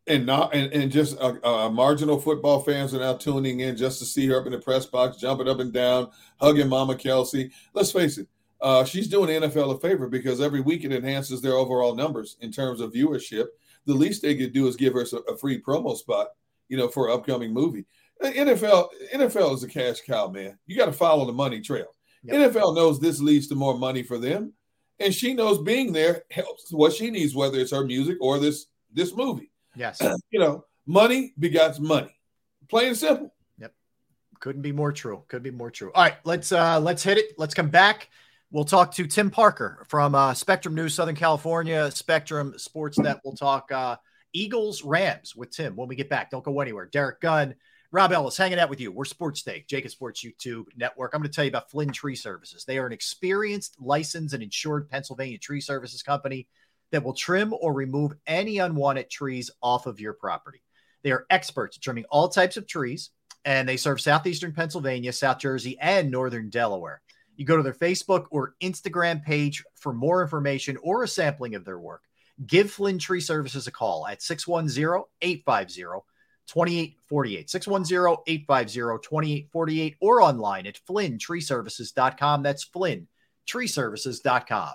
And not and, and just uh, uh, marginal football fans are now tuning in just to see her up in the press box, jumping up and down, hugging Mama Kelce. Let's face it, uh, she's doing the NFL a favor because every week it enhances their overall numbers in terms of viewership. The least they could do is give her a, free promo spot, you know, for an upcoming movie. NFL NFL is a cash cow, man. You got to follow the money trail. Yep. NFL knows this leads to more money for them, and she knows being there helps what she needs, whether it's her music or this this movie. Yes, you know, money begets money. Plain and simple. Yep, couldn't be more true. Could be more true. All right, let's uh let's hit it. Let's come back. We'll talk to Tim Parker from uh, Spectrum News, Southern California, Spectrum Sportsnet. We'll talk uh, Eagles Rams with Tim when we get back. Don't go anywhere. Derrick Gunn, Rob Ellis hanging out with you. We're Sports Take, JAKIB Sports YouTube Network. I'm going to tell you about Flynn Tree Services. They are an experienced, licensed, and insured Pennsylvania tree services company that will trim or remove any unwanted trees off of your property. They are experts at trimming all types of trees, and they serve southeastern Pennsylvania, South Jersey, and northern Delaware. You go to their Facebook or Instagram page for more information or a sampling of their work. Give Flynn Tree Services a call at 610 850 2848. 610 850 2848 or online at flynntreeservices.com. That's flynntreeservices.com.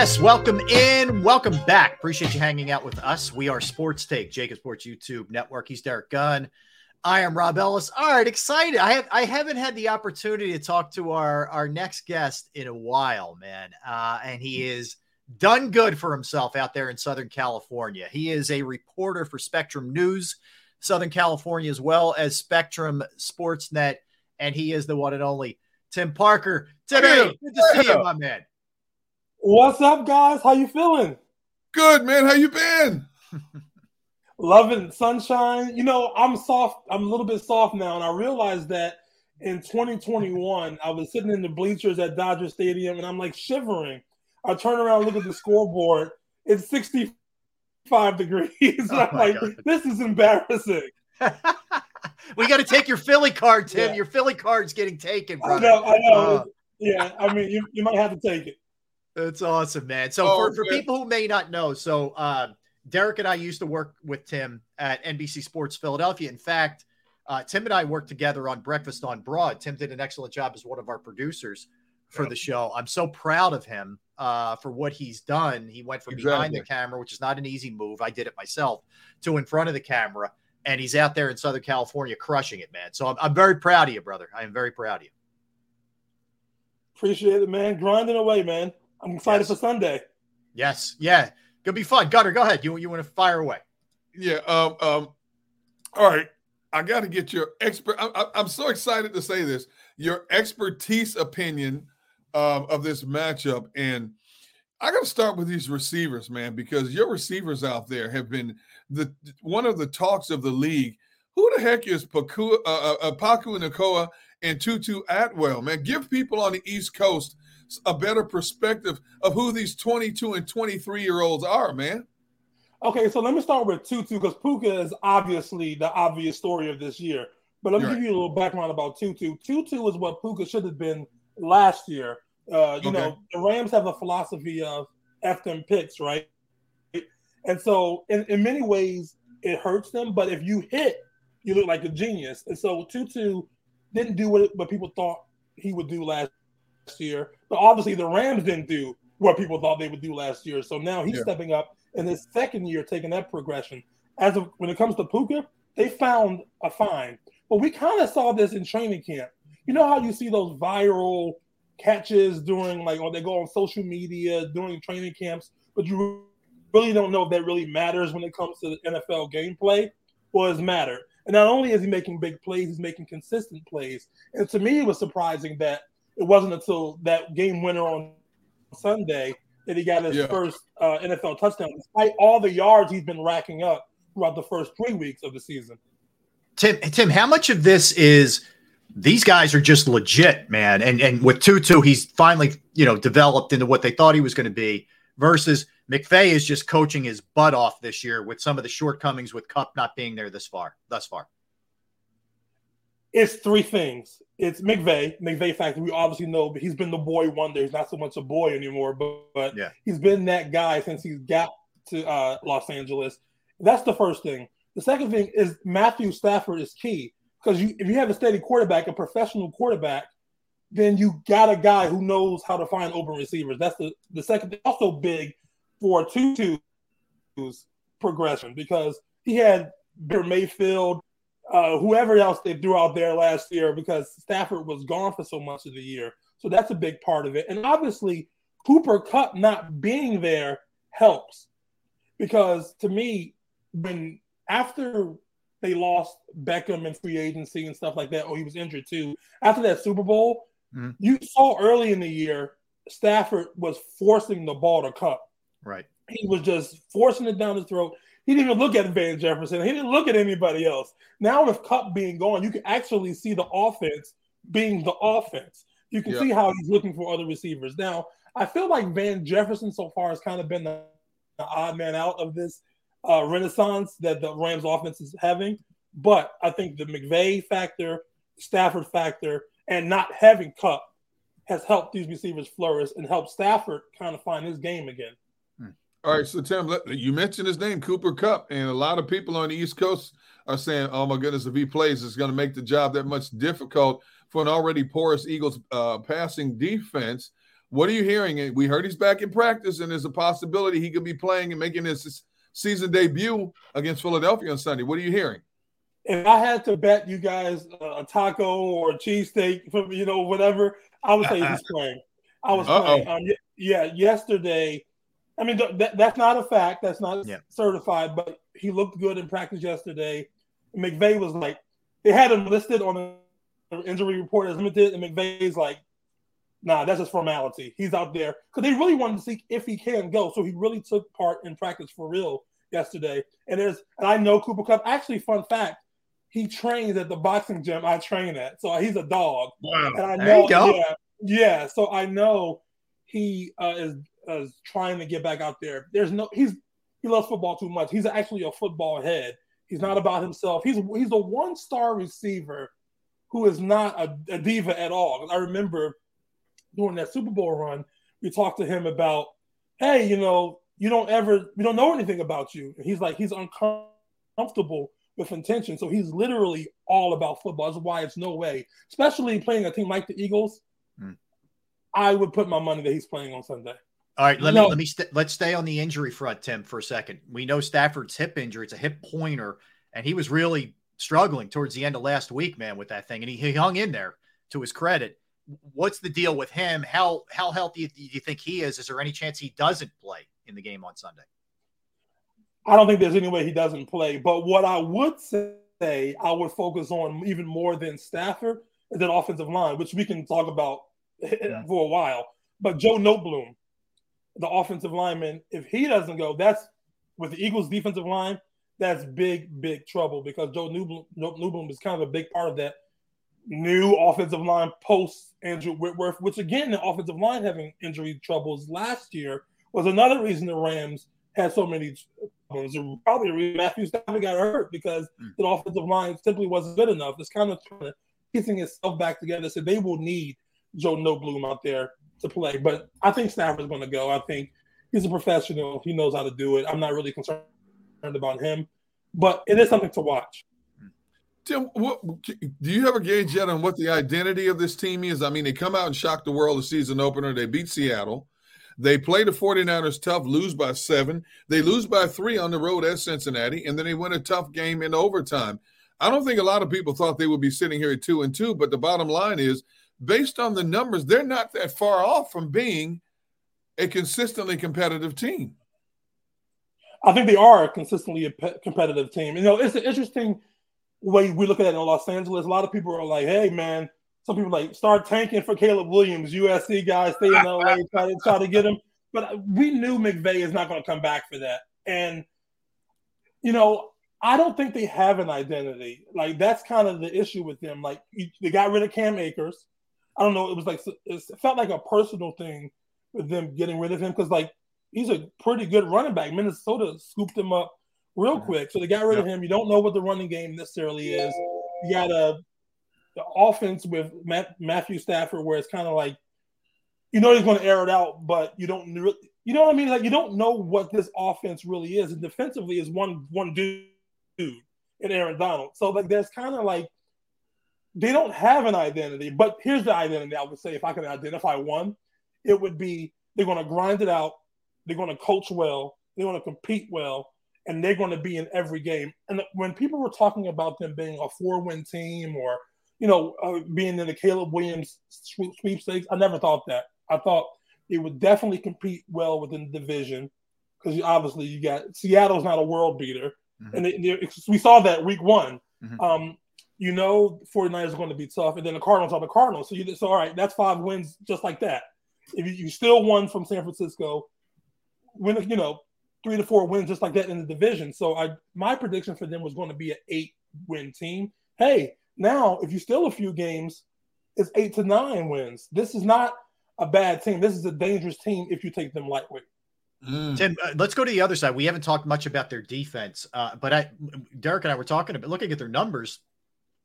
Yes, welcome in. Welcome back. Appreciate you hanging out with us. We are Sports Take, JAKIB Sports YouTube Network. He's Derrick Gunn. I am Rob Ellis. All right, excited. I have I haven't had the opportunity to talk to our our next guest in a while, man. Uh, and he is done good for himself out there in Southern California. He is a reporter for Spectrum News, Southern California, as well as Spectrum Sportsnet, and he is the one and only Tim Parker. Tim, hey, good to see you, my man. What's up, guys? How you feeling? Good, man. How you been? Loving sunshine. You know, I'm soft. I'm a little bit soft now, and I realized that in 2021, I was sitting in the bleachers at Dodger Stadium, and I'm like shivering. I turn around, look at the scoreboard. It's 65 degrees. Oh I'm like, God. this is embarrassing. we got to take your Philly card, Tim. Yeah. Your Philly card's getting taken. Brother. I know. I know. Uh, yeah. I mean, you, you might have to take it. That's awesome, man. So oh, for, for people who may not know, so uh, Derrick and I used to work with Tim at NBC Sports Philadelphia. In fact, uh, Tim and I worked together on Breakfast on Broad. Tim did an excellent job as one of our producers for yep. the show. I'm so proud of him uh, for what he's done. He went from exactly. behind the camera, which is not an easy move. I did it myself, to in front of the camera, and he's out there in Southern California crushing it, man. So I'm, I'm very proud of you, brother. I am very proud of you. Appreciate it, man. Grinding away, man. I'm excited yes. for Sunday. Yes, yeah, gonna be fun. Gunner, go ahead. You you want to fire away? Yeah. Um. Um. All right. I got to get your expert. I, am so excited to say this. Your expertise opinion um, of this matchup, and I got to start with these receivers, man, because your receivers out there have been the one of the talks of the league. Who the heck is Puka, uh, uh, uh Puka Nacua and Tutu Atwell, man? Give people on the East Coast a better perspective of who these 22 and 23 year olds are, man. Okay, so let me start with Tutu because Puka is obviously the obvious story of this year. But let me give you a little background about Tutu. Tutu is what Puka should have been last year. Uh, you okay. know, the Rams have a philosophy of F them picks, right? And so, in, in many ways, it hurts them. But if you hit, you look like a genius. And so, Tutu didn't do what, what people thought he would do last year. But obviously, the Rams didn't do what people thought they would do last year. So now he's yeah. stepping up in his second year, taking that progression. As of, when it comes to Puka, they found a find. But we kind of saw this in training camp. You know how you see those viral catches during like, or they go on social media during training camps, but you really don't know if that really matters when it comes to the NFL gameplay. Well, it's matter. And not only is he making big plays, he's making consistent plays. And to me, it was surprising that it wasn't until that game winner on Sunday that he got his yeah. first uh, NFL touchdown, despite all the yards he's been racking up throughout the first three weeks of the season. Tim, Tim, how much of this is these guys are just legit, man? And and with Tutu, he's finally you know developed into what they thought he was going to be. Versus McVay is just coaching his butt off this year with some of the shortcomings with Kupp not being there this far, thus far. It's three things. It's McVay. McVay factor we obviously know, but he's been the boy wonder. He's not so much a boy anymore, but, but yeah. he's been that guy since he's got to uh, Los Angeles. That's the first thing. The second thing is Matthew Stafford is key because you, if you have a steady quarterback, a professional quarterback, then you got a guy who knows how to find open receivers. That's the, the second thing. Also big for Tutu's progression because he had Baker Mayfield, uh, whoever else they threw out there last year because Stafford was gone for so much of the year. So that's a big part of it. And obviously, Cooper Kupp not being there helps because to me, when after they lost Beckham in free agency and stuff like that, or he was injured too, after that Super Bowl, mm-hmm. you saw early in the year Stafford was forcing the ball to Kupp. Right. He was just forcing it down his throat. He didn't even look at Van Jefferson. He didn't look at anybody else. Now with Kupp being gone, you can actually see the offense being the offense. You can see how he's looking for other receivers. Now, I feel like Van Jefferson so far has kind of been the, the odd man out of this uh, renaissance that the Rams offense is having. But I think the McVay factor, Stafford factor, and not having Kupp has helped these receivers flourish and helped Stafford kind of find his game again. All right, so Tim, you mentioned his name, Cooper Kupp, and a lot of people on the East Coast are saying, "Oh my goodness, if he plays, it's going to make the job that much difficult for an already porous Eagles uh, passing defense." What are you hearing? We heard he's back in practice, and there's a possibility he could be playing and making his season debut against Philadelphia on Sunday. What are you hearing? If I had to bet you guys a taco or a cheesesteak, you know, whatever, I would say he's playing. I was Uh-oh. playing. Um, yeah, yesterday I mean, th- that's not a fact. That's not yeah. certified, but he looked good in practice yesterday. McVay was like, they had him listed on the injury report as limited, and McVay's like, nah, that's just formality. He's out there because they really wanted to see if he can go. So he really took part in practice for real yesterday. And there's, and I know Cooper Kupp. Actually, fun fact, he trains at the boxing gym I train at. So he's a dog. Wow. And I know, there you go. Yeah, yeah. So I know he uh, is is trying to get back out there. There's no he's he loves football too much. He's actually a football head. He's not about himself. He's he's a one star receiver who is not a, a diva at all. I remember during that Super Bowl run, we talked to him about, hey, you know, you don't ever we don't know anything about you. And he's like he's uncomfortable with intention. So he's literally all about football. That's why it's no way, especially playing a team like the Eagles. Mm. I would put my money that he's playing on Sunday. All right, let no. me let me st- let's stay on the injury front, Tim, for a second. We know Stafford's hip injury; it's a hip pointer, and he was really struggling towards the end of last week, man, with that thing, and he, he hung in there. To his credit, what's the deal with him? How how healthy do you think he is? Is there any chance he doesn't play in the game on Sunday? I don't think there's any way he doesn't play. But what I would say, I would focus on even more than Stafford is that offensive line, which we can talk about eh, eh, mm. for a while. But Joe Noteboom, the offensive lineman, if he doesn't go, that's with the Eagles' defensive line, that's big, big trouble because Joe Noteboom, Noteboom is kind of a big part of that new offensive line post Andrew Whitworth, which again, the offensive line having injury troubles last year was another reason the Rams had so many problems. Probably Matthew Stafford got hurt because mm. the offensive line simply wasn't good enough. It's kind of piecing itself back together. So they will need Joe Noteboom out there to play. But I think Stafford's going to go. I think he's a professional. He knows how to do it. I'm not really concerned about him, but it is something to watch. Tim, what, do you have a gauge yet on what the identity of this team is? I mean, they come out and shock the world the season opener. They beat Seattle. They play the 49ers tough, lose by seven. They lose by three on the road at Cincinnati, and then they win a tough game in overtime. I don't think a lot of people thought they would be sitting here at two and two, but the bottom line is based on the numbers, they're not that far off from being a consistently competitive team. I think they are a consistently competitive team. You know, it's an interesting way we look at it in Los Angeles. A lot of people are like, "Hey, man," some people like start tanking for Caleb Williams, USC guys, stay in LA, try to try to get him. But we knew McVay is not going to come back for that, and you know, I don't think they have an identity. Like that's kind of the issue with them. Like they got rid of Cam Akers. I don't know. It was like it felt like a personal thing with them getting rid of him because like he's a pretty good running back. Minnesota scooped him up real quick, so they got rid of him. You don't know what the running game necessarily is. You got a the offense with Matt, Matthew Stafford, where it's kind of like you know he's going to air it out, but you don't you know what I mean? Like you don't know what this offense really is, and defensively is one one dude in Aaron Donald. So like there's kind of like they don't have an identity. But here's the identity I would say if I could identify one, it would be they're going to grind it out, they're going to coach well, they're going to compete well, and they're going to be in every game. And when people were talking about them being a four-win team or you know uh, being in the Caleb Williams sweepstakes, I never thought that. I thought They would definitely compete well within the division because obviously you got Seattle's not a world beater, mm-hmm. and they, they, we saw that week one. Mm-hmm. Um, you know, 49ers are going to be tough, and then the Cardinals are the Cardinals. So you so all right, that's five wins just like that. If you, you still won from San Francisco, win you know three to four wins just like that in the division. So I my prediction for them was going to be an eight win team. Hey, now if you steal a few games, it's eight to nine wins. This is not a bad team. This is a dangerous team if you take them lightweight. Mm. Tim, uh, let's go to the other side. We haven't talked much about their defense, uh, but I, Derrick and I were talking about looking at their numbers,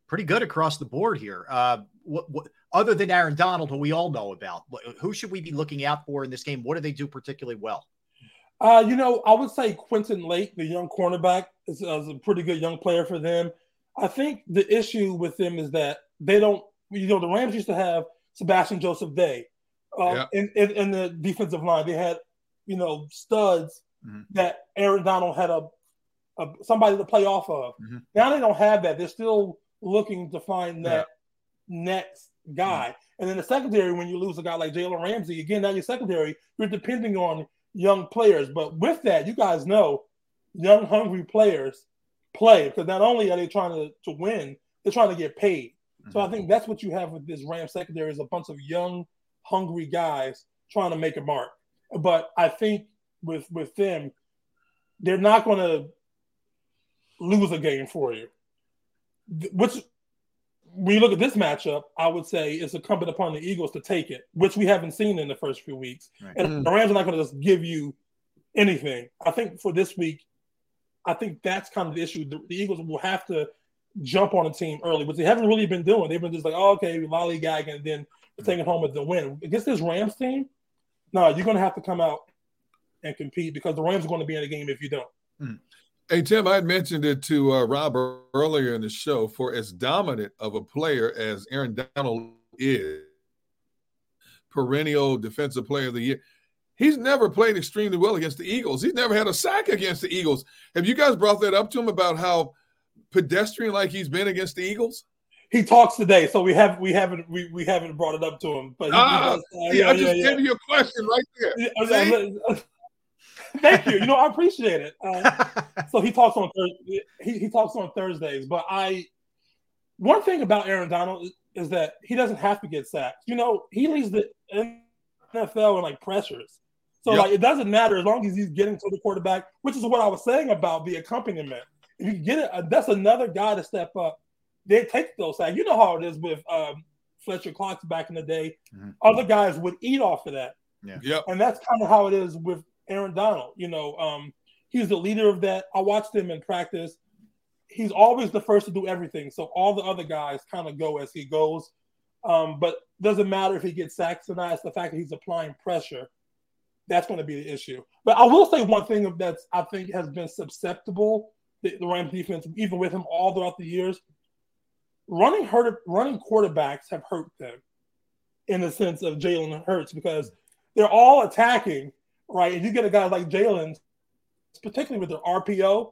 pretty good across the board here. Uh, what, what, other than Aaron Donald, who we all know about, who should we be looking out for in this game? What do they do particularly well? Uh, you know, I would say Quentin Lake, the young cornerback, is, is, a pretty good young player for them. I think the issue with them is that they don't, you know, the Rams used to have Sebastian Joseph Day um, yeah. in, in, in, the defensive line. They had, you know, studs mm-hmm. that Aaron Donald had a, a, somebody to play off of. Mm-hmm. Now they don't have that. They're still looking to find that yeah. next guy. Mm-hmm. And then the secondary, when you lose a guy like Jalen Ramsey, again, now your secondary, you're depending on young players. But with that, you guys know young, hungry players play because not only are they trying to, to win, they're trying to get paid. Mm-hmm. So I mm-hmm. think that's what you have with this Ram secondary is a bunch of young, hungry guys trying to make a mark. But I think with with them, they're not going to lose a game for you. Which when you look at this matchup, I would say it's incumbent upon the Eagles to take it, which we haven't seen in the first few weeks. Right. And the Rams are not going to just give you anything. I think for this week, I think that's kind of the issue. The, the, Eagles will have to jump on a team early, which they haven't really been doing. They've been just like, oh, okay, lollygag, and then taking home with the win. Against this Rams team, no, you're going to have to come out and compete because the Rams are going to be in the game if you don't. Mm. Hey, Tim, I had mentioned it to uh, Robert earlier in the show. For as dominant of a player as Aaron Donald is, perennial defensive player of the year, he's never played extremely well against the Eagles. He's never had a sack against the Eagles. Have you guys brought that up to him about how pedestrian like he's been against the Eagles? He talks today, so we have we haven't we, we haven't brought it up to him. But he, ah, he does, uh, yeah, I just yeah, gave yeah. you a question right there. Thank you. You know, I appreciate it. Uh, so he talks on Thursday. He, he talks on Thursdays. But I, one thing about Aaron Donald is, is that he doesn't have to get sacked. You know, he leads the NFL in like pressures. So yep. like it doesn't matter as long as he's getting to the quarterback, which is what I was saying about the accompaniment. If you get it, uh, that's another guy to step up. They take those sacks. You know how it is with um, Fletcher Cox back in the day. Mm-hmm. Other guys would eat off of that. Yeah. Yep. And that's kind of how it is with Aaron Donald. You know, um, he's the leader of that. I watched him in practice. He's always the first to do everything. So all the other guys kind of go as he goes. Um, but doesn't matter if he gets sacked or not. It's the fact that he's applying pressure. That's going to be the issue. But I will say one thing that's I think has been susceptible the, the Rams defense, even with him all throughout the years. Running hurt, running quarterbacks have hurt them in the sense of Jalen Hurts because they're all attacking right? If you get a guy like Jalen, particularly with the RPO,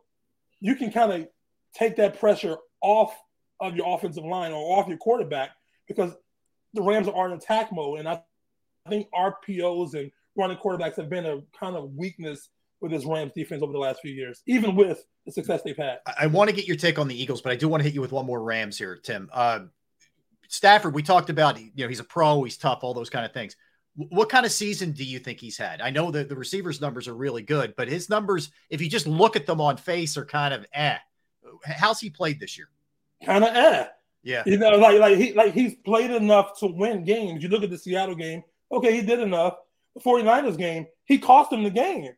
you can kind of take that pressure off of your offensive line or off your quarterback because the Rams are in attack mode. And I, I think RPOs and running quarterbacks have been a kind of weakness with this Rams defense over the last few years, even with the success they've had. I, I want to get your take on the Eagles, but I do want to hit you with one more Rams here, Tim. Uh, Stafford, we talked about, you know, he's a pro, he's tough, all those kind of things. What kind of season do you think he's had? I know that the receivers' numbers are really good, but his numbers, if you just look at them on face, are kind of eh. How's he played this year? Kind of eh. Yeah. You know, like like he like he's played enough to win games. You look at the Seattle game, okay, he did enough. The 49ers game, he cost him the game.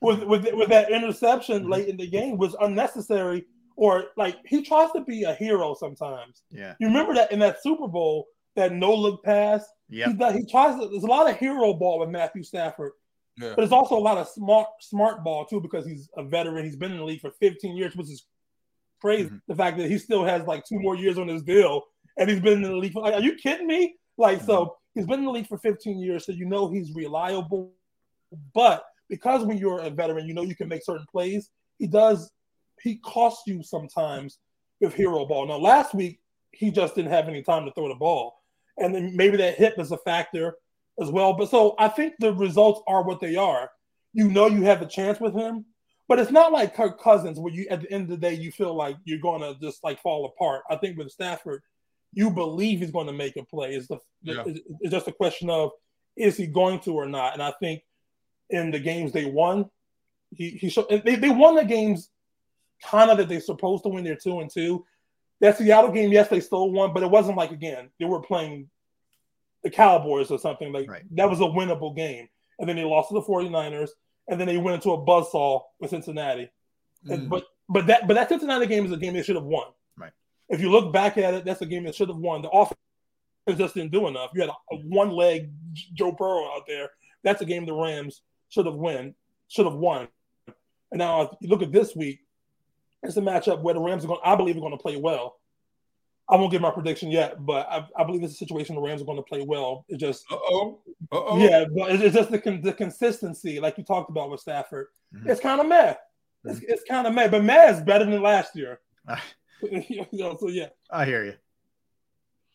With with with that interception mm-hmm. late in the game was unnecessary or like he tries to be a hero sometimes. Yeah. You remember that in that Super Bowl, that no look pass yeah, he, he, tries. To, there's a lot of hero ball with Matthew Stafford, yeah. but there's also a lot of smart smart ball too because he's a veteran. He's been in the league for 15 years, which is crazy. Mm-hmm. The fact that he still has like two more years on his deal, and he's been in the league. For, like, are you kidding me? Like, mm-hmm. so he's been in the league for 15 years, so you know he's reliable. But because when you're a veteran, you know you can make certain plays. He does. He costs you sometimes with hero ball. Now, last week he just didn't have any time to throw the ball and then maybe that hip is a factor. as well. But so I think the results are what they are. You know you have a chance with him, but it's not like Kirk Cousins where you at the end of the day you feel like you're going to just like fall apart. I think with Stafford, you believe he's going to make a play. It's the yeah. it's just a question of is he going to or not. And I think in the games they won, he he showed, they they won the games kind of that they're supposed to win. They're two and two. That Seattle game, yes, they stole one, but it wasn't like again they were playing the Cowboys or something like right. that was a winnable game. And then they lost to the 49ers, and then they went into a buzzsaw with Cincinnati. Mm. And, but but that but that Cincinnati game is a game they should have won. Right. If you look back at it, that's a game that should have won. The offense just didn't do enough. You had a, a one leg Joe Burrow out there. That's a game the Rams should have win, should have won. And now if you look at this week, it's a matchup where the Rams are going. I believe are going to play well. I won't give my prediction yet, but I, I believe it's a situation the Rams are going to play well. It just, oh, oh, yeah, but it's just the the consistency, like you talked about with Stafford. Mm-hmm. It's kind of meh. It's, mm-hmm. it's kind of meh, but meh is better than last year. you know, so yeah, I hear you.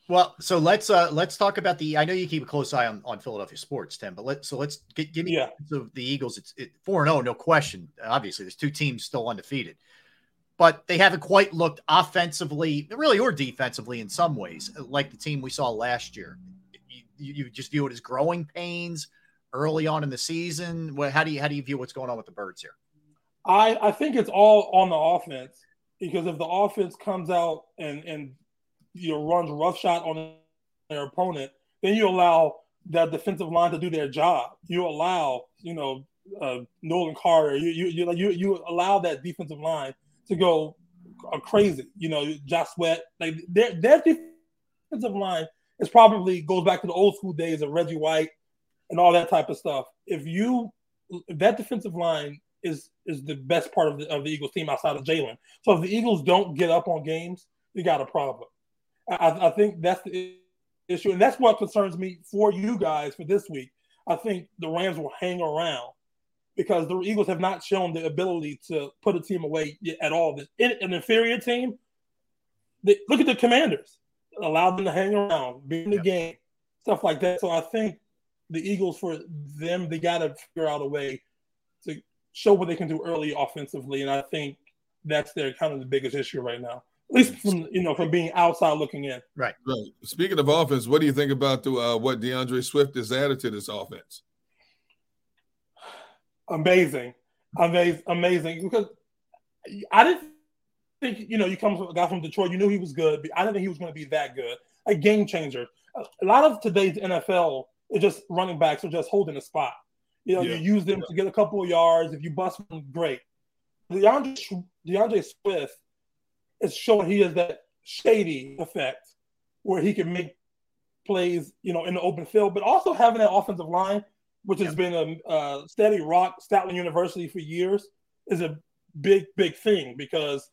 Well, so let's uh let's talk about the. I know you keep a close eye on, on Philadelphia sports, Tim, but let so let's get give me yeah. of the Eagles. It's it, four and zero, oh, no question. Obviously, there's two teams still undefeated but they haven't quite looked offensively, really, or defensively in some ways, like the team we saw last year. You, you just view it as growing pains early on in the season. How do you how do you view what's going on with the birds here? I I think it's all on the offense because if the offense comes out and and you know runs rough-shot on their opponent, then you allow that defensive line to do their job. You allow you know uh, Nolan Carter. You you you, you allow that defensive line to go uh, crazy. You know, Josh Sweat, like their their defensive line is probably goes back to the old school days of Reggie White and all that type of stuff. If you if that defensive line is is the best part of the of the Eagles team outside of Jalen. So if the Eagles don't get up on games, you got a problem. I, I think that's the issue, and that's what concerns me for you guys for this week. I think the Rams will hang around because the Eagles have not shown the ability to put a team away at all. An inferior team, they, look at the Commanders, allow them to hang around, be in the yep. game, stuff like that. So I think the Eagles, for them, they got to figure out a way to show what they can do early offensively, and I think that's their kind of the biggest issue right now. At least from you know from being outside looking in. Right. Right. Speaking of offense, what do you think about the, uh, what D'Andre Swift has added to this offense? Amazing, amazing, amazing. Because I didn't think you know you come from a guy from Detroit. You knew he was good, but I didn't think he was going to be that good. A game changer. A lot of today's NFL is just running backs are just holding a spot. You know, yeah. you use them yeah. to get a couple of yards. If you bust them, great. D'Andre, D'Andre Swift is showing he has that shady effect where he can make plays, you know, in the open field, but also having that offensive line which has been a, a, steady rock, Stoutland University for years, is a big, big thing because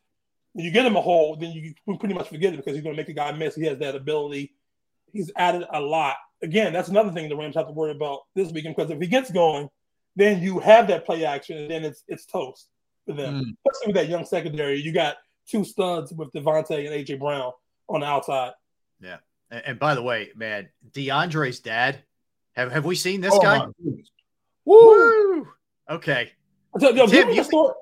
when you get him a hole, then you pretty much forget it because he's going to make a guy miss. He has that ability. He's added a lot. Again, that's another thing the Rams have to worry about this weekend because if he gets going, then you have that play action, and then it's it's toast for them. Mm. Especially with that young secondary, you got two studs with Davante and AJ Brown on the outside. Yeah, and, and by the way, man, D'Andre's dad have Have we seen this oh, guy? Woo! Okay. So, Tim, you,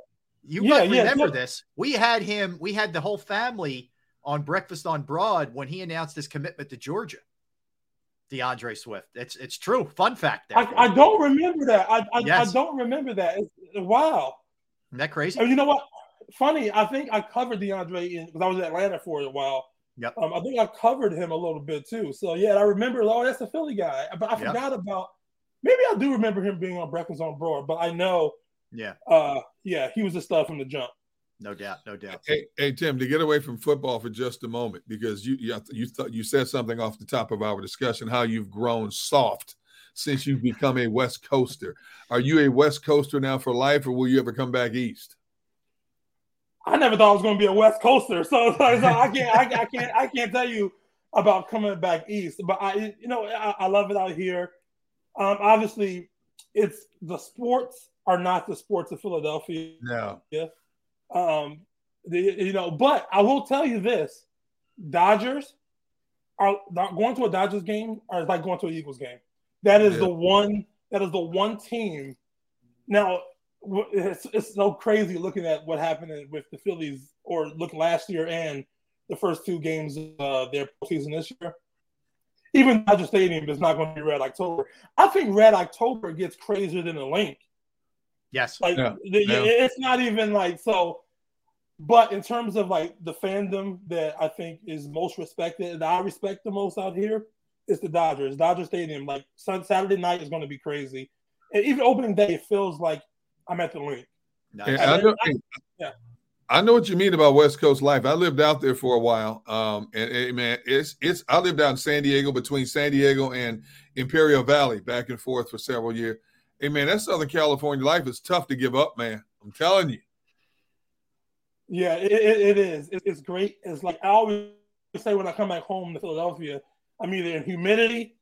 you yeah, yeah, remember yeah. this? We had him. We had the whole family on Breakfast on Broad when he announced his commitment to Georgia. D'Andre Swift. It's it's true. Fun fact. There, I, I, don't remember that. I I, yes. I don't remember that. It's, wow. Isn't that crazy? Oh, you know what? Funny. I think I covered D'Andre because I was in Atlanta for a while. Yep. Um, I think I covered him a little bit too. So yeah, I remember. Oh, that's the Philly guy. But I yep. forgot about. Maybe I do remember him being on Breakfast on Broad, but I know. Yeah. Uh, yeah, he was a star from the jump. No doubt, no doubt. Hey, hey, Tim, to get away from football for just a moment, because you you you, th- you said something off the top of our discussion, how you've grown soft since you've become a West Coaster. Are you a West Coaster now for life, or will you ever come back east? I never thought I was going to be a West Coaster, so, so, I can't, I, I, can't, I can't tell you about coming back east. But I, you know, I, I love it out here. Um, obviously, it's the sports are not the sports of Philadelphia. No. Yeah. Um, the, you know, but I will tell you this: Dodgers are going to a Dodgers game are like going to an Eagles game. That is Yeah. the one. That is the one team. Now, it's, it's so crazy looking at what happened with the Phillies, or look last year and the first two games of uh, their postseason this year. Even Dodger Stadium is not going to be Red October. I think Red October gets crazier than the Linc. Yes. Like Yeah. the- Yeah. it's not even like so. But in terms of like the fandom that I think is most respected, that I respect the most out here, is the Dodgers. Dodger Stadium, like Sun Saturday night is going to be crazy, and even opening day, it feels like I'm at the Linc. And I know, yeah. I know what you mean about West Coast life. I lived out there for a while, um, and, and, man, it's it's. I lived out in San Diego between San Diego and Imperial Valley, back and forth for several years. Hey man, that Southern California life is tough to give up, man. I'm telling you. Yeah, it, it, it is. It's great. It's like I always say when I come back home to Philadelphia, I'm either in humidity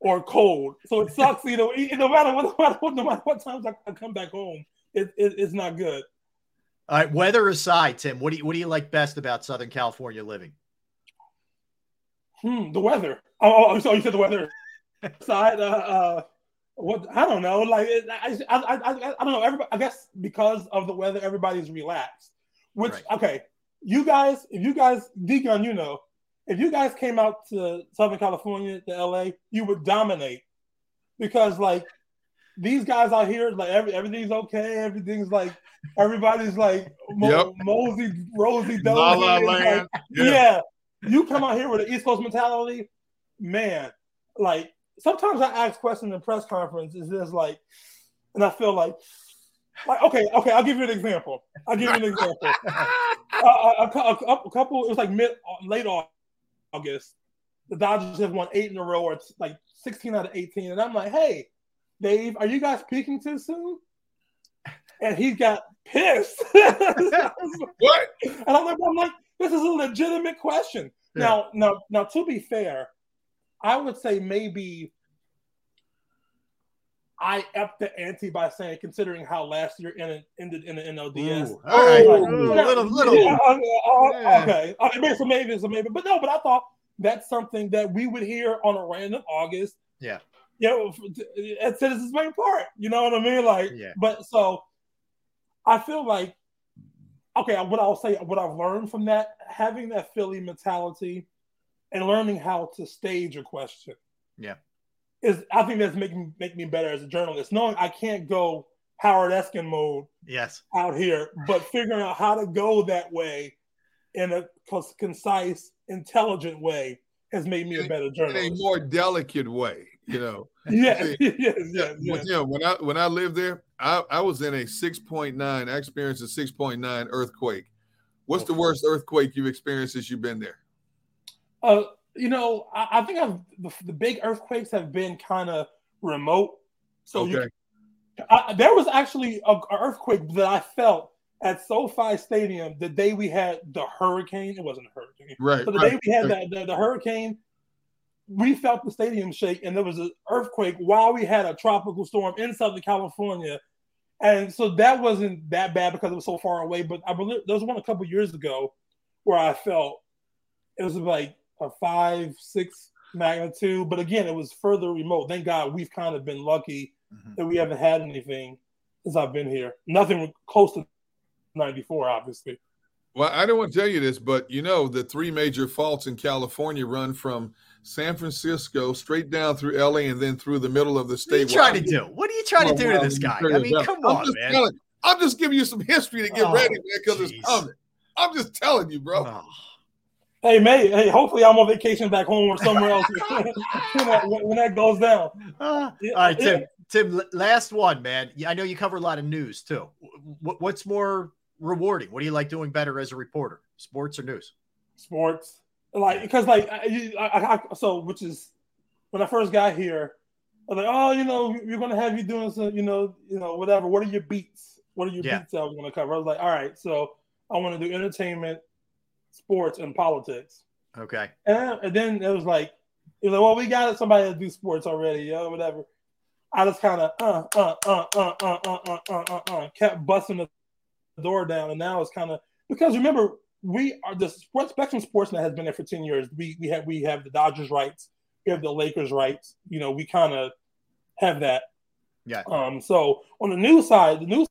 or cold. So it sucks, you know. No matter what, no matter what, no matter what times I, come back home, it, it, it's not good. All right, weather aside, Tim, what do you what do you like best about Southern California living? Hmm, the weather. Oh, oh so you said the weather side. Uh, uh, what I don't know. Like it, I, I, I, I, I don't know. Everybody, I guess because of the weather, everybody's relaxed. Which okay, you guys, if you guys, Deacon, you know, if you guys came out to Southern California to LA, you would dominate because like these guys out here, like every, everything's okay. Everything's like everybody's like mo- Yep. mosey, rosy, La La. Like- yeah. Yeah. You come out here with an East Coast mentality, man. Like sometimes I ask questions in press conference. Is this like, and I feel like, like okay, okay. I'll give you an example. I'll give you an example. uh, a, a, a- a couple. It was like mid, late August. August, the Dodgers have won eight in a row, or it's like sixteen out of eighteen. And I'm like, hey, Dave, are you guys peaking too soon? And he got pissed. what? And I'm like, I'm like, this is a legitimate question. Now, now, now, to be fair, I would say maybe I upped the ante by saying, considering how last year ended, ended in the NLDS. Ooh, all right. Like, Ooh, yeah, little- little- yeah, uh, uh, Yeah. Okay, uh, maybe so, maybe so, maybe, but no, but I thought that's something that we would hear on a random August. Yeah. You know, at Citizens Bank Park. You know what I mean? Like, Yeah. but so I feel like okay, what I'll say, what I've learned from that, having that Philly mentality and learning how to stage a question Yeah. Is, I think that's making make me better as a journalist. Knowing I can't go Howard Eskin mode Yes. out here, but figuring out how to go that way in a concise, intelligent way has made me a better journalist. in a more delicate way, you know. Yes, See, yes, yes, when- yes. you know, when I when I lived there, I, I was in a 6.9, I experienced a 6.9 earthquake. What's the worst earthquake you've experienced since you've been there? Uh, you know, I, I think I've, the, the big earthquakes have been kind of remote. So you, I, there was actually a, a earthquake that I felt at SoFi Stadium the day we had the hurricane. It wasn't a hurricane, Right, So the right, day we had right. the, the, the hurricane, we felt the stadium shake, and there was an earthquake while we had a tropical storm in Southern California. And so that wasn't that bad because it was so far away. But I believe there was one a couple years ago where I felt it was like a five, six magnitude. But again, it was further remote. Thank God we've kind of been lucky mm-hmm. that we haven't had anything since I've been here. Nothing close to 94, obviously. Well, I don't want to tell you this, but you know the three major faults in California run from San Francisco straight down through LA and then through the middle of the state. What are you trying to do? What are you trying to do to this guy? I mean, come I'm on, just man. telling- I'm just giving you some history to get Oh, ready, man, because it's coming. I'm just telling you, bro. Oh. Hey, mate. Hey, hopefully I'm on vacation back home or somewhere else when, that, when that goes down. Uh, all Yeah, right, Tim. Tim, last one, man. I know you cover a lot of news too. What's more rewarding? What do you like doing better as a reporter, sports or news? sports like because like I, I, I, so which is when i first got here i was like oh you know we're gonna have you doing some you know you know whatever what are your beats what are your Yeah. beats that i was gonna cover i was like all right so i want to do entertainment sports and politics Okay. and, and then it was like it was like well we got somebody to do sports already yo whatever i just kind of uh uh uh uh uh uh uh uh uh uh kept busting the door down and now it's kind of because remember we are the sports spectrum sportsnet has been there for 10 years we we have we have the dodgers rights give the Lakers rights. You know, we kind of have that. Yeah. Um. So on the news side, the news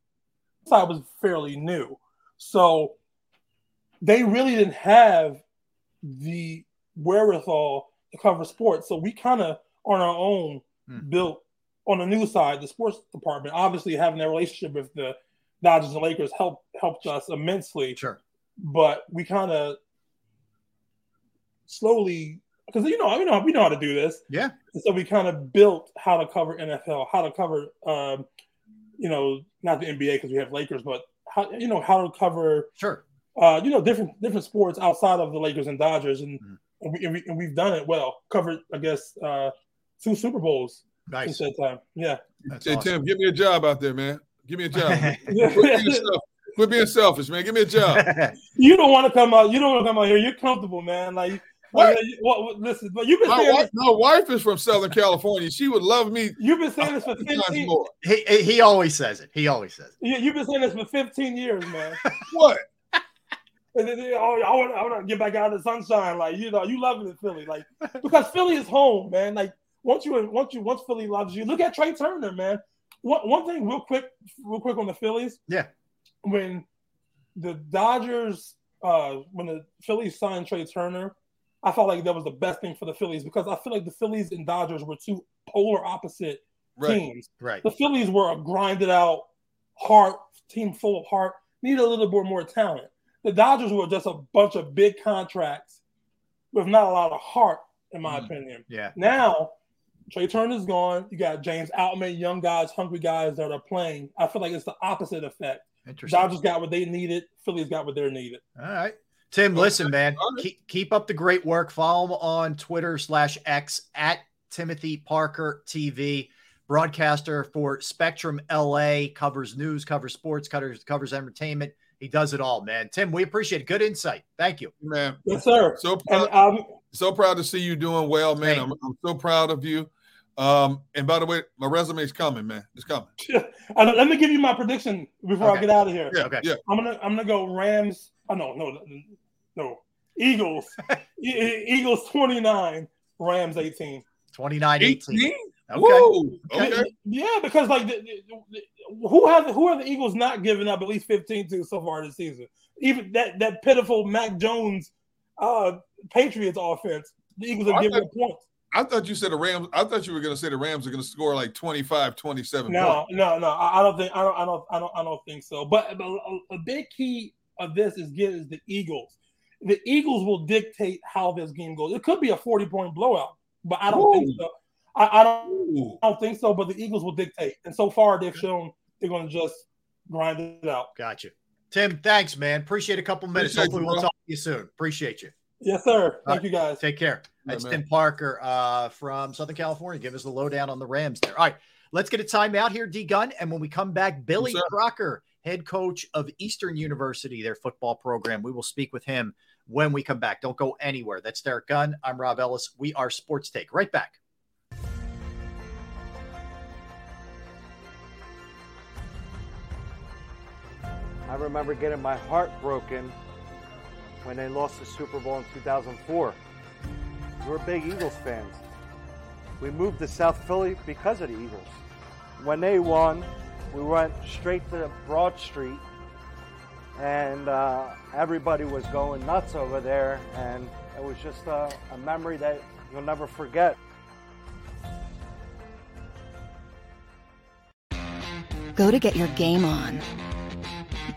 side was fairly new, so they really didn't have the wherewithal to cover sports. So we kind of on our own built on the news side, the sports department. Obviously, having that relationship with the Dodgers and Lakers helped helped us immensely. Sure. But we kind of slowly because you know we know we know how to do this. Yeah. And so we kind of built how to cover NFL, how to cover um, you know, not the NBA because we have Lakers, but how you know how to cover sure. Uh, you know, different different sports outside of the Lakers and Dodgers, and, and, we, and, we, and we've done it well. Covered, I guess, uh, two Super Bowls nice. since that time. Yeah. hey Tim, give me a job out there, man. Give me a job. Quit being self- Quit being selfish, man. Give me a job. you don't want to come out. You don't want to come out here. You're comfortable, man. Like What? like, what, what- listen, but you've been My saying wife, this, my wife is from Southern California. She would love me. you've been saying this for 15 times 15 more. He he always says it. He always says it. you, you've been saying this for 15 years, man. What? And then, oh, I want, I want to get back out of the sunshine. Like you know, you love it in Philly, like because Philly is home, man. Like once you once you once Philly loves you, look at Trea Turner, man. One one thing, real quick, real quick on the Phillies. Yeah. When the Dodgers, uh, when the Phillies signed Trea Turner, I felt like that was the best thing for the Phillies because I feel like the Phillies and Dodgers were two polar opposite Right. teams. Right. The Phillies were a grinded out, heart team full of heart, needed a little bit more talent. The Dodgers were just a bunch of big contracts with not a lot of heart, in my mm-hmm. opinion. Yeah. Now, Trea Turner's gone. You got James Outman, young guys, hungry guys that are playing. I feel like it's the opposite effect. Interesting. Dodgers got what they needed. Phillies got what they needed. All right. Tim, listen, man. Keep, keep up the great work. Follow him on Twitter slash X at Timothy Parker TV. Broadcaster for Spectrum LA, covers news, covers sports, covers covers entertainment. He does it all, man. Tim, we appreciate it. Good insight. Thank you. man. Yes, sir. So proud, And, um, so proud to see you doing well, man. I'm, I'm so proud of you. Um, and by the way, my resume is coming, man. It's coming. Let me give you my prediction before I get out of here. Yeah, Okay. yeah. I'm gonna I'm gonna go Rams. Oh no, no, no. Eagles. Eagles 29, Rams 18. 29 18. 18? Okay. Whoa. Okay. Yeah, because like the, the- the- who has who are the Eagles not giving up at least 15 to so far this season? Even that that pitiful Mac Jones uh Patriots offense, the Eagles are I giving thought- up points. I thought you said the Rams. I thought you were going to say the Rams are going to score like 25, 27 No, points. no, no. I, I don't think I don't I don't I don't I don't think so. But, but a, a big key of this is get is the Eagles. The Eagles will dictate how this game goes. It could be a 40 point blowout, but I don't think so. I, I don't Ooh. I don't think so, but the Eagles will dictate. And so far they've shown they're gonna just grind it out. Gotcha. Tim, thanks, man. Appreciate a couple minutes. Appreciate Hopefully, you, we'll talk to you soon. Appreciate you. Yes, sir. Thank right. you guys. Take care. Yeah, That's man. Tim Parker uh, from Southern California. Give us the lowdown on the Rams there. All right, let's get a timeout here, D Gun. And when we come back, Billy sir. Crocker, head coach of Eastern University, their football program. We will speak with him when we come back. Don't go anywhere. That's Derrick Gunn. I'm Rob Ellis. We are Sports Take. Right back. I remember getting my heart broken when they lost the Super Bowl in 2004. We were big Eagles fans. We moved to South Philly because of the Eagles. When they won, we went straight to Broad Street, and uh, everybody was going nuts over there, and it was just a, a memory that you'll never forget. Go to get your game on.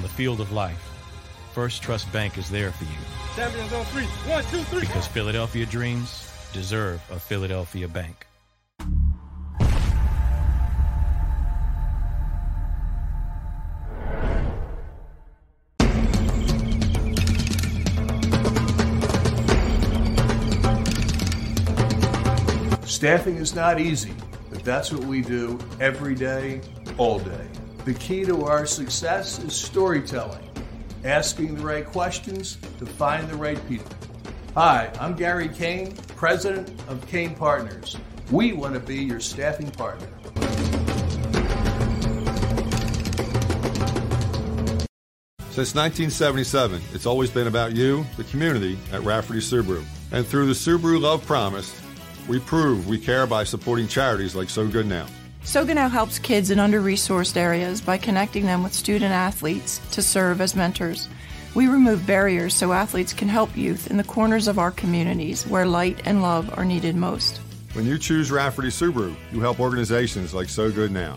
Field of life, First Trust Bank is there for you. Champions on three. One, two, three. Because Philadelphia dreams deserve a Philadelphia bank. Staffing is not easy, but that's what we do every day, all day. The key to our success is storytelling, asking the right questions to find the right people. Hi, I'm Gary Kane, president of Kane Partners. We want to be your staffing partner. Since 1977, it's always been about you, the community, at Rafferty Subaru. And through the Subaru Love Promise, we prove we care by supporting charities like So Good Now. So Good Now helps kids in under resourced areas by connecting them with student athletes to serve as mentors. We remove barriers so athletes can help youth in the corners of our communities where light and love are needed most. When you choose Rafferty Subaru, you help organizations like So Good Now.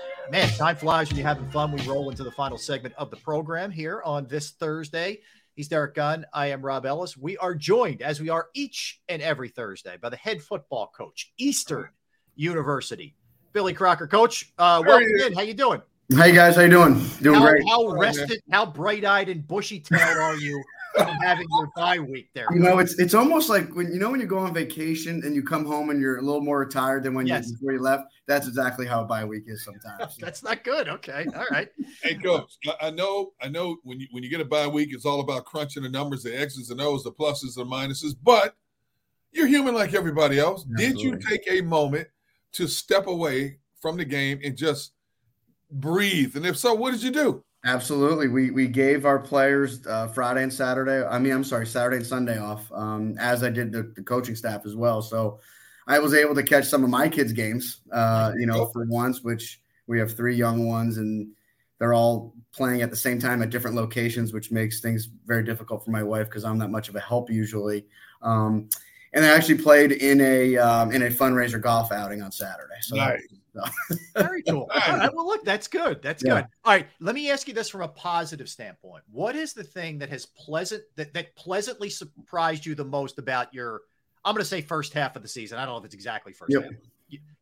Man, time flies when you're having fun. We roll into the final segment of the program here on this Thursday. He's Derrick Gunn. I am Rob Ellis. We are joined, as we are each and every Thursday, by the head football coach, Eastern University, Billy Crocker. Coach, uh, welcome in. How you doing? Hey guys, how you doing? Doing how, great. How rested, how bright-eyed and bushy-tailed are you from having your bye week there? You know, it's it's almost like when you know when you go on vacation and you come home and you're a little more tired than when Yes. you before you left. That's exactly how a bye week is sometimes. That's not good. Okay, all right. Hey, coach, I- I know, I know when you when you get a bye week, it's all about crunching the numbers, the X's and O's, the pluses and minuses. But you're human like everybody else. Did you take a moment to step away from the game and just breathe? And if so, what did you do? Absolutely. We we gave our players uh, Friday and Saturday. I mean, I'm sorry, Saturday and Sunday off, um, as I did the, the coaching staff as well. So I was able to catch some of my kids' games, uh, you know, for once, which we have three young ones and they're all playing at the same time at different locations, which makes things very difficult for my wife because I'm not much of a help usually. Um, and I actually played in a um, in a fundraiser golf outing on Saturday. So Very cool. All right, well, look, that's good. That's Yeah. good. All right, let me ask you this from a positive standpoint. What is the thing that has pleasant that, that pleasantly surprised you the most about your? I'm going to say first half of the season. I don't know if it's exactly first Yep. half.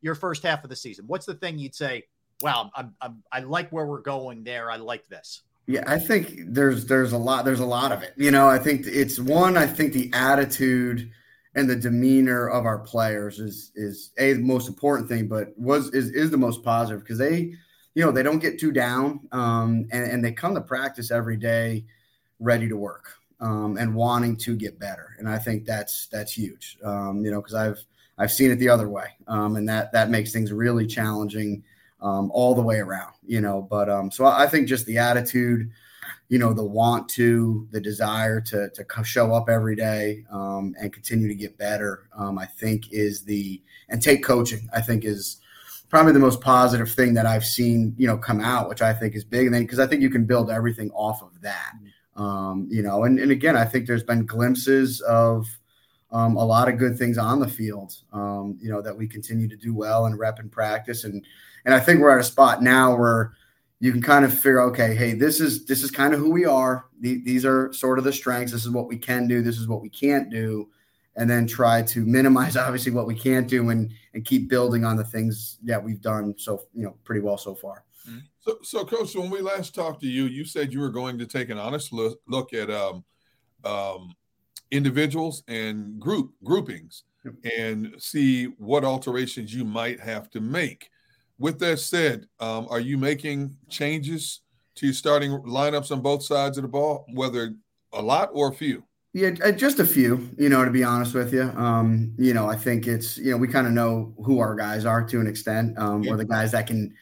Your first half of the season. What's the thing you'd say? Wow, I'm, I'm I like where we're going there. I like this. Yeah, I think there's there's a lot there's a lot of it. You know, I think it's one. I think the attitude and the demeanor of our players is is a most important thing, but was is is the most positive because they, you know, they don't get too down, um, and and they come to practice every day, ready to work, um, and wanting to get better. And I think that's that's huge. Um, you know, because I've I've seen it the other way, um, and that that makes things really challenging um, all the way around. You know, but um, so I I think just the attitude, you know, the want to, the desire to to show up every day um, and continue to get better. Um, I think is the and take coaching. I think is probably the most positive thing that I've seen, you know, come out, which I think is big. And then because I think you can build everything off of that. Um, you know, and, and again, I think there's been glimpses of um, a lot of good things on the field, um, you know, that we continue to do well and rep and practice. And and I think we're at a spot now where you can kind of figure, okay, hey, this is this is kind of who we are. These are sort of the strengths. This is what we can do. This is what we can't do, and then try to minimize obviously what we can't do and and keep building on the things that we've done so you know pretty well so far. So, so coach, when we last talked to you, you said you were going to take an honest look, look at um, um, individuals and group groupings and see what alterations you might have to make. With that said, um, are you making changes to your starting lineups on both sides of the ball, whether a lot or a few? Yeah, uh, just a few, you know, to be honest with you. Um, you know, I think it's, you know, we kind of know who our guys are to an extent. Um, We're the guys that can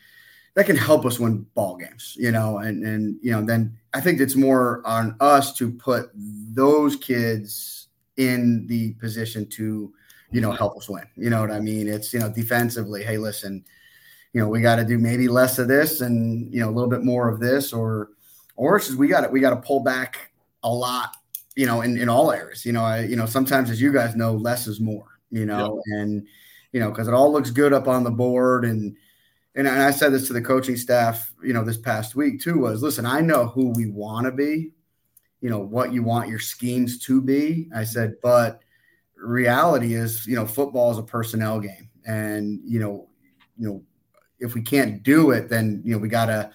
that can help us win ball games, you know, and and you know, then I think it's more on us to put those kids in the position to, you know, help us win. You know what I mean? It's you know, defensively, hey, listen, you know, we got to do maybe less of this and you know a little bit more of this, or or it's just we got to we got to pull back a lot, you know, in in all areas. You know, I you know sometimes as you guys know, less is more. You know, and you know because it all looks good up on the board and and I said this to the coaching staff, you know, this past week too was listen, I know who we want to be, you know, what you want your schemes to be. I said, but reality is, you know, football is a personnel game. And, you know, you know, if we can't do it, then, you know, we gotta,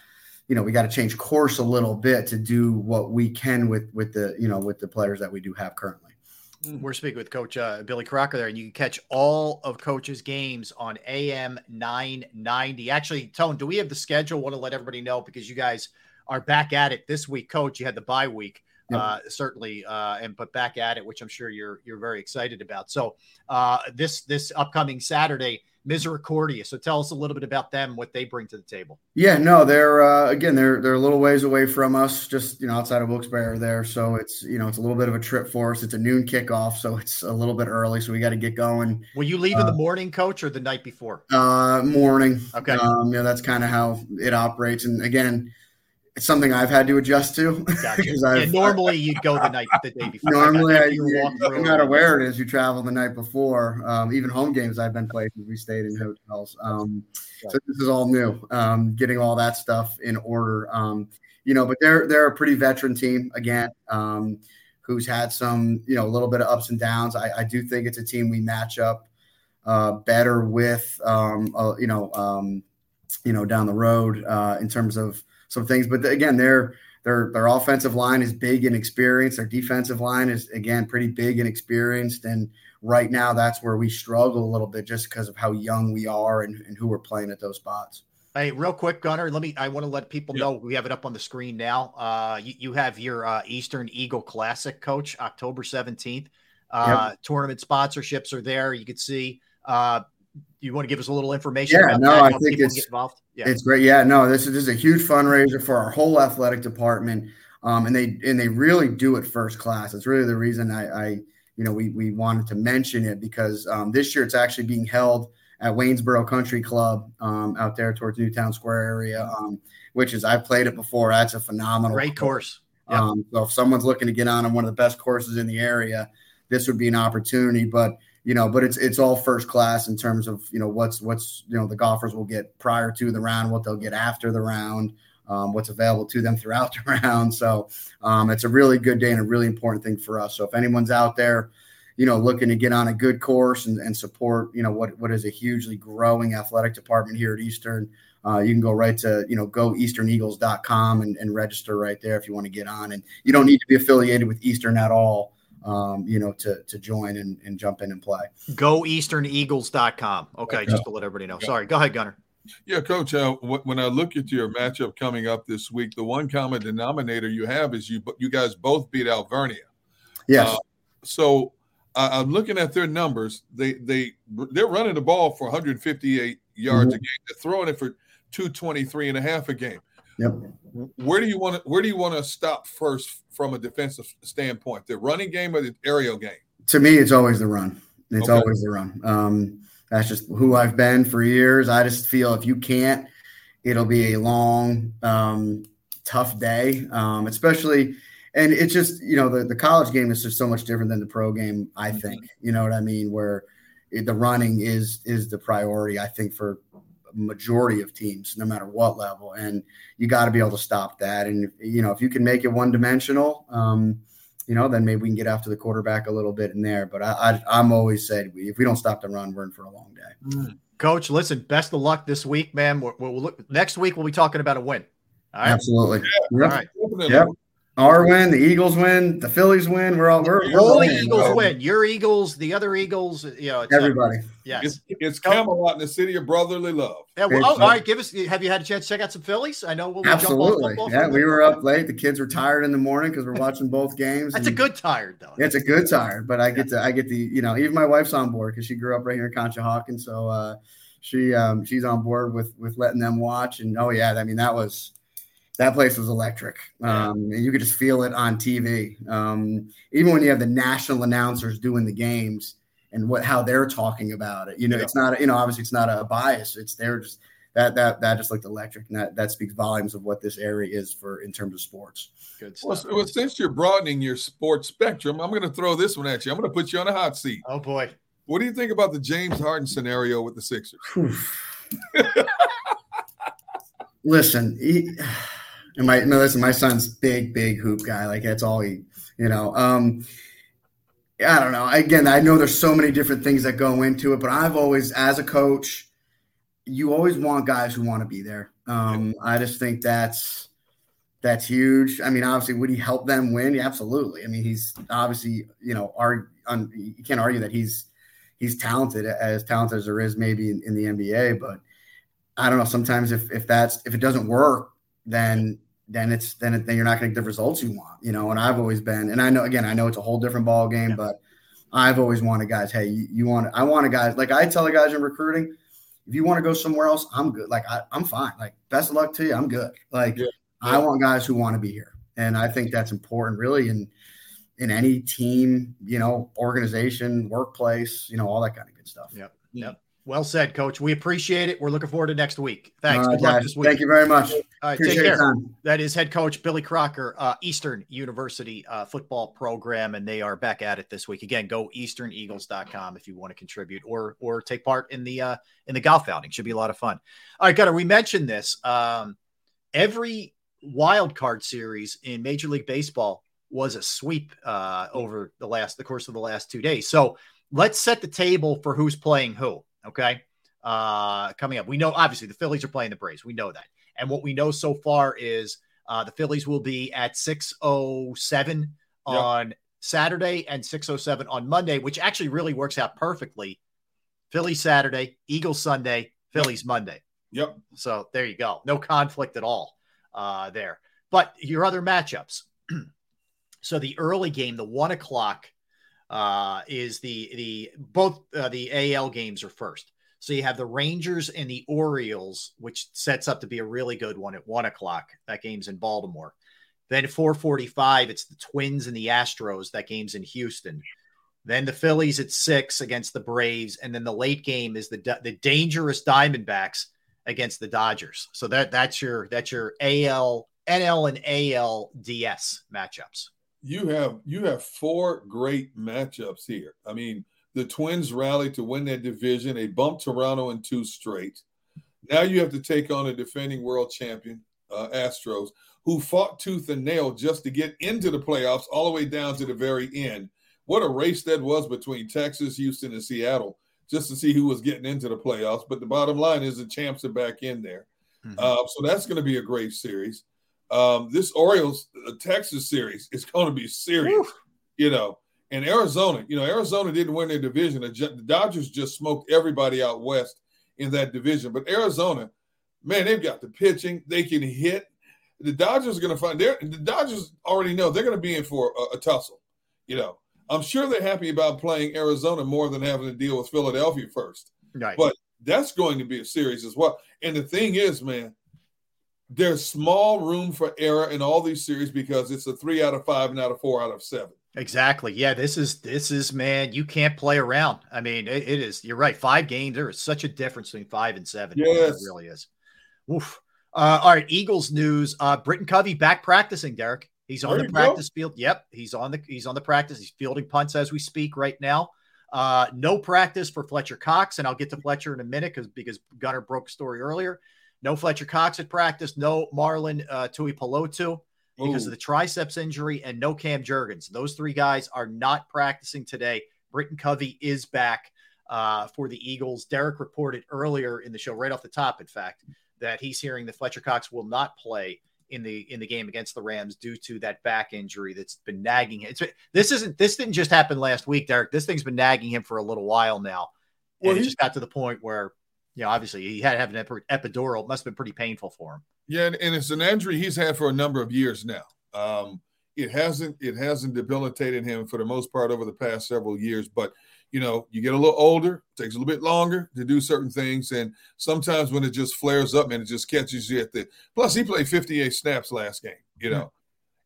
you know, we got to change course a little bit to do what we can with with the, you know, with the players that we do have currently. We're speaking with Coach uh, Billy Crocker there, and you can catch all of Coach's games on AM 990. Actually, Tone, do we have the schedule? Want to let everybody know because you guys are back at it this week, Coach. You had the bye week, yep. uh, certainly, uh, and but back at it, which I'm sure you're you're very excited about. So uh, this this upcoming Saturday, Misericordia. So tell us a little bit about them, what they bring to the table. Yeah, no, they're uh, again they're they're a little ways away from us, just you know outside of Wilkes-Barre there. So it's you know it's a little bit of a trip for us. It's a noon kickoff, so it's a little bit early. So we got to get going. Will you leave in the morning, coach, or the night before? Uh, morning. Okay. Um, yeah, that's kind of how it operates. And again, it's something I've had to adjust to. Gotcha. yeah, normally you go the night the day before. Normally, I, no matter where it is, you travel the night before. Um, even home games, I've been places we stayed in hotels. Um, so this is all new. Um, getting all that stuff in order. Um, you know, but they're they're a pretty veteran team again, um, who's had some you know a little bit of ups and downs. I, I do think it's a team we match up uh, better with. Um, uh, you know, you know, down the road uh, in terms of some things. But again, their their their offensive line is big and experienced. Their defensive line is again pretty big and experienced. And right now, that's where we struggle a little bit just because of how young we are and, and who we're playing at those spots. Hey, real quick, Gunner. Let me. I want to let people know we have it up on the screen now. Uh, you, you have your uh, Eastern Eagle Classic, Coach, October seventeenth. Uh, yep. Tournament sponsorships are there. You can see. Uh, you want to give us a little information? Yeah, no, that, I think it's yeah. it's great. Yeah, no, this is, this is a huge fundraiser for our whole athletic department, um, and they and they really do it first class. It's really the reason I, I you know we we wanted to mention it because um, this year it's actually being held at Waynesborough Country Club um, out there towards Newtown Square area, um, which is I've played it before. That's a phenomenal great course. Yep. Um, so if someone's looking to get on on one of the best courses in the area, this would be an opportunity. But you know, but it's it's all first class in terms of you know what's what's you know the golfers will get prior to the round, what they'll get after the round, um, what's available to them throughout the round. So um, it's a really good day and a really important thing for us. So if anyone's out there, you know, looking to get on a good course and, and support, you know, what what is a hugely growing athletic department here at Eastern. Uh, you can go right to you know goeasterneagles.com and, and register right there if you want to get on and you don't need to be affiliated with eastern at all um, you know, to to join and, and jump in and play. GoEasternEagles.com. Okay, just to let everybody know. Sorry, go ahead, Gunner. Yeah, Coach. Uh, when I look at your matchup coming up this week, the one common denominator you have is you you guys both beat Alvernia. Yes. Uh, so I, am looking at their numbers. They they they're running the ball for 158 yards mm-hmm. a game. They're throwing it for 223 and a half a game. Yep. Where do you want to where do you want to stop first from a defensive standpoint? The running game or the aerial game? To me, it's always the run. It's okay. always the run. Um, that's just who I've been for years. I just feel if you can't, it'll be a long, um, tough day. Um, especially, and it's just you know the the college game is just so much different than the pro game. I mm-hmm. think you know what I mean. Where the running is is the priority. I think for majority of teams, no matter what level. And you got to be able to stop that. And you know, if you can make it one dimensional, um, you know, then maybe we can get after the quarterback a little bit in there. But I, I am always said if we don't stop the run, we're in for a long day. Mm. Coach, listen, best of luck this week, man. We'll, we'll look, next week we'll be talking about a win. All right. Absolutely. Yeah. All right. Yep. Our win, the Eagles win, the Phillies win. We're all we're, all the Eagles bro. win. Your Eagles, the other Eagles, you know, everybody. yes, it's, it's Camelot in the city of brotherly love. Yeah, well, oh, all right. Give us. Have you had a chance to check out some Phillies? I know we'll absolutely. yeah, we were up late. The kids were tired in the morning because we're watching both games. That's a good tired though. Yeah, it's a good tired, but I get to I get the you know even my wife's on board because she grew up right here in Conshohocken, so. uh she um, she's on board with with letting them watch. And oh yeah, I mean that was that place was electric. Um, and you could just feel it on TV. Um, even when you have the national announcers doing the games and what how they're talking about it. You know, Yeah. it's not you know obviously it's not a bias. It's they're just that that that just looked electric, and that that speaks volumes of what this area is for in terms of sports. Good Well, well, since you're broadening your sports spectrum, I'm going to throw this one at you. I'm going to put you on a hot seat. Oh boy. What do you think about the James Harden scenario with the Sixers? Listen, he, and my no, listen, my son's big, big hoop guy. Like that's all he, you know. Um, I don't know. Again, I know there's so many different things that go into it, but I've always, as a coach, you always want guys who want to be there. Um, I just think that's that's huge. I mean, obviously, would he help them win? Yeah, absolutely. I mean, he's obviously, you know, arg- un, you can't argue that he's he's talented, as talented as there is maybe in, in the NBA. But I don't know. Sometimes if if that's if it doesn't work, then then it's then it, then you're not going to get the results you want, you know. And I've always been, and I know again, I know it's a whole different ball game, but I've always wanted guys. Hey, you, you want? I want a guys like I tell the guys in recruiting. If you want to go somewhere else, I'm good. Like I, I'm fine. Like best of luck to you. I'm good. Like I want guys who want to be here, and I think that's important, really, in in any team, you know, organization, workplace, you know, all that kind of good stuff. Yep. Yep. Well said, Coach. We appreciate it. We're looking forward to next week. Thanks. Right, Good luck guys. this week. Thank you very much. All right, Appreciate take care. That is head coach Billy Crocker, uh, Eastern University uh, football program, and they are back at it this week. Again, go easterneagles.com if you want to contribute or or take part in the uh, in the golf outing. Should be a lot of fun. All right, Gunner, we mentioned this. Um, every wild card series in Major League Baseball was a sweep uh, over the last the course of the last two days. So let's set the table for who's playing who. Okay, uh, coming up, we know obviously the Phillies are playing the Braves. We know that, and what we know so far is uh, the Phillies will be at six oh seven on Saturday and six oh seven on Monday, which actually really works out perfectly. Phillies Saturday, Eagles Sunday, Phillies Monday. Yep. So there you go. No conflict at all uh, there. But your other matchups. so the early game, the one o'clock, uh, is the the both uh, the AL games are first. So you have the Rangers and the Orioles, which sets up to be a really good one at one o'clock. That game's in Baltimore. Then 445, it's the Twins and the Astros. That game's in Houston. Then the Phillies at six against the Braves, and then the late game is the the dangerous Diamondbacks against the Dodgers. So that that's your that's your AL NL and AL DS matchups. You have you have four great matchups here. I mean, the Twins rallied to win that division. They bumped Toronto in two straight. Now you have to take on a defending world champion, uh, Astros, who fought tooth and nail just to get into the playoffs, all the way down to the very end. What a race that was between Texas, Houston, and Seattle, just to see who was getting into the playoffs. But the bottom line is the champs are back in there. Uh, so that's going to be a great series. Um, this Orioles uh, Texas series is going to be serious, you know. And Arizona, you know, Arizona didn't win their division. The Dodgers just smoked everybody out west in that division. But Arizona, man, they've got the pitching. They can hit. The Dodgers are going to find. The Dodgers already know they're going to be in for a, a tussle. You know, I'm sure they're happy about playing Arizona more than having to deal with Philadelphia first. Right. But that's going to be a series as well. And the thing is, man, there's small room for error in all these series because it's a three out of five and out of four out of seven. Exactly. Yeah, this is this is man, you can't play around. I mean, it, it is. You're right. Five games. There is such a difference between five and seven. Yes. it really is. Oof. Uh, all right, Eagles news. Uh, Britton Covey back practicing. Derrick, he's on There the you go. practice field. Yep, he's on the he's on the practice. He's fielding punts as we speak right now. Uh, no practice for Fletcher Cox, and I'll get to Fletcher in a minute because because Gunner broke story earlier. No Fletcher Cox at practice. No Marlon uh, Tuipulotu because Ooh. of the triceps injury, and no Cam Jurgens. Those three guys are not practicing today. Britton Covey is back uh, for the Eagles. Derrick reported earlier in the show, right off the top, in fact, that he's hearing that Fletcher Cox will not play in the in the game against the Rams due to that back injury that's been nagging him. It's, this isn't this didn't just happen last week, Derrick. This thing's been nagging him for a little while now, and Well, it just got to the point where, you know, obviously he had to have an epi- epidural. It must have been pretty painful for him. Yeah, and, and it's an injury he's had for a number of years now. Um, it hasn't it hasn't debilitated him for the most part over the past several years, but you know, you get a little older, takes a little bit longer to do certain things. And sometimes when it just flares up, and it just catches you at the plus he played 58 snaps last game, you know.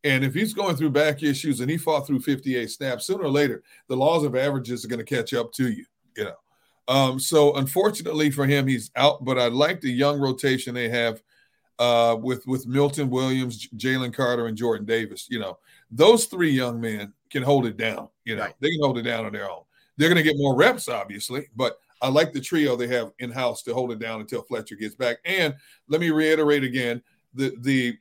And if he's going through back issues and he fought through 58 snaps, sooner or later, the laws of averages are going to catch up to you, you know. Um, so unfortunately for him, he's out. But I like the young rotation they have uh, with with Milton Williams, Jalen Carter, and Jordan Davis. You know, those three young men can hold it down. You know, right. they can hold it down on their own. They're going to get more reps, obviously, but I like the trio they have in house to hold it down until Fletcher gets back. And let me reiterate again: the the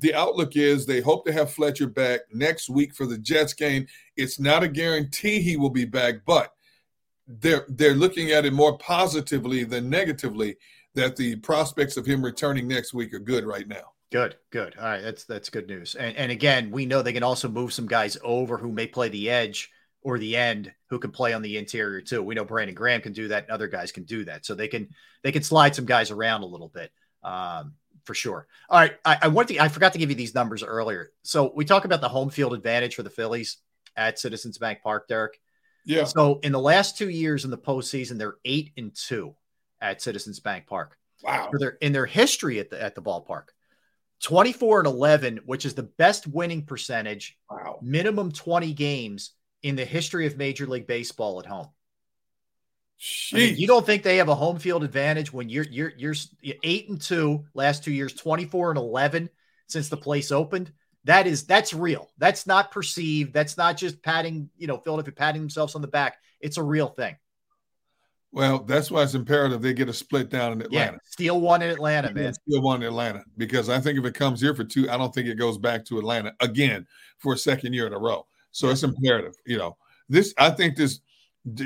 the outlook is they hope to have Fletcher back next week for the Jets game. It's not a guarantee he will be back, but they're they're looking at it more positively than negatively that the prospects of him returning next week are good right now. Good, good. All right, that's that's good news. And and again, we know they can also move some guys over who may play the edge or the end who can play on the interior too. We know Brandon Graham can do that, and other guys can do that. So they can they can slide some guys around a little bit. Um, for sure. All right. I, I want to I forgot to give you these numbers earlier. So we talk about the home field advantage for the Phillies at Citizens Bank Park, Derrick. Yeah. So in the last two years in the postseason, they're eight and two at Citizens Bank Park. Wow. For their in their history at the at the ballpark. 24 and 11, which is the best winning percentage, wow. minimum 20 games in the history of Major League Baseball at home. I mean, you don't think they have a home field advantage when you're you're you're eight and two last two years, 24 and 11 since the place opened? That is that's real. That's not perceived. That's not just patting, you know, Philadelphia patting themselves on the back. It's a real thing. Well, that's why it's imperative they get a split down in Atlanta. Yeah, steal one in Atlanta, man. Steal one in Atlanta because I think if it comes here for two, I don't think it goes back to Atlanta again for a second year in a row. So yeah. it's imperative. You know, this I think this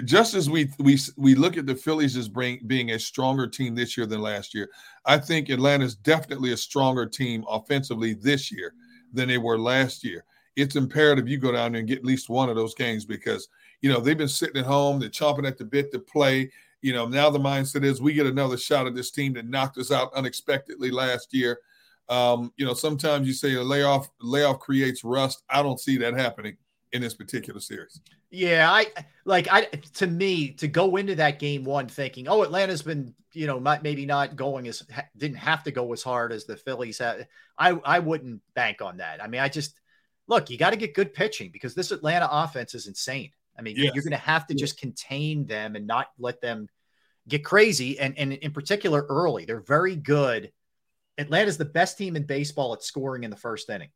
just as we we we look at the Phillies as bring, being a stronger team this year than last year, I think Atlanta is definitely a stronger team offensively this year than they were last year. It's imperative you go down there and get at least one of those games because you know they've been sitting at home, they're chomping at the bit to play. You know now the mindset is we get another shot at this team that knocked us out unexpectedly last year. Um, you know sometimes you say a layoff layoff creates rust. I don't see that happening in this particular series. Yeah, I like I to me to go into that game one thinking, oh, Atlanta's been you know not, maybe not going as didn't have to go as hard as the Phillies had. I I wouldn't bank on that. I mean, I just look, you got to get good pitching because this Atlanta offense is insane. I mean, yes. you're going to have to just contain them and not let them get crazy. And and in particular, early, they're very good. Atlanta's the best team in baseball at scoring in the first inning.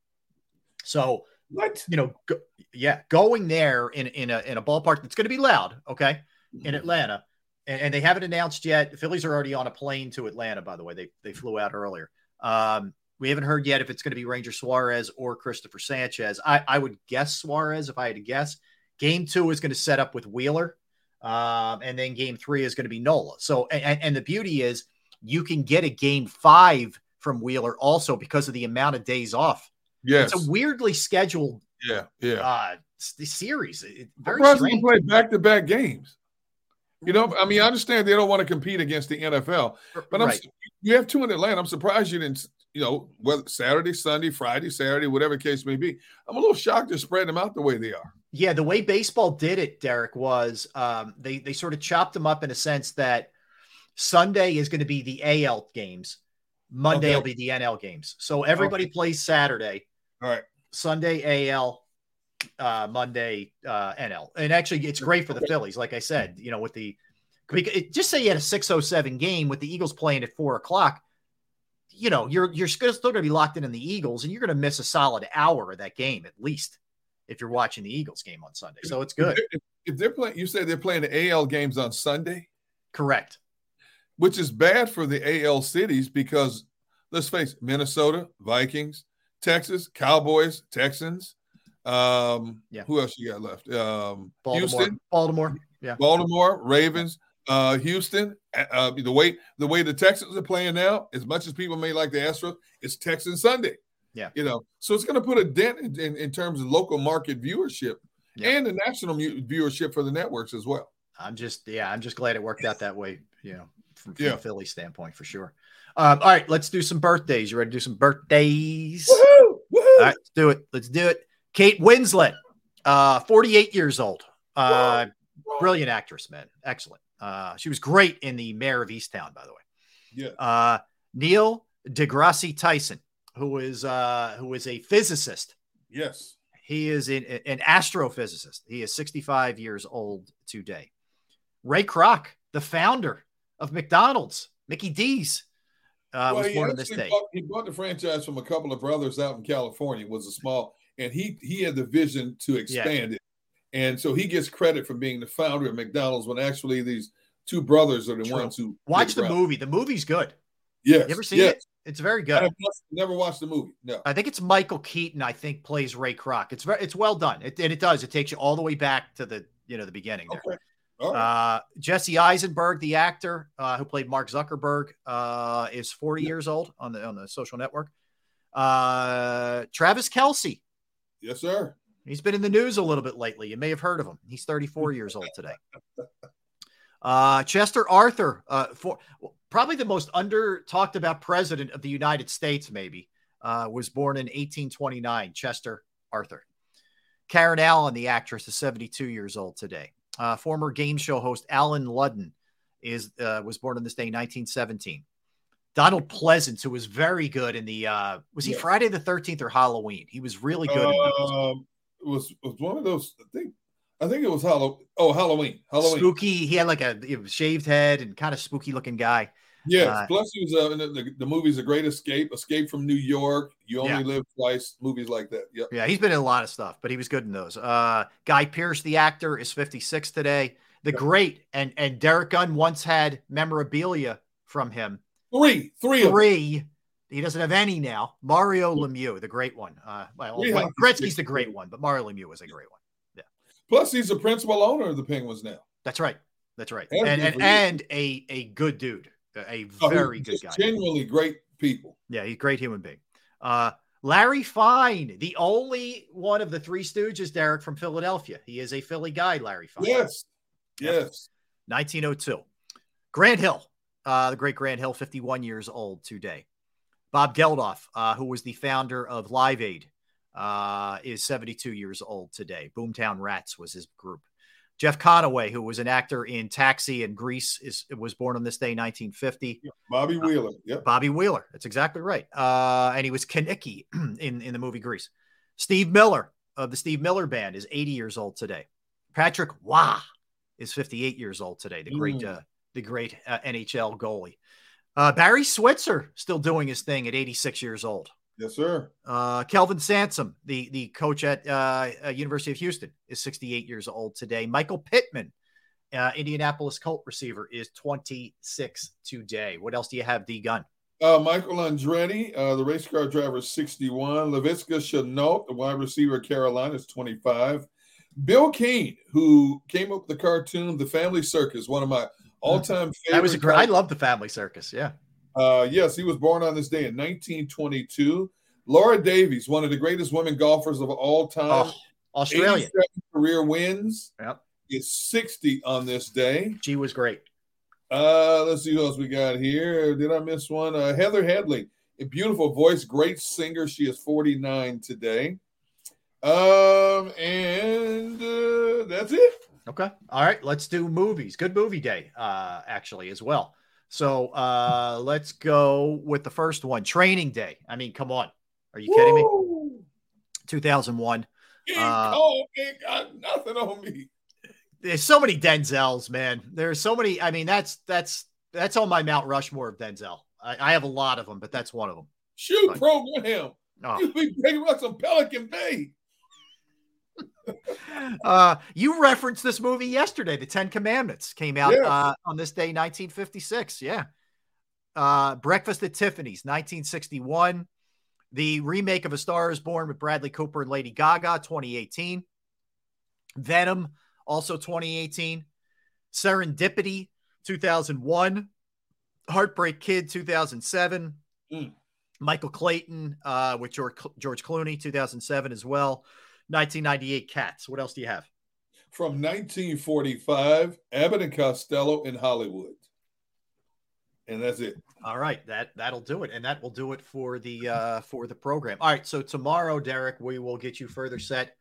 So what? You know, go, yeah, going there in in a in a ballpark that's going to be loud, okay, in mm-hmm. Atlanta, and, and, they haven't announced yet. The Phillies are already on a plane to Atlanta, by the way. They they flew out earlier. Um, we haven't heard yet if it's going to be Ranger Suarez or Cristopher Sanchez. I, I would guess Suarez if I had to guess. Game two is going to set up with Wheeler, um, and then game three is going to be Nola. So, and, and the beauty is you can get a game five from Wheeler also because of the amount of days off Yes. It's a weirdly scheduled yeah, yeah. Uh, series. very strange. play back to back games. You know, I mean, I understand they don't want to compete against the NFL, but I'm, right. you have two in Atlanta. I'm surprised you didn't, you know, whether Saturday, Sunday, Friday, Saturday, whatever case may be. I'm a little shocked to spread them out the way they are. Yeah, the way baseball did it, Derrick, was um, they they sort of chopped them up in a sense that Sunday is going to be the AL games, Monday okay. will be the NL games. So everybody okay. plays Saturday all right. Sunday AL, uh, Monday uh, NL, and actually it's great for the Phillies. Like I said, you know, with the just say you had a six oh seven game with the Eagles playing at four o'clock. You know, you're you're still going to be locked in on the Eagles, and you're going to miss a solid hour of that game at least if you're watching the Eagles game on Sunday. So it's good. If, if they're playing, you say they're playing the AL games on Sunday. Correct. Which is bad for the AL cities because let's face it, Minnesota Vikings, Texas, Cowboys, Texans. Um, yeah. Who else you got left? Um, Baltimore. Houston, Baltimore. Yeah. Baltimore Ravens. Uh, Houston. Uh, the way the way the Texans are playing now, as much as people may like the Astros, it's Texan Sunday. Yeah. You know, so it's going to put a dent in, in, in, terms of local market viewership yeah. and the national viewership for the networks as well. I'm just, yeah, I'm just glad it worked out that way. You know, from, from yeah. a Philly standpoint for sure. Um, all right, let's do some birthdays. You ready to do some birthdays? Woohoo! Woohoo! All right, let's do it. Let's do it. Kate Winslet, uh, 48 years old. Uh, brilliant actress, man. Excellent. Uh, she was great in the Mare of Easttown, by the way. Yeah. Uh, Neil deGrasse Tyson, who is uh, who is a physicist. Yes. He is in, an astrophysicist. He is 65 years old today. Ray Kroc, the founder of McDonald's, Mickey D's, uh, well, was he born on this actually day. Bought, he bought the franchise from a couple of brothers out in California. It was a small, and he he had the vision to expand it, and so he gets credit for being the founder of McDonald's when actually these two brothers are the True. ones who Watch the ground. movie. The movie's good. Yes, You ever seen yes. it? It's very good. have never watched the movie. No. I think it's Michael Keaton. I think plays Ray Kroc. It's very, it's well done. It, and it does. It takes you all the way back to the you know the beginning there. Okay. All right. Uh, Jesse Eisenberg, the actor uh, who played Mark Zuckerberg, uh, is 40 years old on the on the social network. Uh, Travis Kelce, yes, sir. he's been in the news a little bit lately. You may have heard of him. He's 34 years old today. Uh, Chester Arthur, uh, for probably the most under talked about president of the United States, maybe, uh, was born in 1829. Chester Arthur. Karen Allen, the actress, is 72 years old today. Uh, former game show host Allen Ludden is uh, was born on this day, 1917. Donald Pleasence, who was very good in the uh, was he. Friday the 13th or Halloween? He was really good. Um, it was was one of those. I think I think it was Halloween. Oh, Halloween. Halloween. Spooky. He had like a shaved head and kind of spooky looking guy. Yes. Uh, Plus, he was uh, in the, the, the movie's A Great Escape, Escape from New York. You only Yeah. live twice. Movies like that. Yep. Yeah, he's been in a lot of stuff, but he was good in those. Uh, Guy Pearce, the actor, is 56 today. The great and and Derrick Gunn once had memorabilia from him. Three, three, of them. He doesn't have any now. Mario Lemieux, the great one. Uh, well, well, Gretzky's the great one, but Mario Lemieux was a great one. Yeah. Plus, he's the principal owner of the Penguins now. That's right. That's right. Has And and, and a a good dude, a Oh, very good guy. Genuinely great people. Yeah, he's a great human being. Uh, Larry Fine, the only one of the three Stooges, Derrick from Philadelphia. He is a Philly guy, Larry Fine. Yes. Yes. 1902. Grant Hill, uh, the great Grant Hill, 51 years old today. Bob Geldof, uh, who was the founder of Live Aid, uh, is 72 years old today. Boomtown Rats was his group. Jeff Conaway, who was an actor in Taxi and Grease, is was born on this day, 1950. Bobby Wheeler. Yep. Bobby Wheeler. That's exactly right. Uh, and he was Kenickie in, in the movie Grease. Steve Miller of the Steve Miller Band is 80 years old today. Patrick Roy is 58 years old today. The great, Mm. uh, the great uh, NHL goalie. Uh, Barry Switzer still doing his thing at 86 years old. Yes, sir. Uh, Kelvin Sampson, the the coach at uh, uh, University of Houston, is 68 years old today. Michael Pittman, uh, Indianapolis Colt receiver, is 26 today. What else do you have, D Gun? Uh, Michael Andretti, uh, the race car driver, is 61. Laviska Shenault, the wide receiver, Carolina, is 25. Bil Keane, who came up with the cartoon The Family Circus, one of my all-time favorite. That was a great. I love the Family Circus. Yeah. Uh, yes, he was born on this day in 1922. Laura Davies, one of the greatest women golfers of all time. Oh, Australian. career wins. Yep. Is 60 on this day. She was great. Uh, let's see who else we got here. Did I miss one? Uh, Heather Headley, a beautiful voice, great singer. She is 49 today. Um, and uh, that's it. Okay. All right. Let's do movies. Good movie day, uh, actually, as well. So uh, let's go with the first one Training Day. I mean, come on. Are you kidding me? 2001. King Uh, ain't got nothing on me. There's so many Denzels, man. There's so many. I mean, that's that's that's on my Mount Rushmore of Denzel. I, I have a lot of them, but that's one of them. Shoot Fine. program. Oh. You be about some Pelican Bay. Uh, you referenced this movie yesterday. The Ten Commandments came out Yes. uh, on this day, 1956. Yeah. Uh, Breakfast at Tiffany's, 1961. The remake of A Star is Born with Bradley Cooper and Lady Gaga, 2018. Venom, also 2018. Serendipity, 2001. Heartbreak Kid, 2007. Mm. Michael Clayton uh, with George, George Clooney, 2007 as well. 1998 Cats. What else do you have? From 1945, Abbott and Costello in Hollywood. And that's it. All right, that that'll do it, and that will do it for the uh, for the program. All right, so tomorrow, Derrick, we will get you further set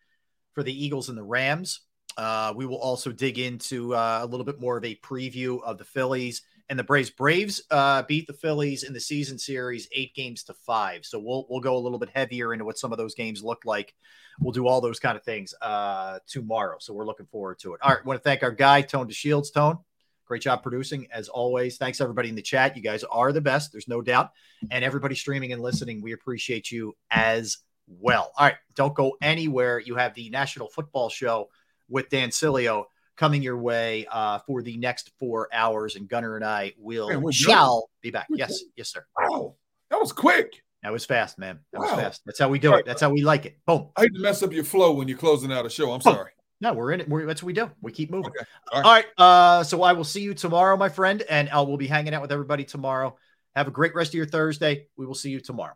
for the Eagles and the Rams. Uh, we will also dig into uh, a little bit more of a preview of the Phillies and the Braves. Braves uh, beat the Phillies in the season series eight games to five. So we'll we'll go a little bit heavier into what some of those games look like. We'll do all those kind of things uh, tomorrow. So we're looking forward to it. All right, want to thank our guy Tone to Shields. Tone, great job producing as always. Thanks everybody in the chat. You guys are the best. There's no doubt. And everybody streaming and listening, we appreciate you as well. All right, don't go anywhere. You have the National Football Show with Dan Sileo coming your way uh, for the next four hours, and Gunner and I will Man, shall done. be back. We're Yes, done. yes, sir. Wow, that was quick. That was fast, man. That was Wow. fast. That's how we do it. That's how we like it. Boom. I hate to mess up your flow when you're closing out a show. I'm sorry. No, we're in it. We're, that's what we do. We keep moving. All All right. Uh, so I will see you tomorrow, my friend, and I will be hanging out with everybody tomorrow. Have a great rest of your Thursday. We will see you tomorrow.